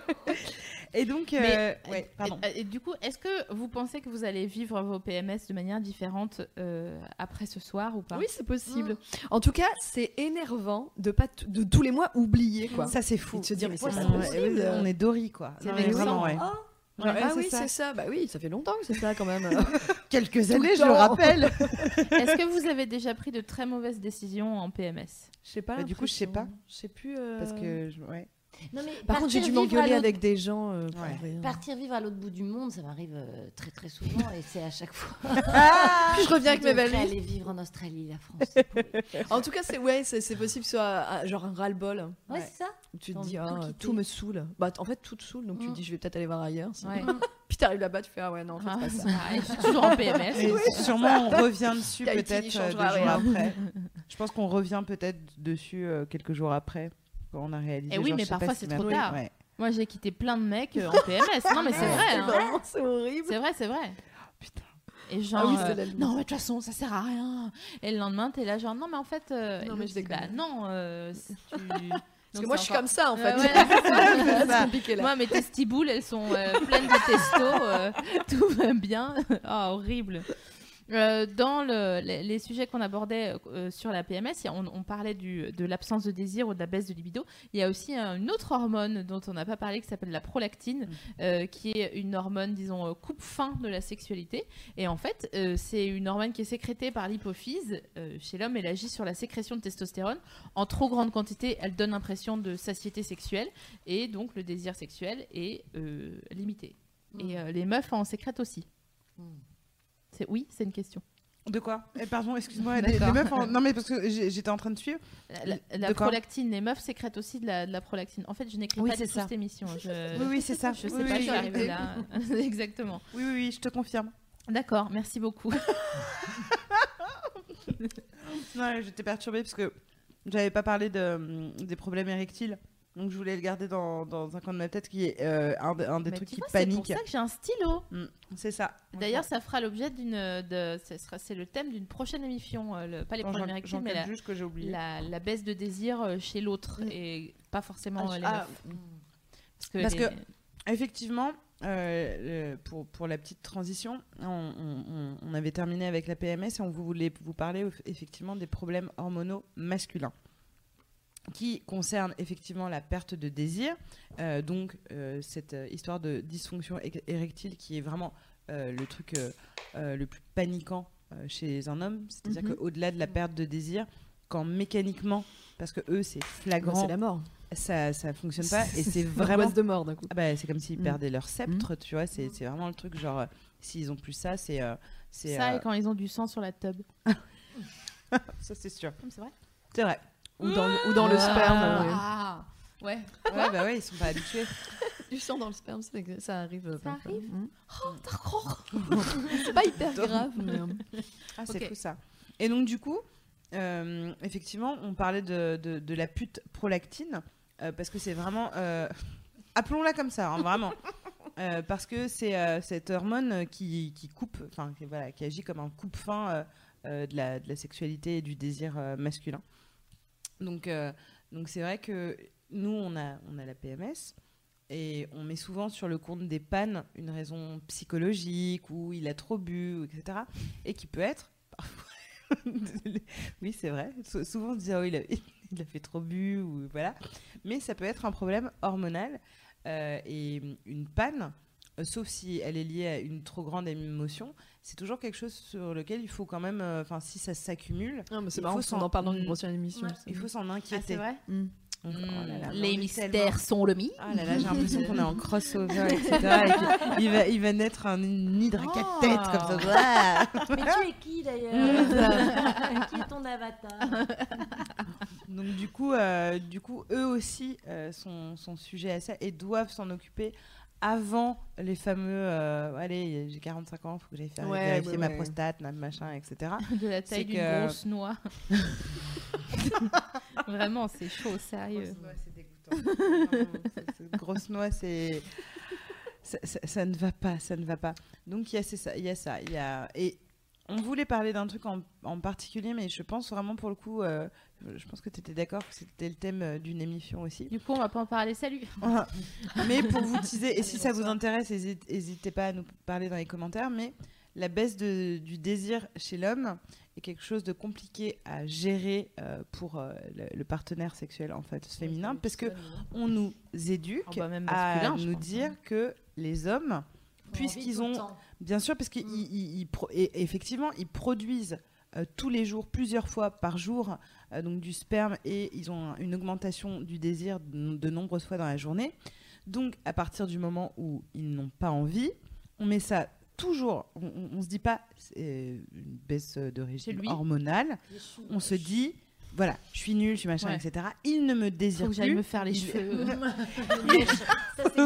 Et donc, euh, Mais, ouais, pardon. Et, et du coup, est-ce que vous pensez que vous allez vivre vos PMS de manière différente euh, après ce soir ou pas Oui, c'est possible. En tout cas, c'est énervant de pas de tous les mois oublier quoi. Ça, c'est fou. Et de se dire, mais c'est pas possible. ouais, on est Dory, quoi. C'est vraiment, ouais. Oh, Ouais, ah c'est oui, ça. c'est ça. Bah oui, ça fait longtemps que c'est ça quand même. Quelques années, je le rappelle. Est-ce que vous avez déjà pris de très mauvaises décisions en PMS Je sais pas. Bah, du coup, je sais pas. Je sais plus. euh, Parce que, ouais. Non, mais Par contre, j'ai dû m'engueuler avec des gens. euh, Ouais. rien. Partir vivre à l'autre bout du monde, ça m'arrive euh, très très souvent et c'est à chaque fois. Puis je reviens avec mes devrais valises. aller vivre en Australie, la France. En tout cas, c'est ouais, c'est possible soit ah, genre un ras-le-bol. Ouais, Ouais. c'est ça. Tu te dis, ah, tout me saoule. Bah, en fait, tout te saoule, donc tu te Mm. dis, je vais peut-être aller voir ailleurs. Ouais. Puis t'arrives là-bas, tu fais, ah ouais, non, en fait, Ah, pas ça. je suis toujours en PMS. Et sûrement, on revient dessus peut-être euh, deux jours après. Je pense qu'on revient peut-être dessus euh, quelques jours après. Quand on a réalisé. Eh oui, genre, mais parfois, ce c'est trop tard. Ouais. Moi, j'ai quitté plein de mecs euh, en PMS. Non, mais c'est vrai. hein. c'est horrible. C'est vrai, c'est vrai. Putain. Et genre, Ah oui, euh, c'est la limite. non, mais de toute façon, ça sert à rien. Et le lendemain, t'es là, genre, non, mais en fait, euh, Non, mais je bah déconne. non, euh, si tu. Parce que moi, je suis comme ça, en fait. Ouais, ouais, c'est compliqué là. Moi, mes testiboules, elles sont euh, pleines de testo. euh, tout va bien. Ah, horrible. Euh, dans le- les, les sujets qu'on abordait euh, sur la PMS, on, on parlait du- de l'absence de désir ou de la baisse de libido. Il y a aussi euh, une autre hormone dont on n'a pas parlé qui s'appelle la prolactine, euh, qui est une hormone, disons, euh, coupe-fin de la sexualité. Et en fait, euh, c'est une hormone qui est sécrétée par l'hypophyse euh, chez l'homme. Elle agit sur la sécrétion de testostérone. En trop grande quantité, elle donne l'impression de satiété sexuelle et donc le désir sexuel est euh, limité. Et euh, les meufs en sécrètent aussi. Mm. C'est oui, c'est une question. De quoi? Eh, Pardon, excuse-moi. les- meufs en- Non, mais parce que j'étais en train de suivre. La, De prolactine, les meufs sécrètent aussi de la, de la prolactine. En fait, je n'écris Oui, pas ça. cette émission. Je, Oui, oui, c'est ça. je sais Oui, pas, oui, je suis arrivée là. Exactement. Oui, oui, oui, je te confirme. D'accord, merci beaucoup. Non, j'étais perturbée parce que j'avais pas parlé de, des problèmes érectiles. Donc je voulais le garder dans, dans un coin de ma tête qui est euh, un, de- un des Mais trucs qui vois, c'est pour panique. ça que j'ai un stylo. Mm, c'est ça. D'ailleurs, ça fera l'objet d'une. C'est le thème d'une prochaine émission. euh, le- pas les problèmes érectiles, mais la, juste que la, la baisse de désir euh, chez l'autre Mm. et pas forcément Ah, les ah, meufs. Parce que, Parce les- que- Effectivement, euh, pour, pour la petite transition, on, on- avait terminé avec la PMS et on voulait vous parler eff- effectivement des problèmes hormonaux masculins qui concernent effectivement la perte de désir, euh, donc euh, cette euh, histoire de dysfonction érectile qui est vraiment euh, le truc euh, euh, le plus paniquant euh, chez un homme, c'est-à-dire Mhm. qu'au-delà de la perte de désir, quand mécaniquement, parce que eux c'est flagrant, c'est la mort. ça ça fonctionne pas et c'est vraiment de mort d'un coup. ah bah, c'est comme s'ils Mm. perdaient leur sceptre, tu vois. C'est c'est vraiment le truc, genre, euh, s'ils ont plus ça, c'est. euh, c'est, Ça, euh, et quand ils ont du sang sur la tub. ça, c'est sûr. C'est vrai C'est vrai. Ou dans le, ou dans le sperme. ouais. Ah Ouais. Ouais, bah ouais, ils sont pas habitués. Du sang dans le sperme, c'est- ça arrive. euh, Ça parfois. arrive Mm. Oh, d'accord. C'est pas hyper grave. mais, euh, Ah, c'est Ok. fou ça. Et donc, du coup, euh, effectivement, on parlait de, de, de la pute prolactine, euh, parce que c'est vraiment. euh, Appelons-la comme ça, hein, vraiment. Euh, parce que c'est euh, cette hormone qui, qui coupe, enfin, qui, voilà, qui agit comme un coupe-fin euh, euh, de, la, de la sexualité et du désir euh, masculin. Donc, euh, donc c'est vrai que nous, on a, on a la PMS. Et on met souvent sur le compte des pannes une raison psychologique ou il a trop bu, etc. Et qui peut être oui, c'est vrai. Sou- souvent on se dit oh, il, a, il a fait trop bu ou voilà. Mais ça peut être un problème hormonal euh, et une panne, euh, sauf si elle est liée à une trop grande émotion, c'est toujours quelque chose sur lequel il faut quand même, euh, enfin si ça s'accumule, Ah, c'est Il marrant s'en- en parle dans une Mm. prochaine émission. Ouais. il faut s'en Ah, inquiéter. c'est vrai Mm. Donc, oh là là, Les on mystères tellement- sont le mythe. Ah là là, j'ai l'impression qu'on est en crossover, etc. et il, va, il va naître un hydre à quatre Oh. têtes comme ça. Mais tu es qui d'ailleurs Qui est ton avatar Donc du coup, euh, du coup, eux aussi euh, sont, sont sujets à ça et doivent s'en occuper avant les fameux euh, allez j'ai 45 ans faut que j'aille faire Ouais, vérifier ouais, ma ouais. prostate machin etc De la taille d'une que- grosse noix. Vraiment, c'est chaud, sérieux. Grosse noix, c'est dégoûtant. Grosse noix, c'est. Ça, ça- ça ne va pas, ça ne va pas. Donc il y a c'est ça, il y a ça, il y a et on voulait parler d'un truc en, en particulier, mais je pense vraiment pour le coup, euh, je pense que tu étais d'accord que c'était le thème euh, d'une émission aussi. Du coup, on va pas en parler. Salut. mais pour vous teaser, et si ça vous intéresse, n'hésitez pas à nous parler dans les commentaires. Mais la baisse de- du désir chez l'homme est quelque chose de compliqué à gérer euh, pour euh, le, le partenaire sexuel en fait féminin, parce que on nous éduque Oh bah, même à nous pense, dire hein. que les hommes, puisqu'ils ont, bien sûr, parce qu'ils et- effectivement ils produisent euh, tous les jours, plusieurs fois par jour, euh, donc du sperme et ils ont un- une augmentation du désir de, de nombreuses fois dans la journée. Donc à partir du moment où ils n'ont pas envie, on met ça toujours, on, on se dit pas c'est une baisse de régime hormonal, on se dit voilà, je suis nulle, je suis machin, Ouais. etc. Il ne me désire Faut que j'aille plus. me faire les cheveux. Ça, c'est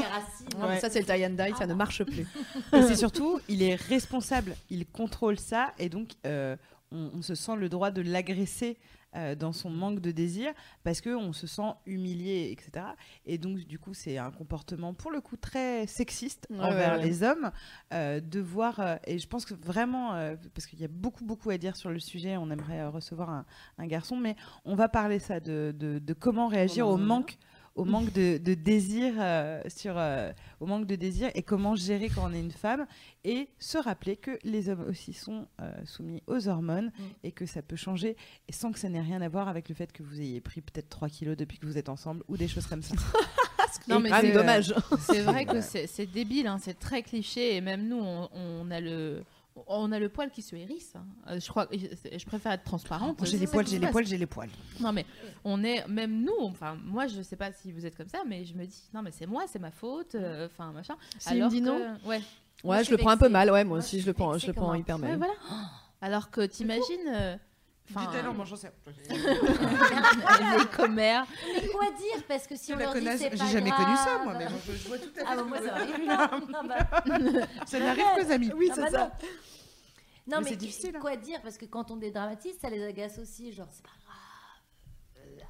Ouais. ça, c'est le tie and die, ça ne marche plus. Et c'est surtout, il est responsable, il contrôle ça, et donc euh, on, on se sent le droit de l'agresser euh, dans son manque de désir, parce qu'on se sent humilié, etc. Et donc, du coup, c'est un comportement, pour le coup, très sexiste Ouais, envers ouais, ouais. les hommes, euh, de voir, euh, et je pense que vraiment, parce qu'il y a beaucoup, beaucoup à dire sur le sujet, on aimerait recevoir un, un garçon, mais on va parler ça, de, de- de comment réagir au manque au manque de, de désir euh, sur euh, au manque de désir et comment gérer quand on est une femme et se rappeler que les hommes aussi sont euh, soumis aux hormones et que ça peut changer et sans que ça n'ait rien à voir avec le fait que vous ayez pris peut-être 3 kilos depuis que vous êtes ensemble ou des choses comme ça. Non, mais c'est- dommage. C'est vrai que c'est c'est débile, hein, c'est très cliché, et même nous, on, on a le. On a le poil qui se hérisse. hein. Euh, Je crois, je préfère être transparente. j'ai les poils, j'ai les poils, j'ai les poils. Non mais on est même nous. Enfin moi je sais pas si vous êtes comme ça, mais je me dis non mais c'est moi, c'est ma faute. euh, Enfin machin. S'il me dit que- non ouais. Ouais, je je le prends un peu mal, ouais, moi Moi, aussi, je je le prends, je le prends hyper Ouais, mal. voilà. Alors que t'imagines. Enfin, mangeant ça. les commères. Mais quoi dire Parce que si on la leur dit c'est j'ai pas jamais connu ça, grave. moi, mais je, je vois tout à fait. Ah moi ça m'arrive. Ah bah, Ça n'arrive qu'aux amis. Oui, ah c'est bah ça. non. Non Mais mais, c'est difficile, hein. Quoi dire Parce que quand on dédramatise, ça les agace aussi. Genre c'est pas grave.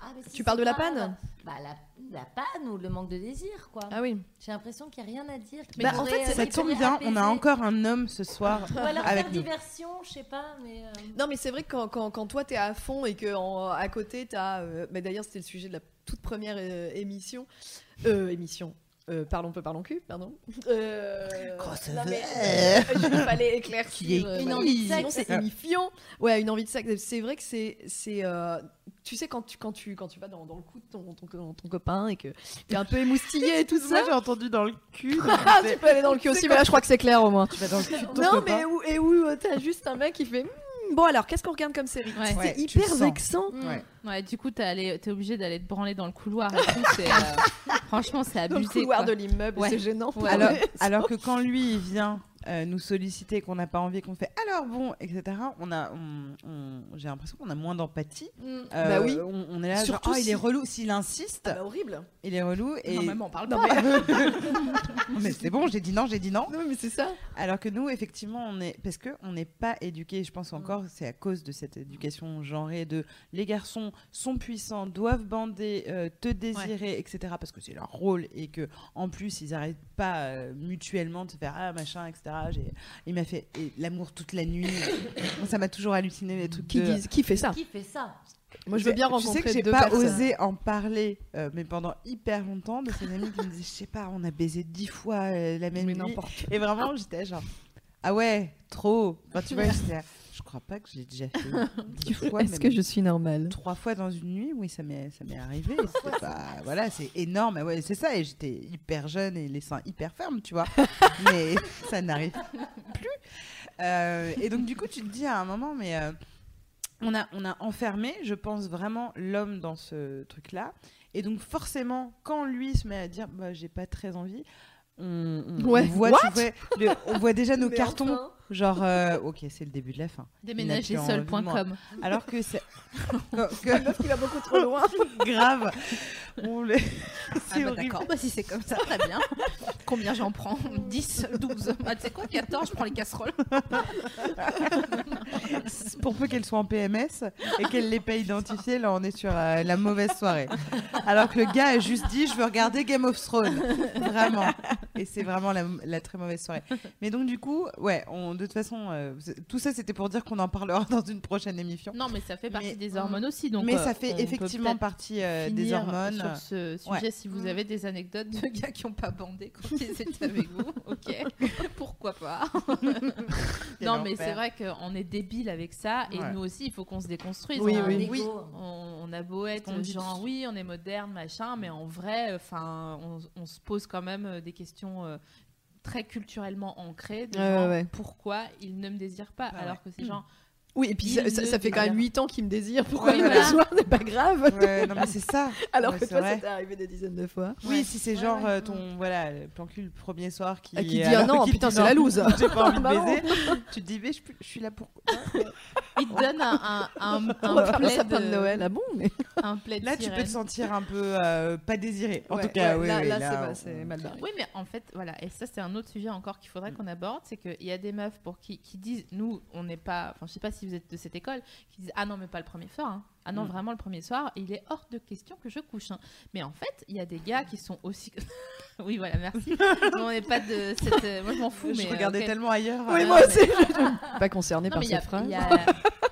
Ah, mais si, Tu parles de la panne Bah la, la panne ou le manque de désir quoi. Ah oui. J'ai l'impression qu'il n'y a rien à dire. Bah, en fait, Ça tombe bien, on a encore un homme ce soir Ou alors avec faire nous. diversion, je sais pas, mais. euh, Non, mais c'est vrai que quand, quand, quand toi t'es à fond et que en- à côté t'as. Euh, bah, D'ailleurs, c'était le sujet de la toute première euh, émission. Euh, émission. Euh, parlons peu, parlons cul, pardon. Euh, Crossover. non, mais, euh, il fallait éclaircir. Qui est euh, voilà. envie de Sinon, sexe. c'est émifiant. Ouais, une envie de sexe. C'est vrai que c'est. c'est euh, tu sais, quand tu, quand, tu, quand tu vas dans, dans le cou de ton, ton, ton, ton copain et que t'es un peu émoustillé et tout Moi, ça. j'ai entendu dans le cul. Ah, tu peux aller dans le cul aussi, mais là, je crois que c'est clair au moins. Tu vas dans le cul de ton Non, copain. mais où, et où euh, t'as juste un mec qui fait Hmm, Bon, alors, qu'est-ce qu'on regarde comme série Ouais. C'est Ouais, tu hyper le sens. vexant. Ouais. Ouais, du coup, t'es allé- t'es obligé d'aller te branler dans le couloir. Et tout, c'est, euh, franchement, c'est Dans abusé. le couloir quoi. de l'immeuble, Ouais. c'est gênant. Ouais. alors, alors que quand lui il vient euh, nous solliciter, qu'on n'a pas envie, qu'on fait alors bon, etc. On a, on- on- j'ai l'impression qu'on a moins d'empathie. Euh, Bah oui. On, on est là, Surtout genre, oh, il est relou. S'il insiste, Ah bah, horrible. il est relou. Et... Non, maman, parle Non, pas. mais, mais c'est bon, j'ai dit non, j'ai dit non. non, mais c'est ça. Alors que nous, effectivement, on est parce que on n'est pas éduqué. Je pense encore, c'est à cause de cette éducation genrée de les garçons sont puissants, doivent bander, euh, te désirer, etc. Parce que c'est leur rôle et que en plus ils n'arrêtent pas mutuellement de se faire ah machin, etc. J'ai- Il m'a fait et l'amour toute la nuit. Ça m'a toujours halluciné les trucs. Qui, de- qui, qui fait ça Qui fait ça Moi, je veux bien Tu sais rencontrer que j'ai pas personnes. osé en parler, euh, mais pendant hyper longtemps, de ces amis qui me disaient, je sais pas, on a baisé dix fois euh, la même Mais nuit. Et vraiment, j'étais genre, ah ouais, trop. Enfin, tu vois, j'étais crois pas que j'ai déjà fait dix fois. Est-ce que je suis normale? Trois fois dans une nuit, oui, ça m'est, ça m'est arrivé. Pas- voilà, c'est énorme. Ouais, c'est ça. Et j'étais hyper jeune et les seins hyper fermes, tu vois. mais ça n'arrive plus. Euh, et donc, du coup, tu te dis à un moment, mais euh, on, a, on a enfermé, je pense vraiment, l'homme dans ce truc-là. Et donc, forcément, quand lui se met à dire, bah, j'ai pas très envie. On, on- Ouais. on voit, What? tu vois, le- on voit déjà nos Mais cartons, enfin. Genre, euh, ok, c'est le début de la fin. Déménagersseul.com. Alors que c'est. que- que- meuf qui va beaucoup trop loin. grave. On le- Ah c'est bah horrible. d'accord, bah si c'est comme ça, très bien. Combien j'en prends? 10, 12. Ah, tu sais quoi, 14, je prends les casseroles. Pour peu qu'elle soit en PMS et qu'elle l'ait pas identifié, là on est sur euh, la mauvaise soirée. Alors que le gars a juste dit je veux regarder Game of Thrones. Vraiment. Et c'est vraiment la, la très mauvaise soirée. Mais donc du coup, ouais, on, de toute façon, euh, tout ça c'était pour dire qu'on en parlera dans une prochaine émission. Non, mais ça fait partie Mais- des hormones aussi. Donc, mais euh, ça fait on effectivement partie euh, des hormones. Sur ce sujet, Ouais. si vous avez des anecdotes de gars qui n'ont pas bandé quand ils étaient avec vous, ok, pourquoi pas. Non, mais c'est vrai qu'on est débile avec ça, et Ouais. nous aussi, il faut qu'on se déconstruise. Oui, oui. Oui. On, on a beau être dit genre oui, on est moderne, machin, mais en vrai, enfin, on, on se pose quand même des questions. Très culturellement ancrées de Ouais, genre, ouais, ouais. pourquoi il ne me désire pas? Alors que c'est genre Oui, et puis ça, ça- ne ça fait quand même désire. 8 ans qu'il me désire. Pourquoi me voilà. la soir C'est pas grave. Ouais, non mais c'est ça. Alors Ouais, que toi, vrai. ça t'est arrivé des dizaines de fois. Oui, si c'est Ouais, genre ouais. euh, ton voilà le plan cul le premier soir qui, Ah, qui dit, ah non, putain, c'est la loose. J'ai pas envie de non. baiser. tu te dis mais je, je suis là pour il te donne un, un, un, un le plaid, de Noël. Ah bon mais... un plaid Là, tu peux te sentir un peu euh, pas désiré. En Ouais, tout cas, ouais, oui, là, c'est mal barré. Oui, mais en fait, voilà, et ça c'est un autre sujet encore qu'il faudrait qu'on aborde, c'est qu'il y a des meufs pour qui, qui disent, nous, on n'est pas, enfin, je sais pas si vous êtes de cette école, qui disent, ah non, mais pas le premier soir, hein. ah non, Mm. vraiment le premier soir, il est hors de question que je couche. hein. Mais en fait, il y a des gars qui sont aussi, oui, voilà, merci. Mais on n'est pas de cette, euh, moi je m'en fous, je mais regardais tellement ailleurs. Oui, euh, moi mais- aussi. je- Pas concerné Non, par mais il y a- cette phrase.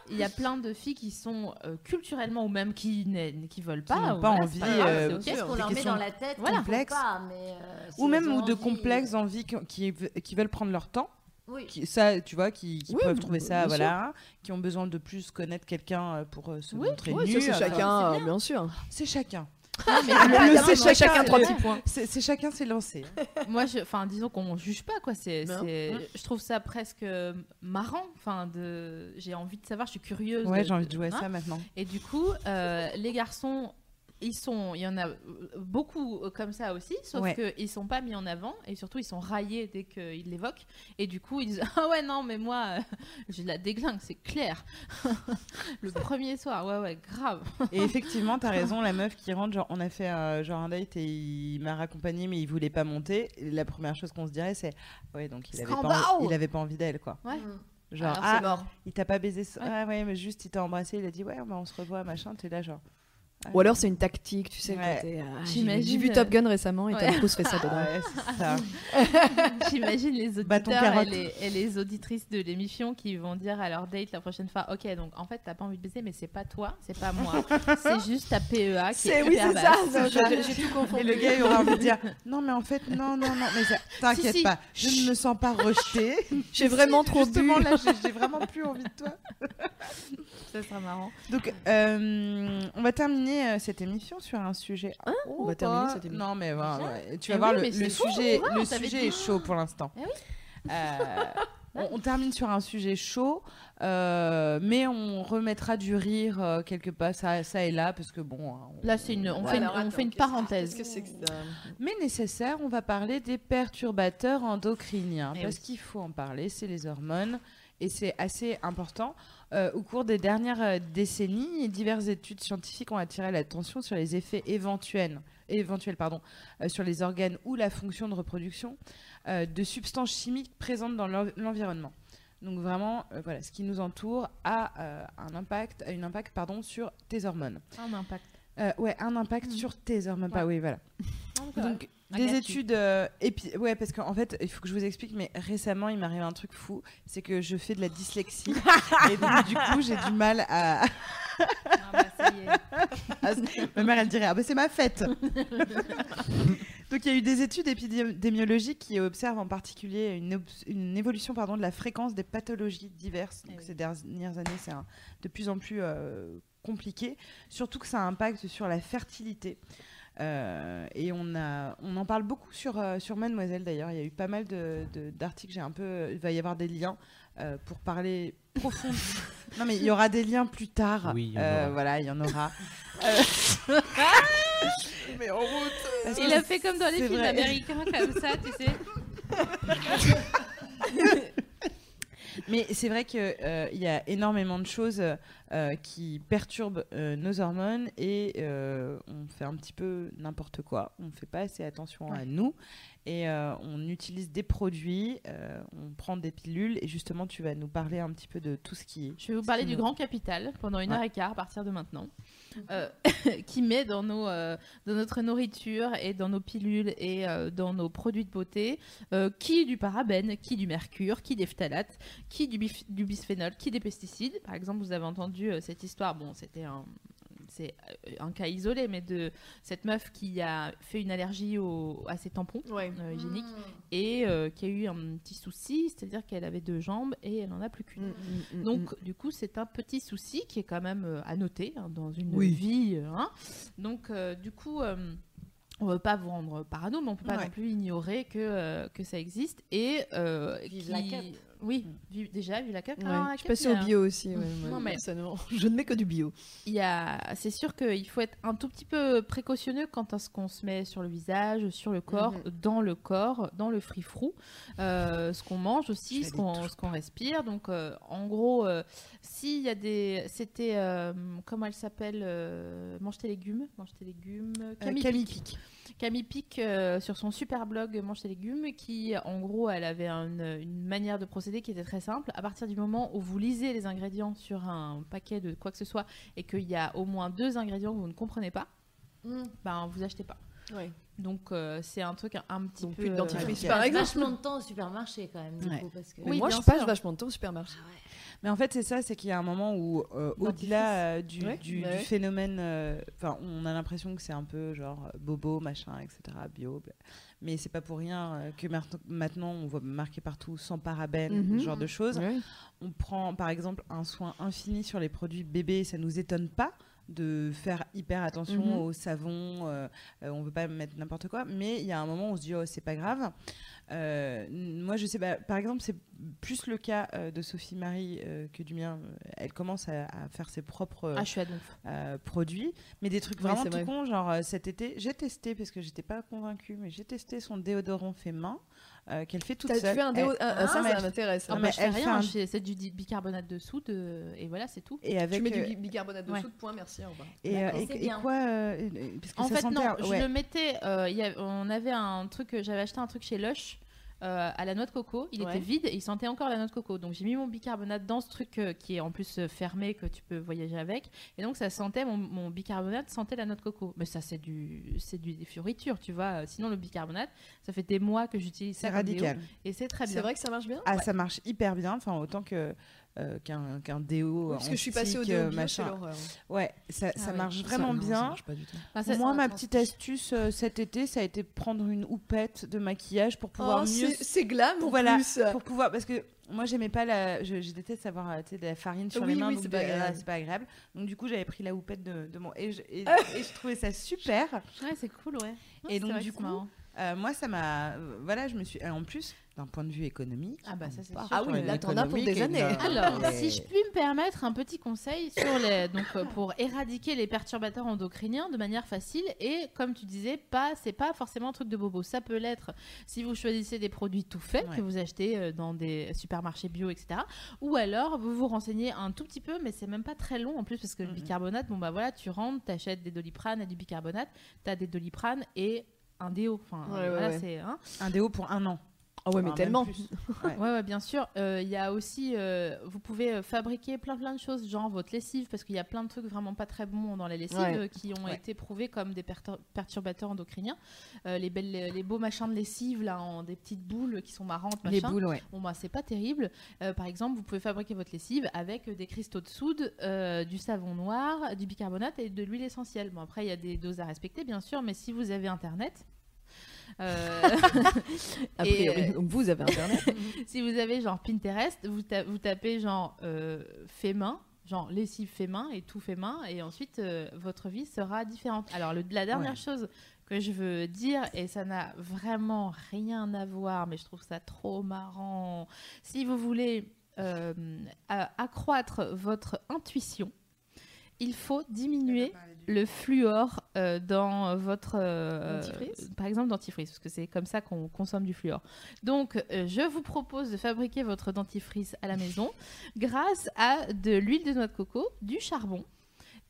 il y a- plein de filles qui sont euh, culturellement ou même qui, qui veulent pas, n'ont ou pas voilà, envie, euh. Qu'est-ce qu'on leur met dans la tête Voilà. pas, mais, euh, si ou même ou de envie, complexes euh, envie qui, qui, qui veulent prendre leur temps. Oui. Qui, ça, tu vois, qui, qui Oui, peuvent trouver ça, sûr. voilà, qui ont besoin de plus connaître quelqu'un euh, pour euh, se Oui, montrer nu. ça, c'est chacun, euh, bien sûr. C'est chacun. Mais Le c'est moi, chacun, chacun, trois petits points. C'est chacun s'est lancé. Moi, je, enfin, disons qu'on juge pas, quoi. C'est, Mm. je trouve ça presque marrant. Enfin, de, j'ai envie de savoir. Je suis curieuse. Ouais, j'ai envie de jouer hein. ça maintenant. Et du coup, euh, les garçons, ils sont, il y en a euh, beaucoup euh, comme ça aussi, sauf Ouais. qu'ils sont pas mis en avant et surtout ils sont raillés dès qu'ils l'évoquent. Et du coup, ils disent ah ouais non mais moi, euh, j'ai de la déglingue, c'est clair. Le premier soir, ouais ouais, grave. Et effectivement, t'as raison, la meuf qui rentre, genre, on a fait euh, genre un date et il m'a raccompagné, mais il voulait pas monter. Et la première chose qu'on se dirait, c'est ouais, donc il avait, pas, Scandale en- il avait pas envie d'elle, quoi. Ouais. Genre, Alors, ah, c'est mort. il t'a pas baisé, Ouais. ah ouais, mais juste il t'a embrassé, il a dit ouais, bah, on se revoit, machin. T'es là, genre. Ou alors c'est une tactique, tu sais. Ouais. ah, j'ai- J'imagine, J'ai vu Top Gun récemment et ouais. Tom Cruise fait ça dedans. Ouais, c'est ça. J'imagine les auditeurs et les, et les auditrices de l'émission qui vont dire à leur date la prochaine fois Ok, donc en fait, t'as pas envie de baiser, mais c'est pas toi, c'est pas moi, c'est juste ta PEA qui est, C'est- oui, c'est ça, j'ai- tout confondu. Et le gars, il aura envie de dire non, mais en fait, non, non, non, mais t'inquiète Si, si. pas, je ne me sens pas rejetée. J'ai vraiment trop bu. Justement, là, j'ai j'ai vraiment plus envie de toi. Ça sera marrant. Donc, euh, on va terminer euh, cette émission sur un sujet. Hein Oh, On va terminer cette émission. Non, mais voilà, Déjà ouais. tu Eh vas voir, oui, le, fou, sujet, le sujet dit. est chaud pour l'instant. Eh oui. Euh, on, on termine sur un sujet chaud, euh, mais on remettra du rire euh, quelque part, ça, ça et là, parce que bon. hein, on- Là, c'est une, on, fait une, Alors, on attends, fait une qu'est-ce- parenthèse. Qu'est-ce que c'est que ça Mais nécessaire, on va parler des perturbateurs endocriniens, Eh parce oui. qu'il faut en parler, c'est les hormones, et c'est assez important. Euh, au cours des dernières euh, décennies, diverses études scientifiques ont attiré l'attention sur les effets éventuels, éventuels pardon, euh, sur les organes ou la fonction de reproduction euh, de substances chimiques présentes dans l'env- l'environnement. Donc vraiment, voilà, ce qui nous entoure a un impact, a une impact pardon, sur tes hormones. Un impact. Ouais, un impact sur tes hormones, pas oui, voilà. Donc, I des you. études. euh, et puis, ouais, parce qu'en fait, il faut que je vous explique, mais récemment, il m'arrive un truc fou c'est que je fais de la dyslexie. et donc, du coup, j'ai du mal à. Ah bah, ça y est. à- Ma mère, elle dirait Ah, bah, c'est ma fête Donc, il y a eu des études épidémiologiques qui observent en particulier une, une évolution pardon, de la fréquence des pathologies diverses. Donc, Eh oui. ces dernières années, c'est de plus en plus euh, compliqué. Surtout que ça impacte sur la fertilité. Euh, et on, a, on en parle beaucoup sur, euh, sur Mademoiselle d'ailleurs. Il y a eu pas mal de- de- d'articles. J'ai un peu, il va y avoir des liens euh, pour parler profond. non mais il y aura des liens plus tard. Oui, il Euh. Voilà, il y en aura. Mais en route. Il a fait comme dans les films vrai. américains, comme ça, tu sais. Mais c'est vrai qu'il y a énormément de choses euh, qui perturbent euh, nos hormones et euh, on fait un petit peu n'importe quoi. On ne fait pas assez attention à nous et on utilise des produits, on prend des pilules et justement tu vas nous parler un petit peu de tout ce qui. Je vais vous parler du grand capital pendant une Ouais. heure et quart à partir de maintenant, euh, qui met dans, nos, euh, dans notre nourriture et dans nos pilules et euh, dans nos produits de beauté, qui du parabène, qui du mercure, qui des phtalates, qui du, du bisphénol, qui des pesticides. Par exemple, vous avez entendu cette histoire, bon, c'était un. C'est euh, un cas isolé, mais de cette meuf qui a fait une allergie au- à ses tampons euh, hygiéniques et euh, qui a eu un petit souci, c'est-à-dire qu'elle avait deux jambes et elle en a plus qu'une. mm, Donc, du coup, c'est un petit souci qui est quand même à noter hein, dans une Oui. vie. hein. Donc, euh, du coup, euh, on ne veut pas vous rendre parano, mais on ne peut pas Ouais. non plus ignorer que, euh, que ça existe. Et euh, Vive qui- la cup. Oui, déjà, vu la cup. Ouais, Alors, la je suis passée au a- bio aussi. ouais, Non, mais je ne mets que du bio. il y a, c'est sûr qu'il faut être un tout petit peu précautionneux quant à ce qu'on se met sur le visage, sur le corps, Mhm. dans le corps, dans le free-frou, euh, ce qu'on mange aussi, ce qu'on, ce qu'on respire. Donc, euh, en gros, euh, s'il y a des, c'était, euh, comment elle s'appelle, euh, mange tes légumes, mange tes légumes, Camille, Camille Pic. Camille Pic euh, sur son super blog Mange tes légumes, qui en gros, elle avait une, une manière de procéder qui était très simple. À partir du moment où vous lisez les ingrédients sur un paquet de quoi que ce soit et qu'il y a au moins deux ingrédients que vous ne comprenez pas, Mm. ben vous achetez pas. Ouais. Donc euh, c'est un truc un, un petit Donc, peu. plus de dentifrice. euh, Par Passe exemple- vachement de temps au supermarché quand même, du Ouais. coup, parce que... Mais Oui, moi, je passe sûr. vachement de temps au supermarché. Mais en fait, c'est ça, c'est qu'il y a un moment où, euh, au-delà euh, du, Ouais, du, bah du ouais. phénomène, euh, enfin, on a l'impression que c'est un peu genre bobo, machin, etc., bio. bla. Mais c'est pas pour rien que maintenant on voit marqué partout sans parabènes, Mhm. ce genre de choses. Ouais. On prend par exemple un soin infini sur les produits bébés, ça nous étonne pas de faire hyper attention Mhm. au savon, euh, euh, on veut pas mettre n'importe quoi, mais il y a un moment où on se dit oh c'est pas grave. Euh, moi je sais par exemple c'est plus le cas de Sophie Marie que du mien. Elle commence à, à faire ses propres Ah, produits, mais des trucs vraiment c'est tout vrai. cons. Genre cet été, j'ai testé parce que j'étais pas convaincue, mais j'ai testé son déodorant fait main euh, qu'elle fait toute T'as seule. fait un déo. Elle- ah, ça, ça m'intéresse. Non, Ah, mais bah, je fais rien, un- je fais- c'est du bicarbonate de soude euh, et voilà, c'est tout. Et avec Tu mets euh, du bi- bicarbonate de ouais. soude, point, merci, au revoir. et, euh, et- c'est et quoi euh, euh, parce que En ça fait, sentait non, un- je ouais. le mettais. euh, y a- on avait un truc, j'avais acheté un truc chez Lush. Euh, à la noix de coco, il Ouais. était vide et il sentait encore la noix de coco. Donc j'ai mis mon bicarbonate dans ce truc euh, qui est en plus euh, fermé que tu peux voyager avec. Et donc ça sentait mon, mon bicarbonate sentait la noix de coco. Mais ça c'est du c'est du des fioritures, tu vois. Sinon le bicarbonate, ça fait des mois que j'utilise ça C'est déo radical. et c'est très bien. C'est vrai que ça marche bien? Ah, ça marche hyper bien, enfin autant que euh, qu'un qu'un déo. Parce que je suis passée au déo euh, machin. l'horreur. Ouais, ça, Ah ça ouais. marche Ça, vraiment non, bien. marche pas du tout. Enfin, ça- Moi, ma petite astuce euh, cet été, ça a été prendre une houppette de maquillage pour pouvoir Oh, mieux c'est glam en voilà, plus. pour pouvoir parce que moi j'aimais pas la je, je déteste avoir euh, de la farine sur Oui, les mains oui, donc c'est pas agréable. c'est pas agréable donc du coup j'avais pris la houppette de, de mon et je, et, et je trouvais ça super Ouais, c'est cool, ouais. Et donc, du coup, marrant. Euh, moi ça m'a voilà je me suis et en plus d'un point de vue économique Ah bah, ça, on c'est sûr. Ah oui, là, t'en as pour des années. Alors, mais- si je puis me permettre un petit conseil sur les, donc euh, pour éradiquer les perturbateurs endocriniens de manière facile et comme tu disais, pas, c'est pas forcément un truc de bobo. Ça peut l'être si vous choisissez des produits tout faits Ouais. que vous achetez euh, dans des supermarchés bio, etc. Ou alors vous vous renseignez un tout petit peu, mais c'est même pas très long en plus parce que le bicarbonate, bon bah voilà, tu rentres, t'achètes des doliprane et du bicarbonate, t'as des doliprane et un déo. Enfin, Ouais, ouais, voilà, ouais. c'est. hein. un déo pour un an Ah ouais, mais Enfin, tellement. Ouais, ouais, bien sûr. Euh, Il y a aussi, euh, vous pouvez euh, fabriquer plein plein de choses, genre votre lessive, parce qu'il y a plein de trucs vraiment pas très bons dans les lessives Ouais. euh, qui ont Ouais. été prouvés comme des pertur- perturbateurs endocriniens. Euh, les belles, les beaux machins de lessive là, en des petites boules qui sont marrantes, les machin. boules ouais Bon bah c'est pas terrible. Euh, par exemple, vous pouvez fabriquer votre lessive avec euh, des cristaux de soude, euh, du savon noir, du bicarbonate et de l'huile essentielle. Bon après il y a des doses à respecter bien sûr, mais si vous avez internet. Euh, A priori. euh, Donc vous avez internet. si vous avez genre Pinterest, vous, ta- vous tapez genre euh, fait main, genre lessive fait main et tout fait main, et ensuite euh, votre vie sera différente. Alors le- la dernière Ouais. chose que je veux dire, et ça n'a vraiment rien à voir, mais je trouve ça trop marrant, si vous voulez euh, accroître votre intuition, il faut diminuer le fluor euh, dans votre euh, Dentifrice par exemple dentifrice parce que c'est comme ça qu'on consomme du fluor. Donc euh, je vous propose de fabriquer votre dentifrice à la maison grâce à de l'huile de noix de coco, du charbon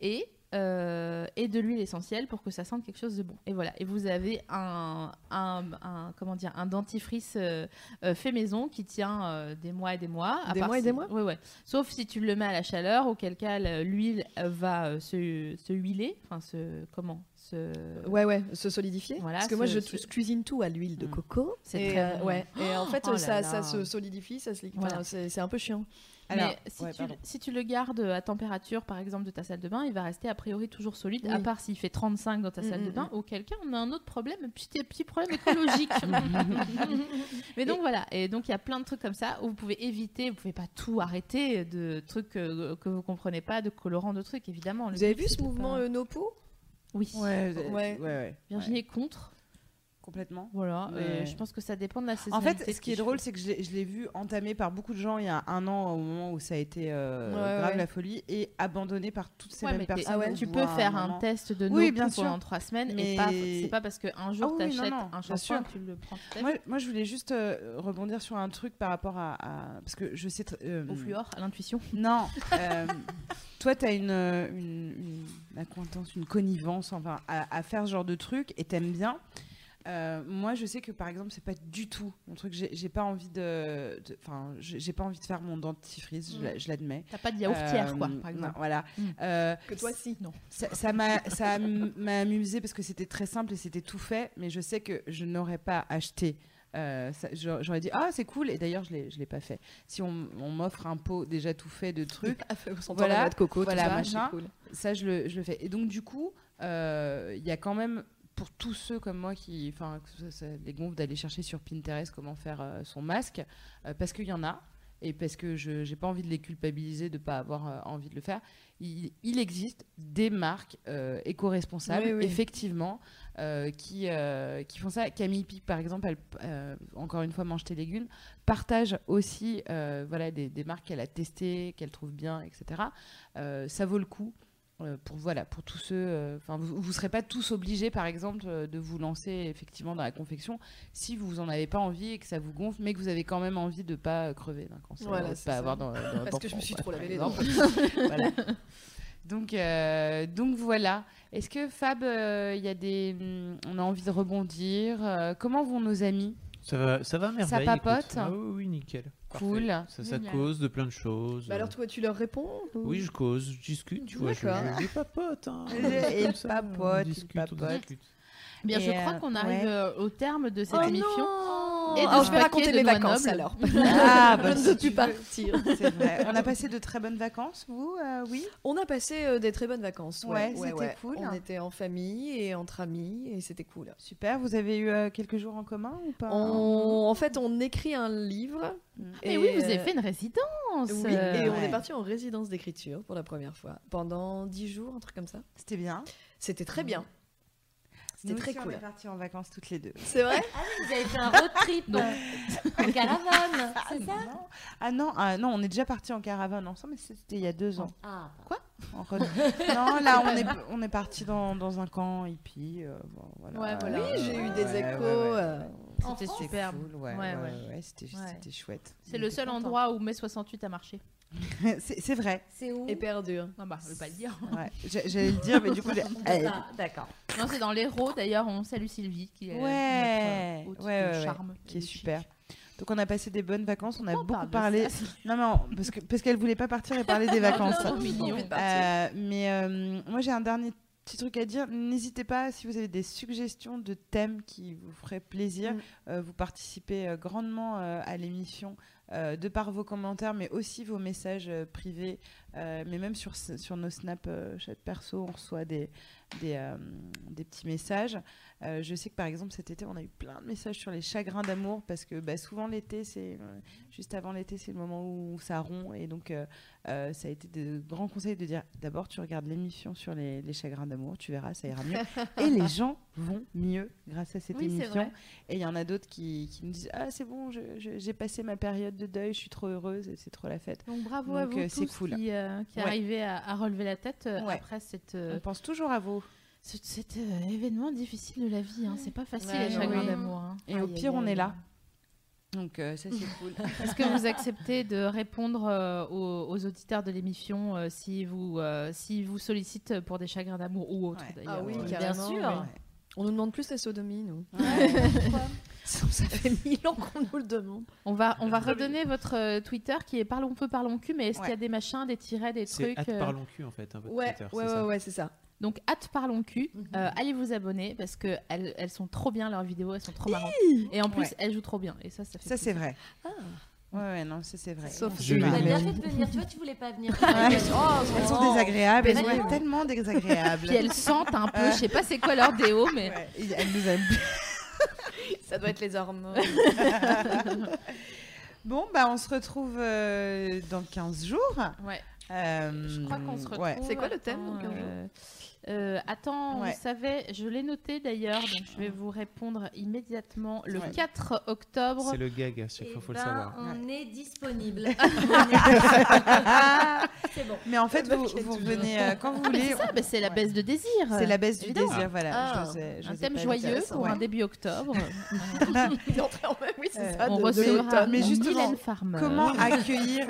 et euh, et de l'huile essentielle pour que ça sente quelque chose de bon. Et voilà. Et vous avez un, un, un- comment dire un dentifrice euh, euh, fait maison qui tient des mois et des mois. à Des part mois et si- des mois Ouais ouais. Sauf si tu le mets à la chaleur, auquel cas le- l'huile va se, se huiler, enfin se comment se Ouais, ouais, se solidifier. Voilà, Parce que moi, je, cuisine tout à l'huile de coco. C'est très euh, ouais. Et en fait, Oh là ça, se solidifie, ça se. Voilà. Enfin, c'est c'est un peu chiant. Alors, Mais si, ouais, tu, si tu le gardes à température, par exemple, de ta salle de bain, il va rester a priori toujours solide, à part s'il fait 35 dans ta Mm, salle de mm, bain, auquel cas on a un autre problème, un petit, petit problème écologique. Mais donc voilà, et donc il y a plein de trucs comme ça où vous pouvez éviter, vous pouvez pas tout arrêter de trucs euh, que vous comprenez pas, de colorants, de trucs, évidemment. Vous avez but, vu ce mouvement pas- euh, Nopo? Oui. Ouais, Ouais. ouais, ouais. Virginie est contre. Complètement. Voilà, Mais- euh, je pense que ça dépend de la En saisonnalité. fait, ce qui est drôle, c'est que je l'ai- je l'ai vu entamé par beaucoup de gens il y a un an, au moment où ça a été euh, Ouais, grave ouais. la folie, et abandonné par toutes ces Ouais, mêmes mais personnes. ah tu peux faire un moment. test de Oui, bien sûr. pendant trois semaines Mais- c'est pas parce qu'un jour Ah oui, t'achètes un shampoing que tu le prends Moi, moi, je voulais juste euh, rebondir sur un truc par rapport à, à- parce que je sais euh, Au fluor, à l'intuition. Non. euh, toi, tu as une, euh, une, une acquaintance, une connivence enfin, à, à faire ce genre de truc et t'aimes bien. Euh, moi, je sais que par exemple, c'est pas du tout mon truc. J'ai pas envie de, enfin, j'ai pas envie de faire mon dentifrice. je Mm. Je l'admets. T'as pas de yaourtière, Euh, quoi, non, par exemple. voilà. Mm. Euh, Que toi, si. Non. ça m'a ça m'a amusé parce que c'était très simple et c'était tout fait, mais je sais que je n'aurais pas acheté. euh, J'aurais dit ah c'est cool et d'ailleurs je l'ai je l'ai pas fait. Si on, on m'offre un pot déjà tout fait de trucs, Sans voilà, voilà, de coco, tout voilà ça, machin, cool. ça je le, je le fais. Et donc du coup euh, il y a quand même pour tous ceux comme moi qui, enfin les gonfles d'aller chercher sur Pinterest comment faire euh, son masque, euh, parce qu'il y en a et parce que je j'ai pas envie de les culpabiliser de pas avoir euh, envie de le faire. Il, il existe des marques éco-responsables, Oui, oui. effectivement, qui, qui font ça. Camille Pic, par exemple, elle, encore une fois, mange tes légumes, partage aussi voilà, des, des marques qu'elle a testées, qu'elle trouve bien, etc. Ça vaut le coup. Euh, pour voilà pour tous ceux euh, enfin vous vous serez pas tous obligés par exemple euh, de vous lancer effectivement dans la confection si vous en avez pas envie et que ça vous gonfle mais que vous avez quand même envie de pas crever d'un cancer Voilà, de pas c'est ça. avoir dans, dans- Parce que je me suis trop lavé les dents. Voilà. Donc, euh, donc voilà. Est-ce que Fab, euh, il y a des, hum, on a envie de rebondir Comment vont nos amis? Ça va, ça va merveille. écoute. papote Ah oui, oui, nickel. Cool. Parfait. Ça, ça cause de plein de choses. Bah alors, toi, tu leur réponds ou- Oui, je cause, je discute, tu vois. Je, D'accord. je, je papote. Hein, Et ça, papote, on il discute, on papote. discute. Bien, je crois euh, qu'on arrive ouais. euh, au terme de cette Oh émission. non Et de Alors, ce je vais raconter mes vacances, nobles. alors. Ah, bah, Je ne veux plus partir. C'est vrai. On a passé de très bonnes vacances, vous euh, Oui? On a passé euh, des très bonnes vacances. Ouais, Ouais, c'était cool. On était en famille et entre amis et c'était cool. Super. Vous avez eu euh, quelques jours en commun ou pas? On- En fait, on écrit un livre. Mais et, oui, vous avez fait une résidence. Oui, et on est parti en résidence d'écriture pour la première fois pendant 10 jours, un truc comme ça. C'était bien. C'était très bien. C'était Nous très aussi, cool. On est partis en vacances toutes les deux. C'est vrai Ah oui, vous avez fait un road trip Donc- en caravane, c'est ça Non. Ah non, ah non, on est déjà partis en caravane ensemble, mais c'était il y a deux ans. Ah, En road- non, là, on est, on est parti dans, dans un camp hippie. euh, bon, voilà. Ouais, voilà. Oui, j'ai eu des échos. ouais, ouais. euh, C'était superbe. cool, ouais, Ouais, ouais, ouais. ouais, c'était chouette. C'est le seul endroit où mai 68 a marché. c'est vrai. c'est où Éperdure. Non, bah, je vais pas le dire. Ouais. J'allais le dire, mais du coup, j'ai-. Ah, D'accord. Non, c'est dans l'Hérault d'ailleurs. On salue Sylvie qui est Ouais, notre ouais, charme. qui est et super. Donc on a passé des bonnes vacances, on a on beaucoup parlé. Non non, parce que parce qu'elle voulait pas partir et parler des vacances. Trop mignon. Euh, mais euh, moi j'ai un dernier petit truc à dire. N'hésitez pas si vous avez des suggestions de thèmes qui vous feraient plaisir. Mm. Euh, vous participez euh, grandement euh, à l'émission euh, de par vos commentaires, mais aussi vos messages euh, privés. Euh, mais même sur, nos snaps euh, chat perso, on reçoit des petits messages. Euh, je sais que par exemple cet été, on a eu plein de messages sur les chagrins d'amour parce que bah, souvent l'été, c'est euh, juste avant l'été, c'est le moment où ça rompt et donc euh, ça a été de grands conseils de dire d'abord tu regardes l'émission sur les, les chagrins d'amour, tu verras, ça ira mieux et les gens vont mieux grâce à cette Oui, émission. Et il y en a d'autres qui, qui nous disent ah c'est bon, j'ai passé ma période de deuil, je suis trop heureuse c'est trop la fête. Donc bravo à vous tous cool. qui, qui Ouais. arrivez à, à relever la tête Ouais. après cette, On pense toujours à vous. Ce- Cet euh, événement difficile de la vie, hein. c'est pas facile Ouais, les chagrins oui. d'amour. hein. Et au pire, on est là. Donc euh, ça c'est cool. Est-ce que vous acceptez de répondre euh, aux, aux auditeurs de l'émission euh, si vous euh, si vous sollicitent pour des chagrins d'amour ou autres Ouais. d'ailleurs Ah oui, carrément. sûr. mais On nous demande plus la sodomie, nous. Ça fait mille ans qu'on nous le demande. On va on va redonner votre Twitter qui est parlons peu parlons cul mais est-ce Ouais. qu'il y a des machins des tirets des trucs euh, parlons cul en fait. hein, votre Ouais, Twitter, ouais, ouais, ça ouais, c'est ça. Donc, hâte parlons cul. Mhm. Euh, allez vous abonner parce que elles, elles sont trop bien leurs vidéos, elles sont trop marrantes. Et en plus, Ouais. elles jouent trop bien. Et ça, ça fait. Ça c'est vrai. Ouais ouais non ça c'est vrai. Sauf Je Tu m'as bien fait de venir. Tu vois, tu voulais pas venir. Ouais. Oh, Elles sont désagréables, elles sont tellement désagréables. Puis elles sentent un peu. Je sais pas c'est quoi leur déo, mais Ouais, elles nous aiment Ça doit être les hormones. Bon, bah on se retrouve euh, dans 15 jours. ouais. Euh, Je crois qu'on se retrouve. ouais. C'est quoi le thème, Attends, donc, un jour euh, attends, Ouais. vous savez, je l'ai noté d'ailleurs, donc je vais vous répondre immédiatement. Le Ouais. 4 octobre, C'est le gag, à chaque Eh fois, faut le ben, savoir. on est disponible. C'est bon. Mais en fait, vous, vous venez euh, quand vous Ah, mais voulez. c'est ça, mais c'est la Ouais. baisse de désir. C'est la baisse du désir, voilà. Ah, Un thème joyeux pour Ouais. un début octobre. Oui, c'est Euh, ça. on de- de recevra l'automne. Mais justement. Comment accueillir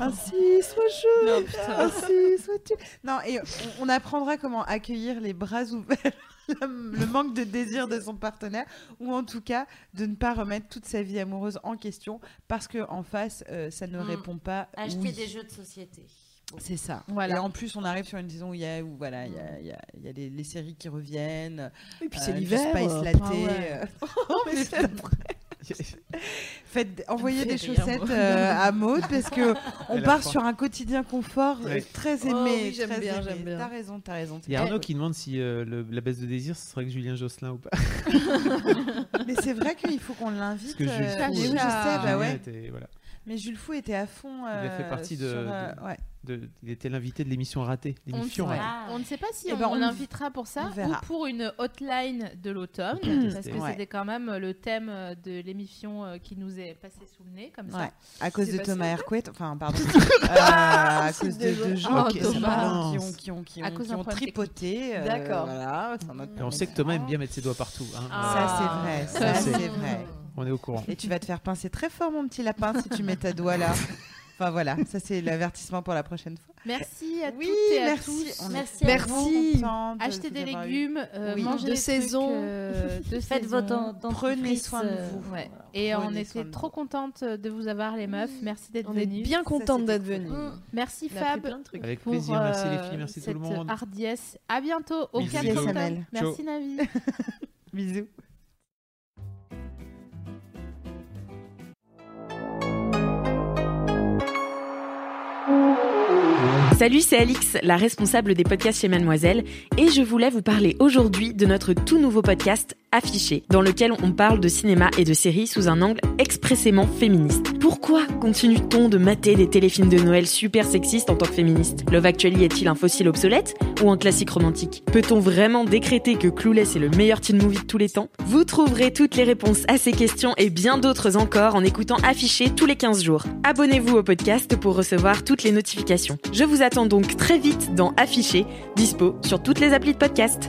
Ainsi sois-je, ainsi sois-tu. Non, et on, on apprendra comment accueillir les bras ouverts, le, le manque de désir de son partenaire, ou en tout cas de ne pas remettre toute sa vie amoureuse en question parce que en face, euh, ça ne Mm. répond pas. Acheter oui. des jeux de société. C'est ça. Voilà. Et en plus, on arrive sur une saison où il y a, où, voilà, il y a, il y a- il y a les, les séries qui reviennent. Et puis euh, c'est l'hiver. Spice Latte. ah ouais. euh, Oh, mais c'est- Faites, envoyez des chaussettes euh, à Maud parce que on part sur un quotidien confort Ouais. très aimé. Oh oui, j'aime bien, aimé. j'aime bien. T'as raison, t'as raison. Il y a Arnaud qui demande si euh, le- la baisse de désir, ce serait que Julien Josselin ou pas. Mais c'est vrai qu'il faut qu'on l'invite. Parce que Jules euh, je sais, bah ouais. voilà. Mais Jules Fou était à fond. Il a fait euh, partie de- sur, euh, de- ouais. De- il était l'invité de l'émission ratée. On, L'émission ouais. ratée. Ah. On ne sait pas si Eh on, ben, on- l'invitera pour ça ou pour une hotline de l'automne, parce que Ouais. c'était quand même le thème de l'émission euh, qui nous est passé sous le nez, comme ça. Ouais. À cause de Thomas Hercouet, enfin pardon, Euh, à cause de, de gens- Oh, qui, ont, qui ont, qui ont, ont tripoté. euh, D'accord. Voilà, Et on sait que Thomas aime bien mettre ses doigts partout. hein. Ah. Ça c'est vrai, ça c'est- c'est vrai. On est au courant. Et tu vas te faire pincer très fort, mon petit lapin, si tu mets ta doigt là. Enfin voilà, ça c'est l'avertissement pour la prochaine fois. Merci à Oui, toutes et à merci. tous. On Merci. à Merci. vous. contente de Achetez des légumes, euh, Oui. mangez De des saison. trucs, euh, de Faites saison. votre Prenez soin de euh, vous. Ouais. Et on Prenez était trop contente de vous avoir les meufs. Merci d'être On est venues. bien contente d'être cool. venue. Mm. Merci On Fab plein de trucs. Avec pour plaisir. Merci les euh, filles. Merci tout cette le monde. hardiesse. À bientôt au Bisous, 4 bisous. octobre. Samuel. Merci Navi. Bisous. Salut, c'est Alix, la responsable des podcasts chez Mademoiselle, et je voulais vous parler aujourd'hui de notre tout nouveau podcast Affiché, dans lequel on parle de cinéma et de séries sous un angle expressément féministe. Pourquoi continue-t-on de mater des téléfilms de Noël super sexistes en tant que féministe? Love Actually est-il un fossile obsolète ou un classique romantique? Peut-on vraiment décréter que Clueless est le meilleur teen movie de tous les temps? Vous trouverez toutes les réponses à ces questions et bien d'autres encore en écoutant Affiché tous les 15 jours. Abonnez-vous au podcast pour recevoir toutes les notifications. Je vous attends donc très vite dans Affiché, dispo sur toutes les applis de podcast.